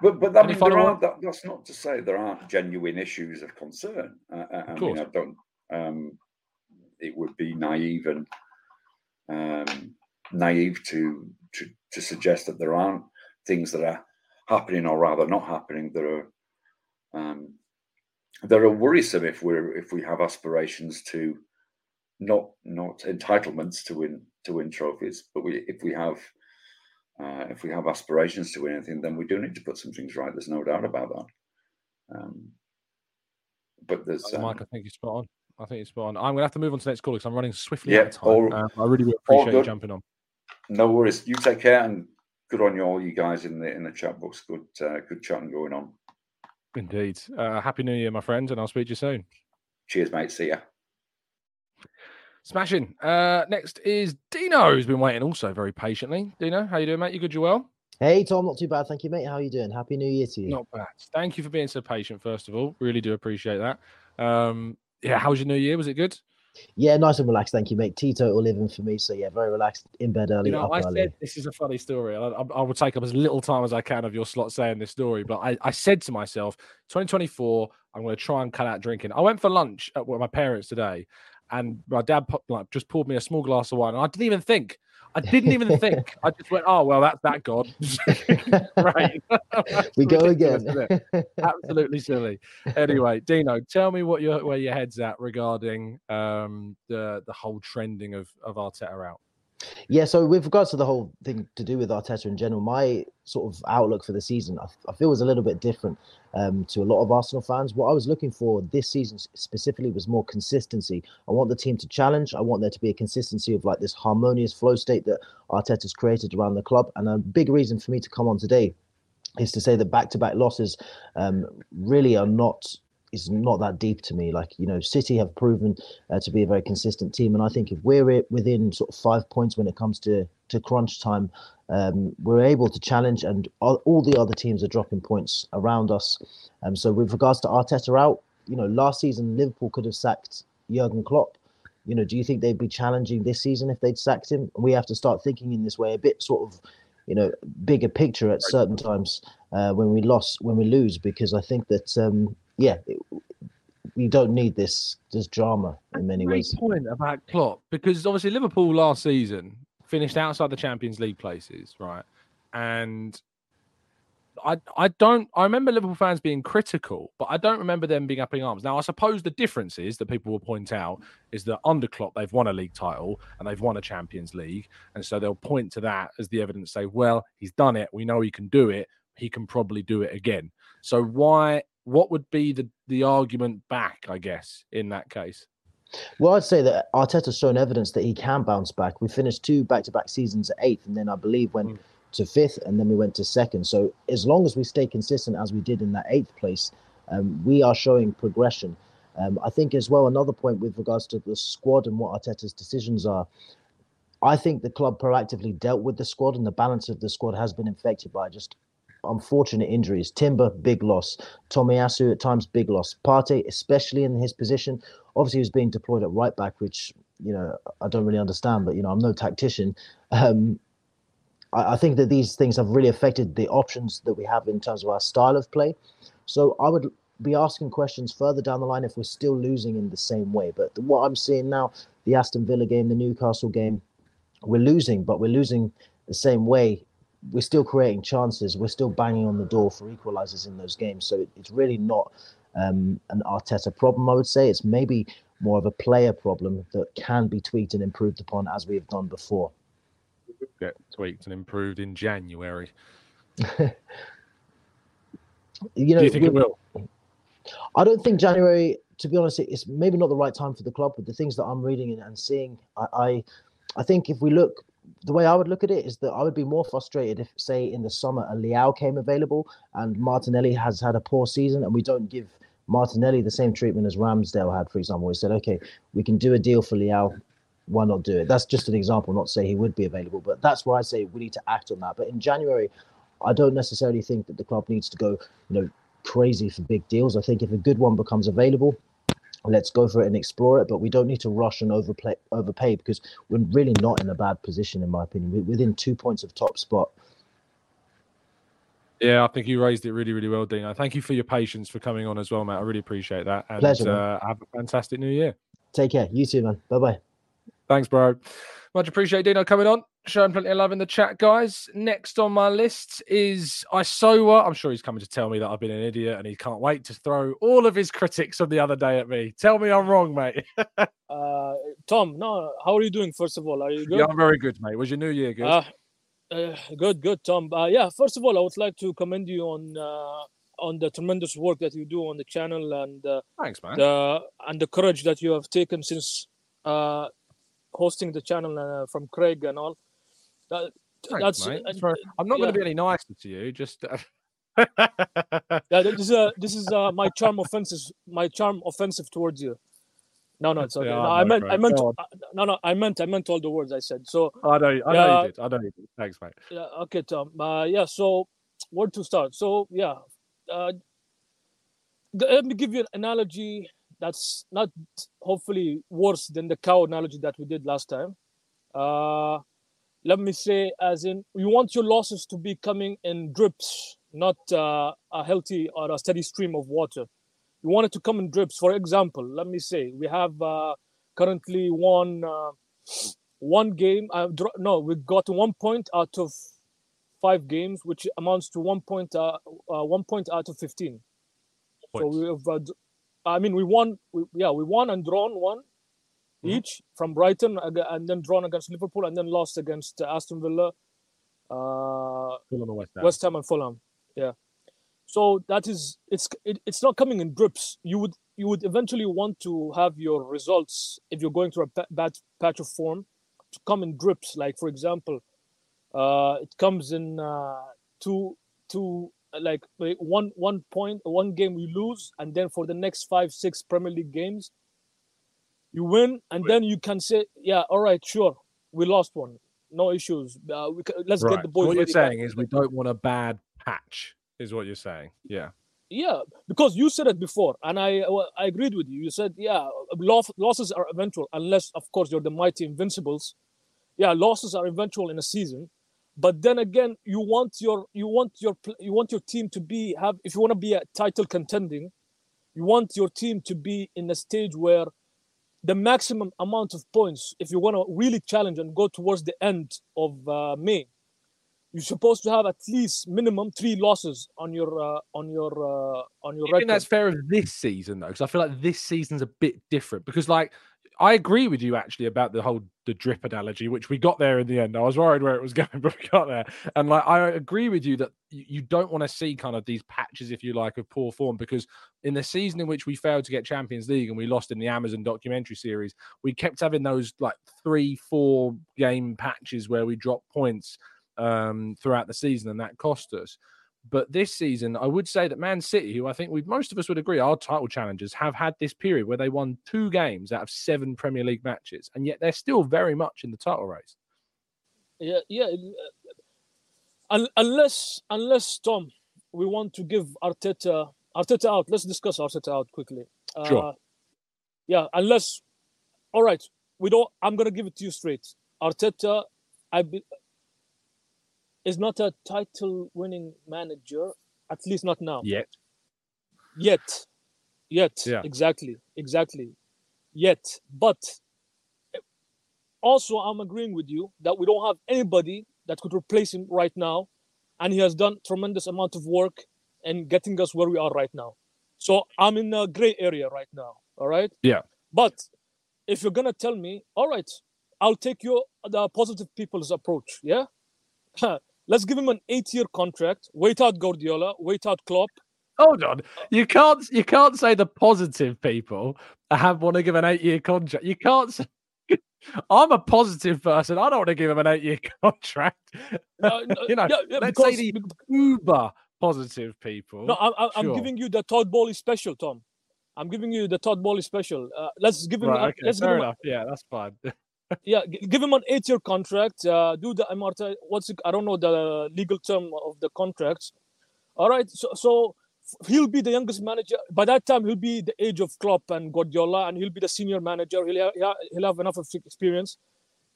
But but mean, there aren't, that, that's not to say there aren't genuine issues of concern. Uh, I, I mean, course. I don't. Um, it would be naive and um, naive to, to to suggest that there aren't things that are happening, or rather not happening, that are um, that are worrisome if we're if we have aspirations to not not entitlements to win to win trophies, but we if we have uh, if we have aspirations to win anything, then we do need to put some things right. There's no doubt about that. Um, but there's Uh, um, Mike, I think you're spot on. I think you're spot on. I'm going to have to move on to the next call because I'm running swiftly Yeah, out of time. all- Um, I really appreciate you jumping on. no worries. You take care and good on you all, you guys in the in the chat box. Good uh, good chatting going on. Indeed. Uh, Happy New Year, my friend, and I'll speak to you soon. Cheers, mate. See ya. Smashing. Uh, next is Dino, who's been waiting also very patiently. Dino, how you doing, mate? You good? You well? Hey Tom, not too bad, thank you, mate. How are you doing? Happy New Year to you. Not bad. Thank you for being so patient. First of all, really do appreciate that. Um, yeah, how was your New Year? Was it good? Yeah, nice and relaxed, thank you, mate. Teetotal living for me, so yeah, very relaxed. In bed early, You know, I early. said this is a funny story. I, I, I will take up as little time as I can of your slot saying this story, but I, I said to myself, 2024, I'm going to try and cut out drinking. I went for lunch at with my parents today, and my dad put, like, just poured me a small glass of wine, and I didn't even think. I didn't even think. I just went, oh well, that's that god. right. we go again. Absolutely silly. Anyway, Dino, tell me what your where your head's at regarding um, the the whole trending of of Arteta out. Yeah, so with regards to the whole thing to do with Arteta in general, my sort of outlook for the season, I, I feel was a little bit different um, to a lot of Arsenal fans. What I was looking for this season specifically was more consistency. I want the team to challenge. I want there to be a consistency of like this harmonious flow state that Arteta's created around the club. And a big reason for me to come on today is to say that back-to-back losses um, really are not is not that deep to me. Like you know, City have proven uh, to be a very consistent team, and I think if we're within sort of five points when it comes to to crunch time, um, we're able to challenge, and all, all the other teams are dropping points around us. Um, so with regards to Arteta out, you know, last season Liverpool could have sacked Jurgen Klopp. You know, do you think they'd be challenging this season if they'd sacked him? We have to start thinking in this way a bit sort of you know bigger picture at certain times uh, when we lost when we lose because I think that um, yeah it, we don't need this this drama in many Great ways. point about Klopp because obviously Liverpool last season finished outside the Champions League places, right? And I I don't I remember Liverpool fans being critical, but I don't remember them being up in arms. Now I suppose the difference is that people will point out is that under Klopp they've won a league title and they've won a Champions League, and so they'll point to that as the evidence. Say, well, he's done it. We know he can do it. He can probably do it again. So why? What would be the the argument back? I guess in that case. Well, I'd say that Arteta's shown evidence that he can bounce back. We finished two back-to-back seasons at eighth, and then I believe went to fifth, and then we went to second. So as long as we stay consistent as we did in that eighth place, um, we are showing progression. Um, I think as well another point with regards to the squad and what Arteta's decisions are. I think the club proactively dealt with the squad, and the balance of the squad has been infected by just unfortunate injuries. Timber, big loss. Tomiyasu at times, big loss. Partey, especially in his position, obviously he was being deployed at right back, which you know I don't really understand. But you know I'm no tactician. Um, I, I think that these things have really affected the options that we have in terms of our style of play. So I would be asking questions further down the line if we're still losing in the same way. But what I'm seeing now, the Aston Villa game, the Newcastle game, we're losing, but we're losing the same way. We're still creating chances. We're still banging on the door for equalizers in those games. So it, it's really not um, an Arteta problem, I would say. It's maybe more of a player problem that can be tweaked and improved upon as we have done before. Get tweaked and improved in January. You know, Do you think it will? I don't think January, to be honest, it's maybe not the right time for the club. But the things that I'm reading and, and seeing, I, I, I think if we look, the way I would look at it is that I would be more frustrated if, say, in the summer, a Leao came available and Martinelli has had a poor season, and we don't give Martinelli the same treatment as Ramsdale had, for example. We said, okay, we can do a deal for Leao. Why not do it? That's just an example. Not say he would be available, but that's why I say we need to act on that. But in January, I don't necessarily think that the club needs to go, you know, crazy for big deals. I think if a good one becomes available, let's go for it and explore it. But we don't need to rush and overplay overpay because we're really not in a bad position, in my opinion. We're within two points of top spot. Yeah, I think you raised it really, really well, Dino. Thank you for your patience for coming on as well, mate. I really appreciate that. And Pleasure, uh, have a fantastic new year. Take care. You too, man. Bye bye. Thanks, bro. Much appreciate Dino coming on. Showing plenty of love in the chat, guys. Next on my list is Isowa. I'm sure he's coming to tell me that I've been an idiot and he can't wait to throw all of his critics of the other day at me. Tell me I'm wrong, mate. Uh, Tom, no, how are you doing? First of all, are you good? yeah, I'm very good, mate. Was your new year good? Uh, uh, good, good, Tom. Uh, yeah, first of all, I would like to commend you on uh, on the tremendous work that you do on the channel and uh, Thanks, man. the and the courage that you have taken since uh, hosting the channel uh, from Craig and all. That, Thanks, that's mate. I'm not going to be any nicer to you. Just yeah, this is uh, this is uh, my charm offensive my charm offensive towards you. No, no, it's okay. Yeah, no, I I meant I meant Go on. uh, no, no, I meant I meant all the words I said. So I know, I know yeah, you did. I know you did. Thanks, mate. Yeah, okay, Tom. Uh, yeah, so where to start? So yeah, uh, let me give you an analogy that's not hopefully worse than the cow analogy that we did last time. Uh, let me say, as in, you want your losses to be coming in drips, not uh, a healthy or a steady stream of water. You want it to come in drips. For example, let me say we have uh, currently one uh, one game. Uh, no, we got one point out of five games, which amounts to one point uh, uh, one point out of fifteen. So we have, uh, I mean, we won. We, yeah, we won and drawn one each from Brighton, and then drawn against Liverpool, and then lost against Aston Villa, uh, West Ham. West Ham and Fulham. Yeah. So that is it's it, it's not coming in drips. You would you would eventually want to have your results if you're going through a bad patch of form to come in drips. Like for example, uh, it comes in uh, two two like like one one point one game we lose, and then for the next five six Premier League games, you win, and then you can say, yeah, all right, sure, we lost one, no issues. Uh, we let's right. get the So boys what you're ready back. saying is we don't want a bad patch, is what you're saying. Yeah. Yeah, because you said it before, and I well, I agreed with you. You said, yeah, loss, losses are eventual, unless of course you're the mighty Invincibles. Yeah, losses are eventual in a season, but then again, you want your you want your you want your team to be have if you want to be a title contending, you want your team to be in a stage where the maximum amount of points, if you want to really challenge and go towards the end of uh, May, you're supposed to have at least minimum three losses on your uh, on your uh, on your I think that's fair of this season though, because I feel like this season's a bit different. Because like I agree with you actually about the whole the drip analogy, which we got there in the end. I was worried where it was going, but we got there. And like I agree with you that you, don't want to see kind of these patches, if you like, of poor form, because in the season in which we failed to get Champions League and we lost in the Amazon documentary series, we kept having those like three, four game patches where we dropped points um, throughout the season, and that cost us. But this season, I would say that Man City, who I think we most of us would agree are title challengers, have had this period where they won two games out of seven Premier League matches, and yet they're still very much in the title race. Yeah, yeah. uh, unless unless Tom, we want to give Arteta Arteta out. Let's discuss Arteta out quickly. Uh, Sure. Yeah, unless. All right, we don't. I'm gonna give it to you straight. Arteta, I be, is not a title-winning manager. At least not now. Yet. Yet. Yet. Yeah. Exactly. Exactly. Yet. But also, I'm agreeing with you that we don't have anybody that could replace him right now. And he has done tremendous amount of work in getting us where we are right now. So I'm in a gray area right now. All right. Yeah. But if you're gonna tell me, all right, I'll take your the positive people's approach. Yeah. Let's give him an eight-year contract. Wait out Guardiola. Wait out Klopp. Hold on, you can't you can't say the positive people have want to give an eight year contract. You can't. Say, I'm a positive person. I don't want to give him an eight year contract. you know, yeah, yeah, let's because- say the uber positive people. No, I'm, I'm, I'm Sure. giving you the Todd Boehly special, Tom. I'm giving you the Todd Boehly special. Uh, let's give him. Right, okay, let's give fair him a- enough. Yeah, that's fine. Yeah, give him an eight-year contract. Uh, do the. What's it, I don't know the legal term of the contracts. All right. So, so he'll be the youngest manager. By that time, he'll be the age of Klopp and Guardiola, and he'll be the senior manager. He'll have, he'll have enough of experience.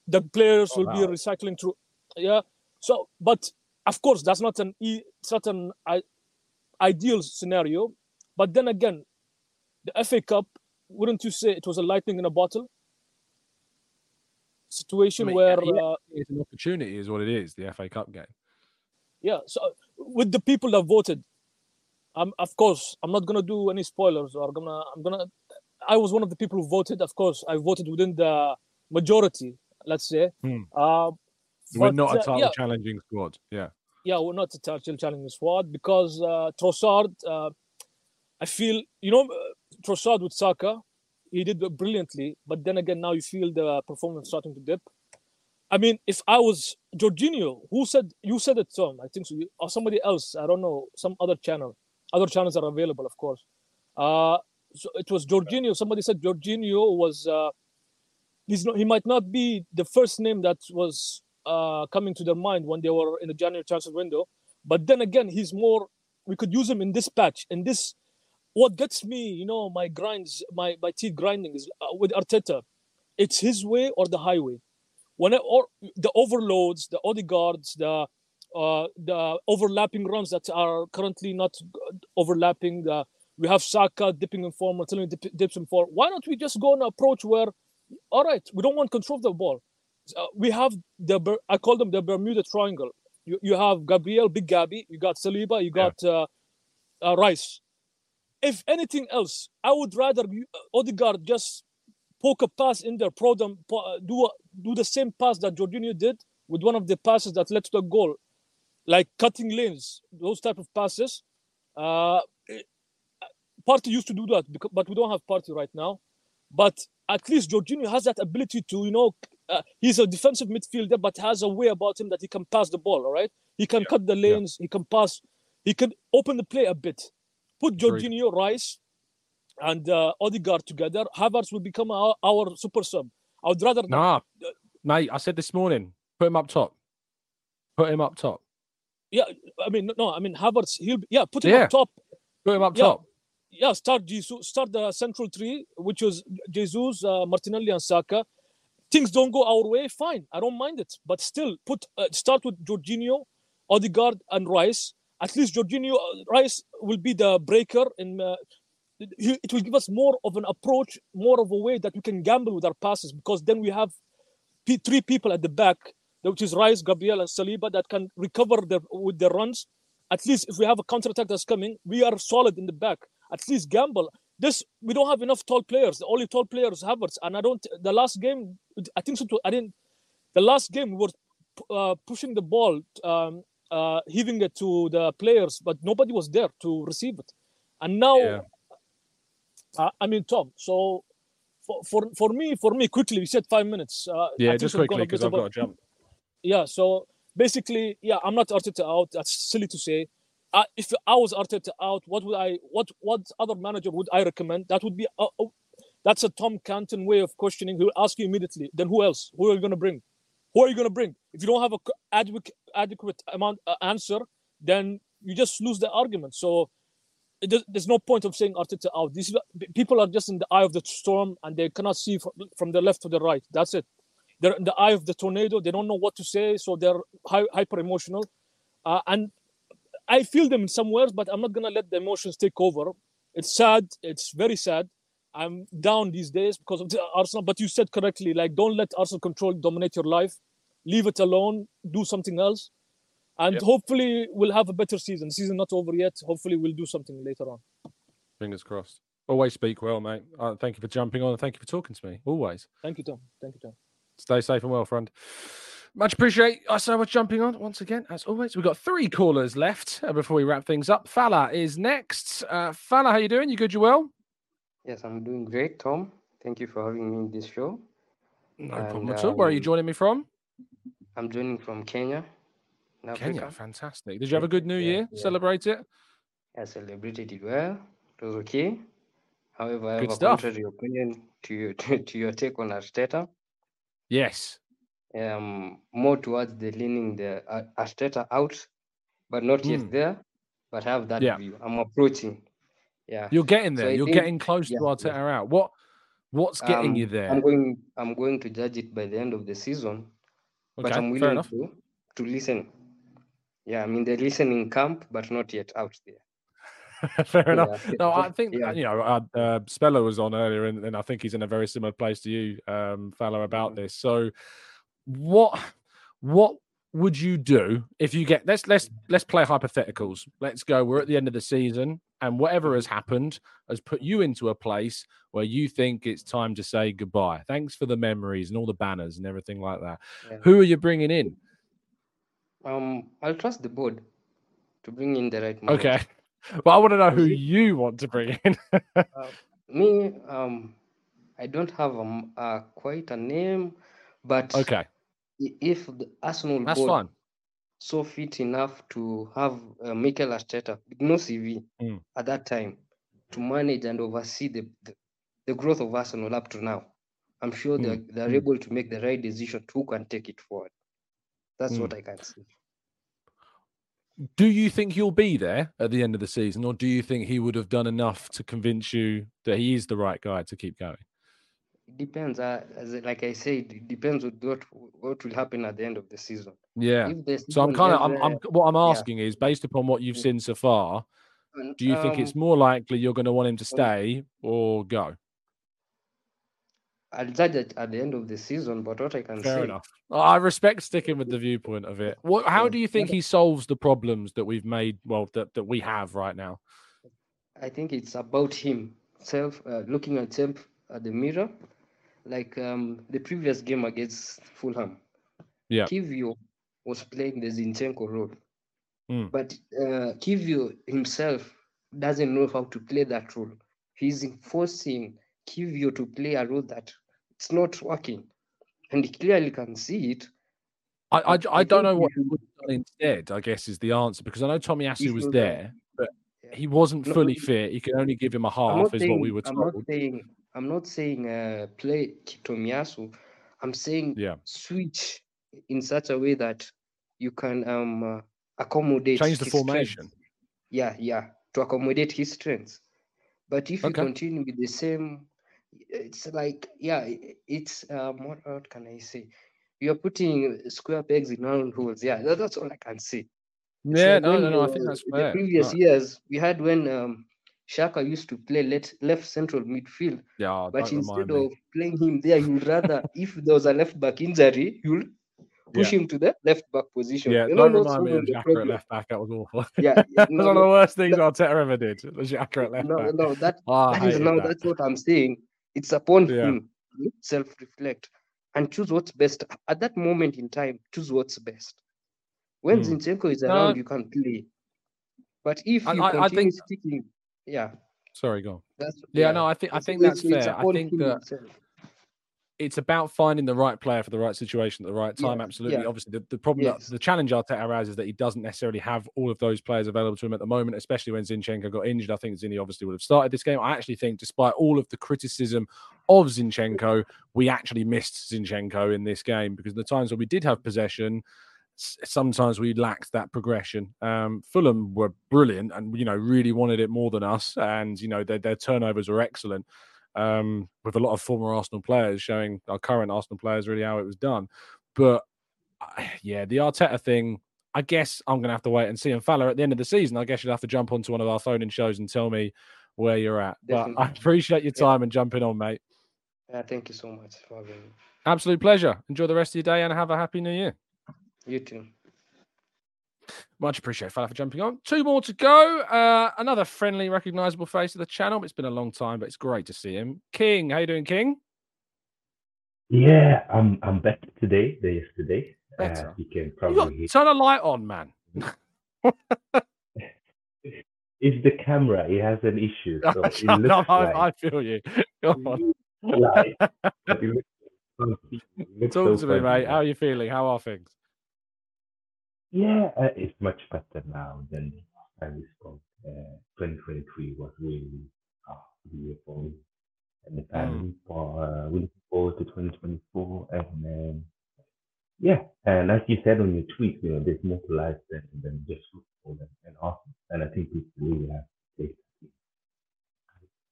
The players Oh, will be recycling through. Yeah. So, but of course, that's not an e- it's not an I- ideal scenario. But then again, the FA Cup, wouldn't you say it was a lightning in a bottle? Situation I mean, where yeah, uh, it's an opportunity, is what it is. The FA Cup game. yeah so with the people that voted um of course i'm not gonna do any spoilers or gonna i'm gonna i was one of the people who voted of course i voted within the majority let's say Hmm. uh, We're but, not a uh, yeah, challenging squad. Yeah. yeah we're not a title challenging squad because uh Trossard, uh i feel you know uh, Trossard with Saka he did brilliantly but then again now you feel the performance starting to dip I mean, if I was Jorginho, who said you said it, Tom? I think so, or somebody else. I don't know. Some other channel. Other channels are available, of course. Uh, so it was Jorginho. Somebody said Jorginho was. Uh, he's not, he might not be the first name that was uh, coming to their mind when they were in the January transfer window. But then again, he's more. We could use him in this patch. In this, what gets me, you know, my grinds, my my teeth grinding is uh, with Arteta. It's his way or the highway when it, or the overloads, the Odegaards, the uh, the overlapping runs that are currently not overlapping. The, we have Saka dipping in form, Martinelli dip, dips in form. Why don't we just go on an approach where, all right, we don't want control of the ball. Uh, we have the I call them the Bermuda Triangle. You, you have Gabriel, Big Gabby, you got Saliba, you got uh, uh, Rice. If anything else, I would rather Odegaard just poke a pass in there, pro them, po- uh, do a, do the same pass that Jorginho did with one of the passes that led to the goal, like cutting lanes, those type of passes. Uh, Partey used to do that, becau- but we don't have Partey right now. But at least Jorginho has that ability to, you know, uh, he's a defensive midfielder, but has a way about him that he can pass the ball. All right, he can cut the lanes, he can pass, he can open the play a bit. Put. Jorginho, Rice, and uh, Odegaard together. Havertz will become our, our super sub. I would rather Nah, mate. I said this morning. Put him up top. Put him up top. Yeah, I mean, no, no, I mean Havertz. He'll be- yeah, put him Yeah. up top. Put him up yeah, top. Yeah, start Jesus, start the central three, which was Jesus, uh, Martinelli, and Saka. Things don't go our way, fine. I don't mind it, but still, put uh, start with Jorginho, Odegaard, and Rice. At least Jorginho, uh, Rice will be the breaker, and uh, it will give us more of an approach, more of a way that we can gamble with our passes, because then we have three people at the back, which is Rice, Gabriel, and Saliba, that can recover their, with their runs. At least if we have a counter attack that's coming, we are solid in the back. At least gamble. This we don't have enough tall players. The only tall players Havertz, and I don't. The last game, I think so. Too, I didn't. The last game we were uh, pushing the ball, um, uh, heaving it to the players, but nobody was there to receive it. And now, Yeah. uh, I mean, Tom. So for, for for me, for me, quickly, we said five minutes. Uh, Yeah, just quickly because I've got to jump. yeah, so basically, yeah, I'm not Arteta out. That's silly to say. Uh, if I was Arteta out, what would I? What what other manager would I recommend? That would be uh, uh, that's a Tom Canton way of questioning. He'll ask you immediately. Then who else? Who are you going to bring? Who are you going to bring? If you don't have a a c- adequate amount uh, answer, then you just lose the argument. So there's no point of saying Arteta out. These people are just in the eye of the storm and they cannot see from, from the left to the right. That's it. They're in the eye of the tornado. They don't know what to say, so they're hy- hyper emotional. Uh, and I feel them in some ways, but I'm not gonna let the emotions take over. It's sad. It's very sad. I'm down these days because of the Arsenal. But you said correctly, like don't let Arsenal control dominate your life. Leave it alone. Do something else, and Yep. hopefully we'll have a better season. Season not over yet. Hopefully we'll do something later on. Fingers crossed. Always speak well, mate. Uh, thank you for jumping on and thank you for talking to me. Always. Thank you, Tom. Thank you, Tom. Stay safe and well, friend. Much appreciate us so much jumping on once again, as always. We've got three callers left uh, before we wrap things up. Fala is next. Uh, Fala, how you doing? You good? You well? Yes, I'm doing great, Tom. Thank you for having me in this show. No And, problem at all. Where are you um, joining me from? I'm joining from Kenya, Kenya. Fantastic. Did you have a good New Yeah, Year? yeah. Celebrate it? I celebrated it well. It was okay. However, I have Good a stuff. contrary opinion to your to, your take on Arteta. Yes. Um, more towards the leaning the uh, Arteta out, but not yet Mm. there. but have that Yeah. view. I'm approaching. Yeah. You're getting there. I You're think- getting close yeah, to Arteta out. What what's getting Um, you there? I'm going. I'm going to judge it by the end of the season, but I'm willing enough. to to listen. Yeah, I'm in the listening camp, but not yet out there. Fair enough. No, I think Yeah. you know uh, uh, Speller was on earlier, and, and I think he's in a very similar place to you, um, Fowler, about this. So, what what would you do if you get let's let's let's play hypotheticals. Let's go. We're at the end of the season, and whatever has happened has put you into a place where you think it's time to say goodbye. Thanks for the memories and all the banners and everything like that. Yeah. Who are you bringing in? Um, I'll trust the board to bring in the right man. Okay, but I want to know who you want to bring in. Me, um, I don't have a, uh, quite a name, but okay, if the Arsenal That's board fine. So fit enough to have uh, Mikel Arteta with no CV Mm. at that time to manage and oversee the, the, the growth of Arsenal up to now, I'm sure they're, Mm. they're Mm. able to make the right decision who can take it forward. That's what Mm. I can see. Do you think he'll be there at the end of the season, or do you think he would have done enough to convince you that he is the right guy to keep going? It depends. Uh, as like I said, it depends on what what will happen at the end of the season. Yeah. The So I'm kind of, I'm, I'm, uh, what I'm yeah. asking is, based upon what you've seen so far, do you think it's um, more likely you're going to want him to stay or go? I'll judge it at the end of the season, but what I can Fair say, enough. I respect sticking with the viewpoint of it. What? How do you think he solves the problems that we've made? Well, that, that we have right now. I think it's about himself, uh, looking at himself at the mirror, like um, the previous game against Fulham. Yeah. Kiwior was playing the Zinchenko role, Mm. but uh, Kiwior himself doesn't know how to play that role. He's forcing Kiwior to play a role that it's not working, and he clearly can see it. I, I, I don't know what he would have done instead. I guess is the answer because I know Tomiyasu was there, but he wasn't fully fit. He could only give him a I'm half, is saying, what we were I'm told. not saying I'm not saying uh, play Tomiyasu. I'm saying Yeah. switch in such a way that you can um uh, accommodate Change the his formation. strengths. Yeah, yeah, to accommodate his strengths. But if you continue with the same, it's like yeah, it's um what, what can I say? You're putting square pegs in round holes. Yeah, that- that's all I can say. Yeah, like no, no, no. I the- think that's the fair. previous No. years we had when um, Xhaka used to play left left central midfield, Yeah, but instead of playing him there, you'd rather if there was a left back injury, you'll push Yeah. him to the left back position. Yeah, you know, don't remind me of Xhaka at left back. That was awful. Yeah, That's yeah, one no, of the worst things that- Arteta ever did. Was Xhaka at left no, back. no, that Oh, that is now that. that's what I'm saying. It's upon Yeah. him to self-reflect and choose what's best at that moment in time. Choose what's best. When Hmm. Zinchenko is No, around, you can play. But if I- you I- I continue think- sticking, yeah, Sorry, go on. that's Yeah, no, I think I think that's fair. I think that it's about finding the right player for the right situation at the right time. Yeah, Absolutely. yeah. Obviously, the, the problem Yes. that the challenge Arteta has is that he doesn't necessarily have all of those players available to him at the moment, especially when Zinchenko got injured. I think Zini obviously would have started this game. I actually think, despite all of the criticism of Zinchenko, we actually missed Zinchenko in this game because the times when we did have possession, sometimes we lacked that progression. Um, Fulham were brilliant and you know really wanted it more than us, and you know their, their turnovers were excellent um, with a lot of former Arsenal players showing our current Arsenal players really how it was done. But uh, yeah, the Arteta thing, I guess I'm going to have to wait and see. And Fowler, at the end of the season, I guess you'll have to jump onto one of our phone in shows and tell me where you're at. But I appreciate your time and jumping on, mate. Yeah, thank you so much for. Absolute pleasure. Enjoy the rest of your day and have a happy new year. You too. Much appreciated, fella, for jumping on. Two more to go. Uh, another friendly, recognizable face of the channel. It's been a long time, but it's great to see him. King, how you doing, King? Yeah, I'm I'm better today than yesterday. Uh, Better. you can You probably got hear. turn a light on, man. It's the camera. It has an issue, so it looks I, like I feel you. Go on. light, but it looks, it looks Talk so to me, mate. How are you feeling? How are things? Yeah, uh, it's much better now than when we spoke. Uh, 2023 was really a tough year for me and the family. But uh, we look forward to 2024, and um, Yeah, and as you said on your tweet, you know, there's more to life than, than just football and, and Arsenal. And I think people really have to take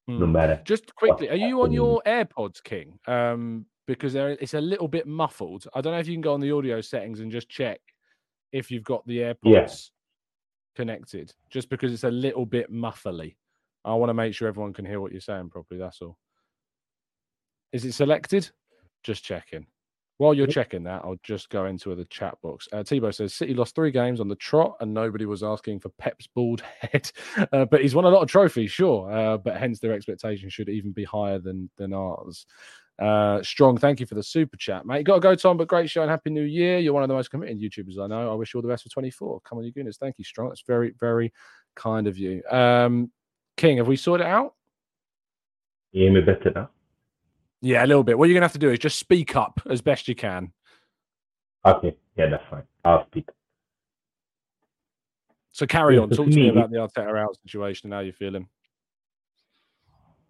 no Hmm. matter Just quickly, are you on your AirPods, King? Um, because there, it's a little bit muffled. I don't know if you can go on the audio settings and just check if you've got the AirPods connected. Just because it's a little bit muffly. I want to make sure everyone can hear what you're saying properly. That's all. Is it selected? Just checking. While you're checking that, I'll just go into the chat box. Uh, Tebow says City lost three games on the trot, and nobody was asking for Pep's bald head. Uh, but he's won a lot of trophies, sure. Uh, but hence their expectation should even be higher than than ours. Uh, strong, thank you for the super chat, mate. Got to go, Tom. But great show and happy New Year. You're one of the most committed YouTubers I know. I wish you all the best for 24. Come on, you Gooners. Thank you, Strong. That's very, very kind of you. Um, King, have we sorted it out? You hear me better now? Yeah, a little bit. What you're gonna have to do is just speak up as best you can. Okay, yeah, that's fine. I'll speak. So carry Yeah, on. Talk to me me- about the Arteta out situation and how you're feeling.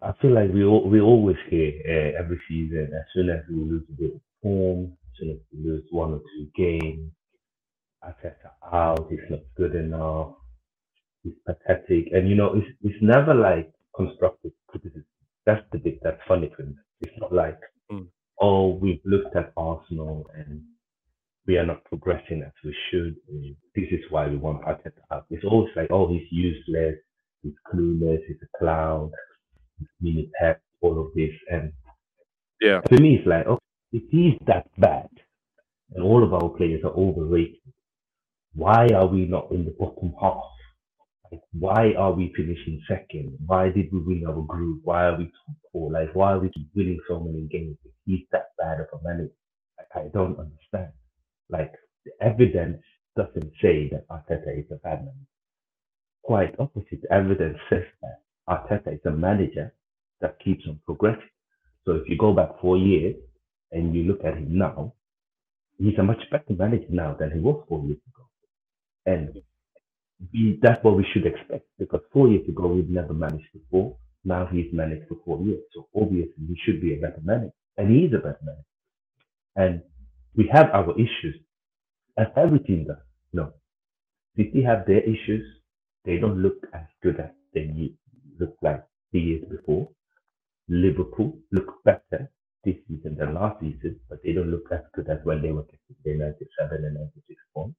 I feel like we all, we always hear uh, every season as soon as we lose a bit of form, as soon as we lose one or two games, Arteta out, he's not good enough, he's pathetic, and you know it's it's never like constructive criticism. That's the bit that's funny to me. It's not like Mm. oh we've looked at Arsenal and we are not progressing as we should. and This is why we want Arteta out. It's always like oh he's useless, he's clueless, he's a clown mini pep, all of this. And yeah, to me, it's like, if he's that bad and all of our players are overrated, why are we not in the bottom half? Like, why are we finishing second? Why did we win our group? Why are we top four? Like, why are we winning so many games if he's that bad of a manager? Like, I don't understand. Like, the evidence doesn't say that Arteta is a bad manager. Quite opposite. The evidence says that Arteta is a manager that keeps on progressing. So if you go back four years and you look at him now, he's a much better manager now than he was four years ago. And we, that's what we should expect because four years ago he'd never managed before. Now he's managed for four years. So obviously he should be a better manager. And he is a better manager. And we have our issues. As every team does. No. City have their issues. They don't look as good as they looked like the years before. Liverpool look better this season than last season, but they don't look as good as when they were their 97 and 96 points.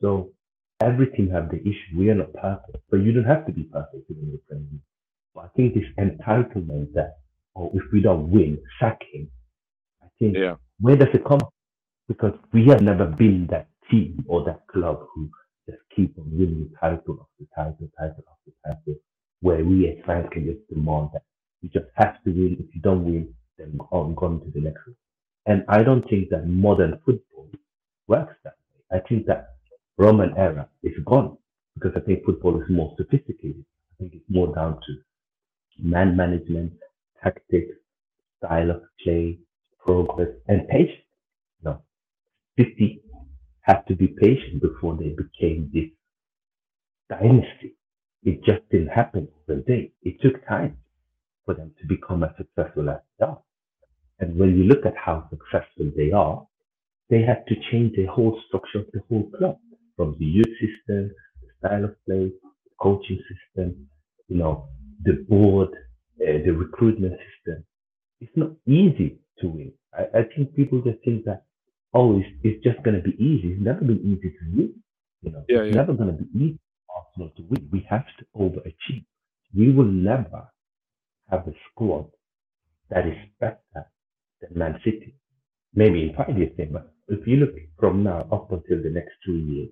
So every team have the issue. We are not perfect, but you don't have to be perfect win the Premier League. But I think this entitlement that, oh, if we don't win, sack him. I think Yeah. where does it come? from? Because we have never been that team or that club who just keep on winning title after title, title after title, where we as fans can just demand that you just have to win. If you don't win, then on gone to the next one. And I don't think that modern football works that way. I think that Roman era is gone because I think football is more sophisticated. I think it's more down to man management, tactics, style of play, progress, and patience. No, City had to be patient before they became this dynasty. It just didn't happen overnight. It took time for them to become as successful as they are. And when you look at how successful they are, they had to change the whole structure of the whole club, from the youth system, the style of play, the coaching system, you know, the board, uh, the recruitment system. It's not easy to win. I, I think people just think that, oh, it's, it's just going to be easy. It's never been easy to win. You know, Yeah, it's yeah. never going to be easy Arsenal to win. We have to overachieve. We will never have a squad that is better than Man City. Maybe in five years, but if you look from now up until the next two years,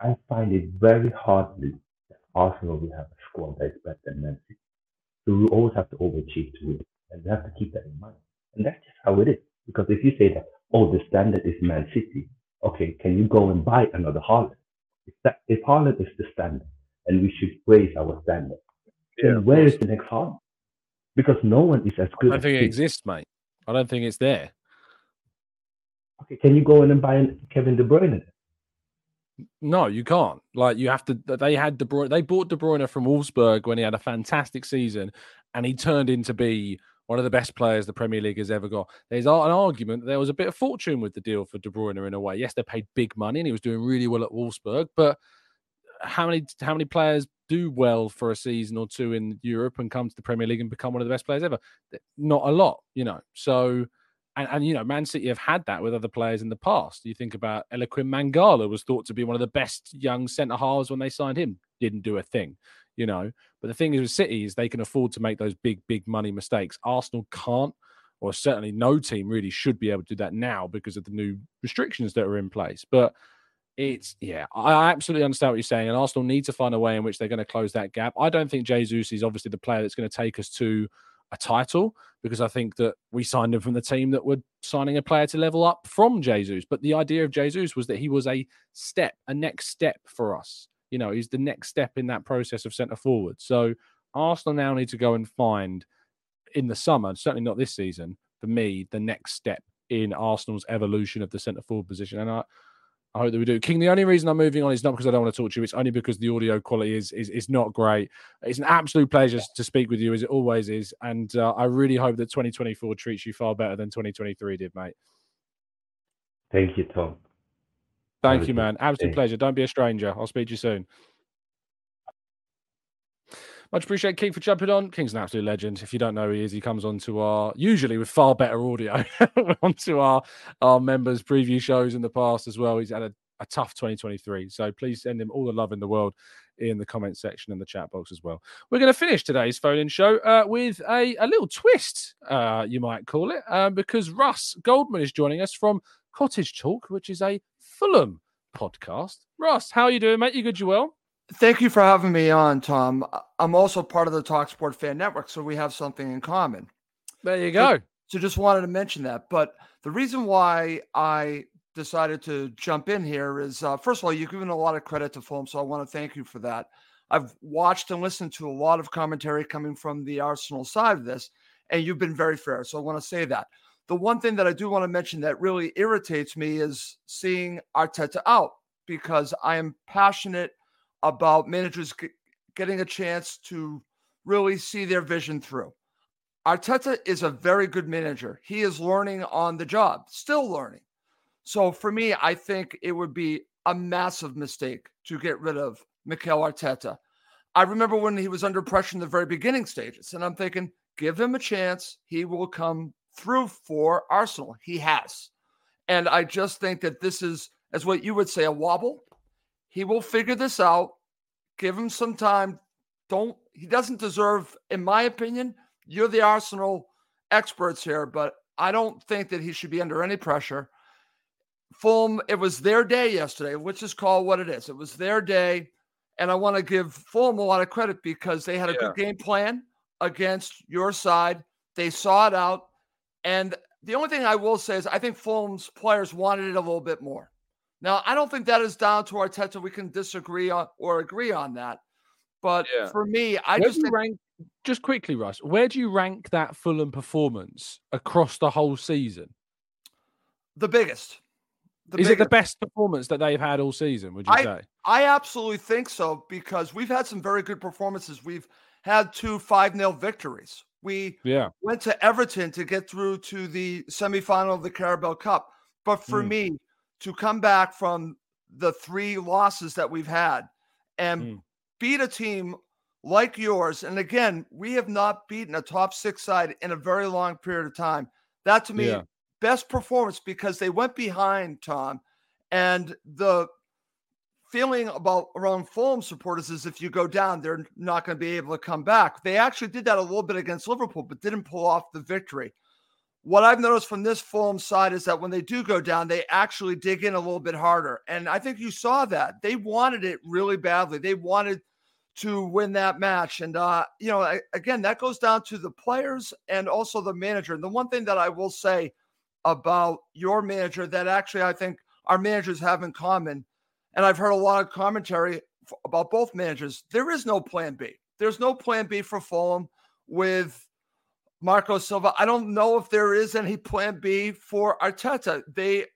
I find it very hardly that Arsenal will have a squad that is better than Man City. So we always have to overachieve to win, and we have to keep that in mind. And that's just how it is. Because if you say that, oh, the standard is Man City, okay, can you go and buy another Haaland? If that if Haaland is the standard, and we should raise our standard, Yeah, then where is the next Haaland? Because no one is as good. I don't think it exists, mate. I don't think it's there. Okay, can you go in and buy Kevin De Bruyne? No, you can't. Like you have to. They had De Bruyne. They bought De Bruyne from Wolfsburg when he had a fantastic season, and he turned into be one of the best players the Premier League has ever got. There's an argument there was a bit of fortune with the deal for De Bruyne in a way. Yes, they paid big money and he was doing really well at Wolfsburg, but how many how many players do well for a season or two in Europe and come to the Premier League and become one of the best players ever? Not a lot, you know. So and, and you know, Man City have had that with other players in the past. You think about Eliaquim Mangala was thought to be one of the best young centre halves when they signed him. Didn't do a thing, you know. But the thing is with City is they can afford to make those big, big money mistakes. Arsenal can't, or certainly no team really should be able to do that now because of the new restrictions that are in place. But it's yeah, I absolutely understand what you're saying, and Arsenal need to find a way in which they're going to close that gap. I don't think Jesus is obviously the player that's going to take us to a title because I think that we signed him from the team that were signing a player to level up from Jesus. But the idea of Jesus was that he was a step, a next step for us. You know, he's the next step in that process of centre forward. So Arsenal now need to go and find in the summer, certainly not this season, for me, the next step in Arsenal's evolution of the centre forward position. And I, I hope that we do. King, the only reason I'm moving on is not because I don't want to talk to you. It's only because the audio quality is is, is not great. It's an absolute pleasure to speak with you, as it always is. And uh, I really hope that 2024 treats you far better than 2023 did, mate. Thank you, Tom. Thank you, man. Absolute pleasure. Don't be a stranger. I'll speak to you soon. Much appreciate King for jumping on. King's an absolute legend. If you don't know who he is, he comes on to our usually with far better audio onto our our members preview shows in the past as well. He's had a, a tough 2023. So please send him all the love in the world in the comment section and the chat box as well. We're going to finish today's phone in show uh, with a, a little twist, uh, you might call it, um, because Russ Goldman is joining us from Cottage Talk, which is a Fulham podcast. Ross, how are you doing, mate? You good? You well? Thank you for having me on, Tom. I'm also part of the Talksport Fan Network, so we have something in common. There you go. So, so just wanted to mention that. But the reason why I decided to jump in here is, uh, first of all, you've given a lot of credit to Fulham, so I want to thank you for that. I've watched and listened to a lot of commentary coming from the Arsenal side of this, and you've been very fair. So I want to say that. The one thing that I do want to mention that really irritates me is seeing Arteta out because I am passionate about managers getting a chance to really see their vision through. Arteta is a very good manager. He is learning on the job, still learning. So for me, I think it would be a massive mistake to get rid of Mikel Arteta. I remember when he was under pressure in the very beginning stages, and I'm thinking, give him a chance. He will come through for Arsenal. He has. And I just think that this is, as what you would say, a wobble. He will figure this out. Give him some time. Don't he doesn't deserve, in my opinion, you're the Arsenal experts here, but I don't think that he should be under any pressure. Fulham, it was their day yesterday, which is called what it is. It was their day. And I want to give Fulham a lot of credit because they had a yeah. good game plan against your side. They saw it out. And the only thing I will say is I think Fulham's players wanted it a little bit more. Now, I don't think that is down to Arteta. We can disagree on or agree on that. But yeah. for me, I where just think- rank just quickly, Russ. Where do you rank that Fulham performance across the whole season? The biggest. The is biggest. it the best performance that they've had all season? Would you I, say? I absolutely think so because we've had some very good performances. We've had two 5 0 victories. We yeah. went to Everton to get through to the semifinal of the Carabao Cup. But for mm. me, to come back from the three losses that we've had and mm. beat a team like yours. And again, we have not beaten a top six side in a very long period of time. That to me, yeah. best performance because they went behind Tom. And the feeling about around Fulham supporters is if you go down, they're not going to be able to come back. They actually did that a little bit against Liverpool, but didn't pull off the victory what I've noticed from this Fulham side is that when they do go down, they actually dig in a little bit harder. And I think you saw that. They wanted it really badly. They wanted to win that match. And, uh, you know, again, that goes down to the players and also the manager. And the one thing that I will say about your manager that actually I think our managers have in common, and I've heard a lot of commentary about both managers, there is no plan B. There's no plan B for Fulham with Marco Silva. I don't know if there is any plan B for Arteta. They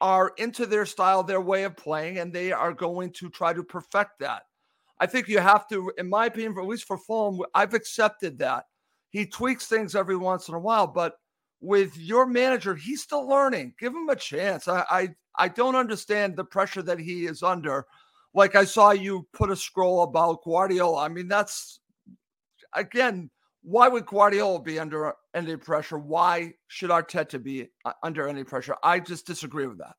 are into their style, their way of playing, and they are going to try to perfect that. I think you have to, in my opinion, for at least for Fulham, I've accepted that. he tweaks things every once in a while, but with your manager, he's still learning. Give him a chance. I I, I don't understand the pressure that he is under. Like I saw you put a scroll about Guardiola. I mean, that's again, why would Guardiola be under any pressure? Why should Arteta be uh, under any pressure? I just disagree with that.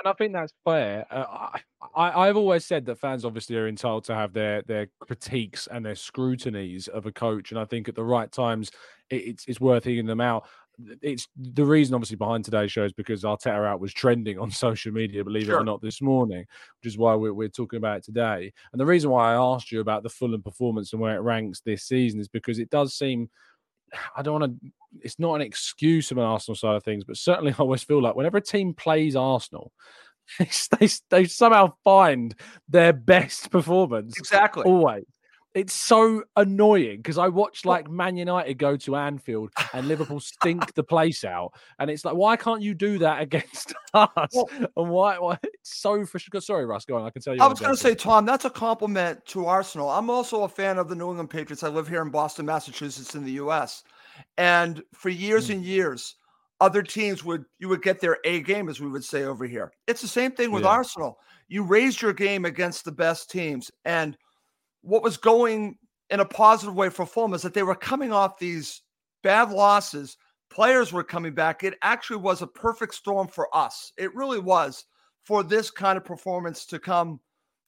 And I think that's fair. Uh, I, I've always said that fans obviously are entitled to have their their critiques and their scrutinies of a coach, and I think at the right times it, it's it's worth hearing them out. It's the reason, obviously, behind today's show is because Arteta out was trending on social media, believe it or not, this morning, which is why we're, we're talking about it today. And the reason why I asked you about the Fulham performance and where it ranks this season is because it does seem I don't want to. It's not an excuse from an Arsenal side of things, but certainly I always feel like whenever a team plays Arsenal, they they somehow find their best performance. Exactly. Always. It's so annoying because I watch like Man United go to Anfield and Liverpool stink the place out, and it's like, why can't you do that against us? and why? why it's so frustrating. Sorry, Russ, go on. I can tell you. I was going to say, Tom, that's a compliment to Arsenal. I'm also a fan of the New England Patriots. I live here in Boston, Massachusetts, in the U.S. And for years Hmm. and years, other teams would you would get their A game, as we would say over here. It's the same thing with Yeah. Arsenal. You raised your game against the best teams, and what was going in a positive way for Fulham is that they were coming off these bad losses. Players were coming back. It actually was a perfect storm for us. It really was for this kind of performance to come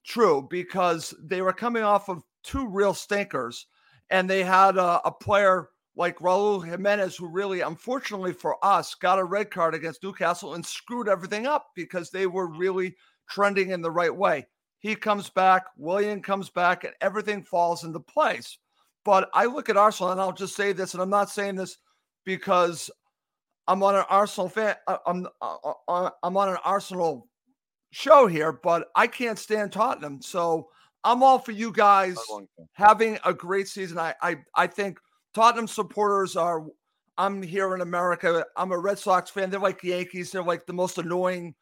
true because they were coming off of two real stinkers and they had a, a player like Raul Jimenez who really unfortunately for us got a red card against Newcastle and screwed everything up because they were really trending in the right way. He comes back, Willian comes back and everything falls into place. But I look at Arsenal and I'll just say this and I'm not saying this because I'm on an Arsenal fan uh, I'm uh, uh, I'm on an Arsenal show here, but I can't stand Tottenham. So I'm all for you guys having a great season. I I, I think Tottenham supporters are. I'm here in America. I'm a Red Sox fan. They're like the Yankees. They're like the most annoying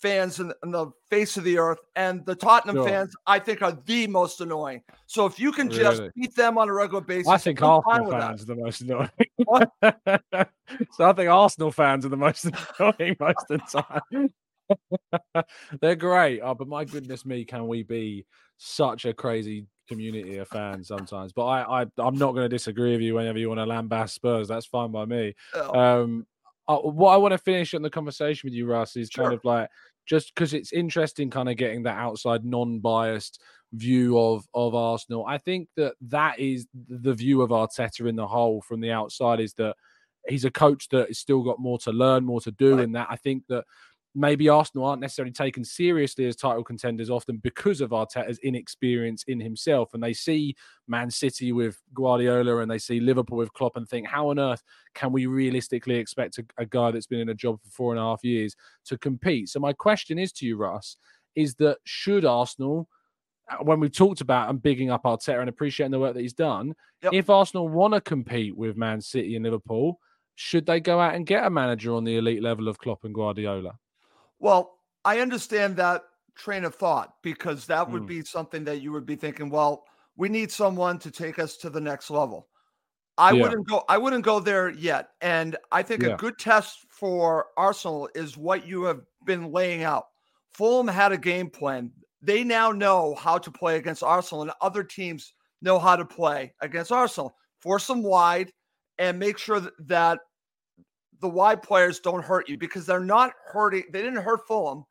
fans in, in the face of the earth. And the Tottenham Sure. fans, I think, are the most annoying. So if you can just beat them on a regular basis, I think Arsenal with that. fans are the most annoying. so I think Arsenal fans are the most annoying most of the time. They're great, oh, but my goodness me, can we be such a crazy community of fans sometimes? But I, I I'm not going to disagree with you whenever you want to lambast Spurs. That's fine by me. Oh. Um, uh, what I want to finish on the conversation with you, Russ, is kind of like just because it's interesting, kind of getting that outside, non-biased view of of Arsenal. I think that that is the view of Arteta in the whole from the outside is that he's a coach that has still got more to learn, more to do. In that, I think that maybe Arsenal aren't necessarily taken seriously as title contenders often because of Arteta's inexperience in himself. And they see Man City with Guardiola and they see Liverpool with Klopp and think, how on earth can we realistically expect a, a guy that's been in a job for four and a half years to compete? So my question is to you, Russ, is that should Arsenal uh, when we've talked about and bigging up Arteta and appreciating the work that he's done, if Arsenal want to compete with Man City and Liverpool, should they go out and get a manager on the elite level of Klopp and Guardiola? Well, I understand that train of thought because that would Mm. be something that you would be thinking, well, we need someone to take us to the next level. I Yeah. wouldn't go I wouldn't go there yet. And I think Yeah. a good test for Arsenal is what you have been laying out. Fulham had a game plan. They now know how to play against Arsenal and other teams know how to play against Arsenal. Force them wide and make sure that the wide players don't hurt you because they're not hurting. They didn't hurt Fulham.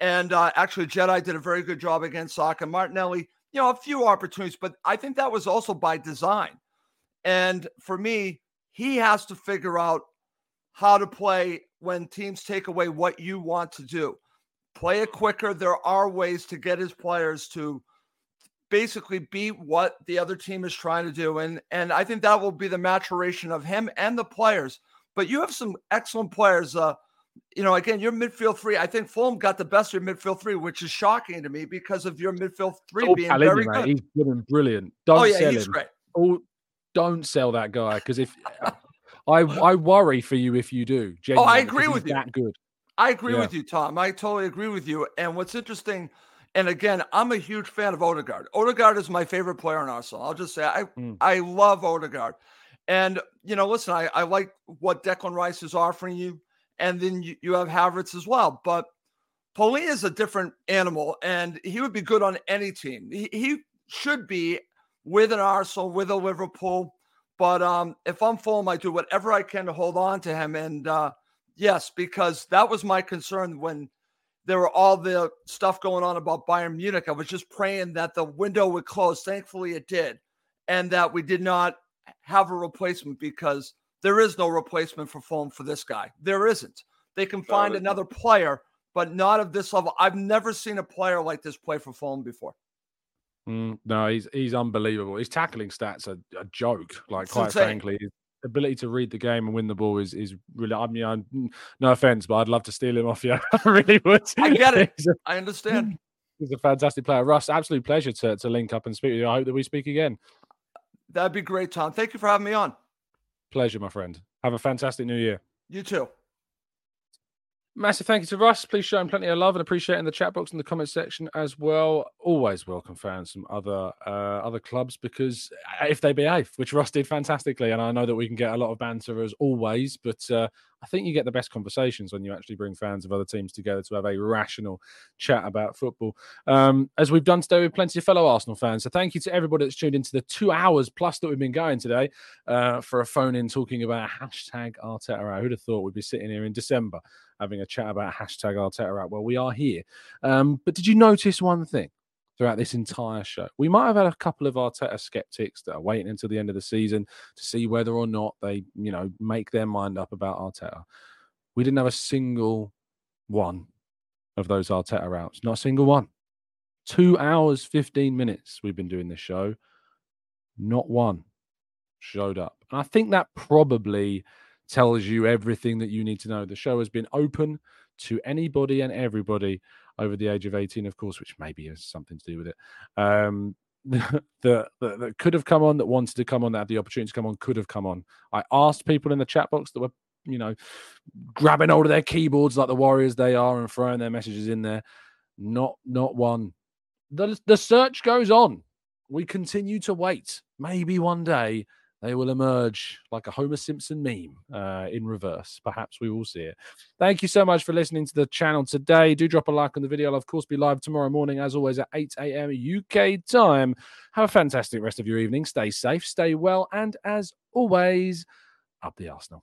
And uh, actually, Jedi did a very good job against Saka. Martinelli, you know, a few opportunities, but I think that was also by design. And for me, he has to figure out how to play when teams take away what you want to do. Play it quicker. There are ways to get his players to basically beat what the other team is trying to do. And and I think that will be the maturation of him and the players. But you have some excellent players. Uh, you know, again, your midfield three. I think Fulham got the best of your midfield three, which is shocking to me because of your midfield three being Palhinha, very mate. good. He's good and brilliant. Don't Oh, yeah, sell he's him. great. All, don't sell that guy because if I I worry for you if you do. Oh, I agree with you. That good. I agree Yeah. with you, Tom. I totally agree with you. And what's interesting, and again, I'm a huge fan of Odegaard. Odegaard is my favorite player in Arsenal. I'll just say I Mm. I love Odegaard. And, you know, listen, I, I like what Declan Rice is offering you. And then you, you have Havertz as well. But Palhinha is a different animal, and he would be good on any team. He, he should be with an Arsenal, with a Liverpool. But um, if I'm Fulham, I do whatever I can to hold on to him. And uh, yes, because that was my concern when there were all the stuff going on about Bayern Munich. I was just praying that the window would close. Thankfully, it did, and that we did not have a replacement because there is no replacement for Fulham for this guy. There isn't. They can find another player, but not of this level. I've never seen a player like this play for Fulham before. Mm, no, he's he's unbelievable. His tackling stats are a joke. Like It's quite insane. frankly, his ability to read the game and win the ball is is really. I mean, I'm, no offense, but I'd love to steal him off you. I really would. I get it. He's a, I understand. he's a fantastic player. Russ, absolute pleasure to to link up and speak with you. I hope that we speak again. That'd be great, Tom. Thank you for having me on. Pleasure, my friend. Have a fantastic new year. You too. Massive thank you to Russ. Please show him plenty of love and appreciate in the chat box and the comment section as well. Always welcome fans from other uh, other clubs because uh, if they behave, which Russ did fantastically, and I know that we can get a lot of banter as always, but uh, I think you get the best conversations when you actually bring fans of other teams together to have a rational chat about football. Um, as we've done today with plenty of fellow Arsenal fans. So thank you to everybody that's tuned into the two hours plus that we've been going today uh, for a phone in talking about hashtag Arteta. Who'd have thought we'd be sitting here in December having a chat about hashtag Arteta out? Well, we are here. Um, but did you notice one thing? Throughout this entire show, we might have had a couple of Arteta skeptics that are waiting until the end of the season to see whether or not they, you know, make their mind up about Arteta. We didn't have a single one of those Arteta routes, not a single one. Two hours, 15 minutes we've been doing this show. Not one showed up. And I think that probably tells you everything that you need to know. The show has been open to anybody and everybody over the age of 18, of course, which maybe has something to do with it. Um, that, that, could have come on, that wanted to come on, that had the opportunity to come on, could have come on. I asked people in the chat box that were, you know, grabbing hold of their keyboards like the warriors they are and throwing their messages in there. Not, not one. The, the search goes on. We continue to wait. Maybe one day they will emerge like a Homer Simpson meme uh, in reverse. Perhaps we will see it. Thank you so much for listening to the channel today. Do drop a like on the video. I'll, of course, be live tomorrow morning, as always, at 8 a.m. UK time. Have a fantastic rest of your evening. Stay safe, stay well, and as always, up the Arsenal.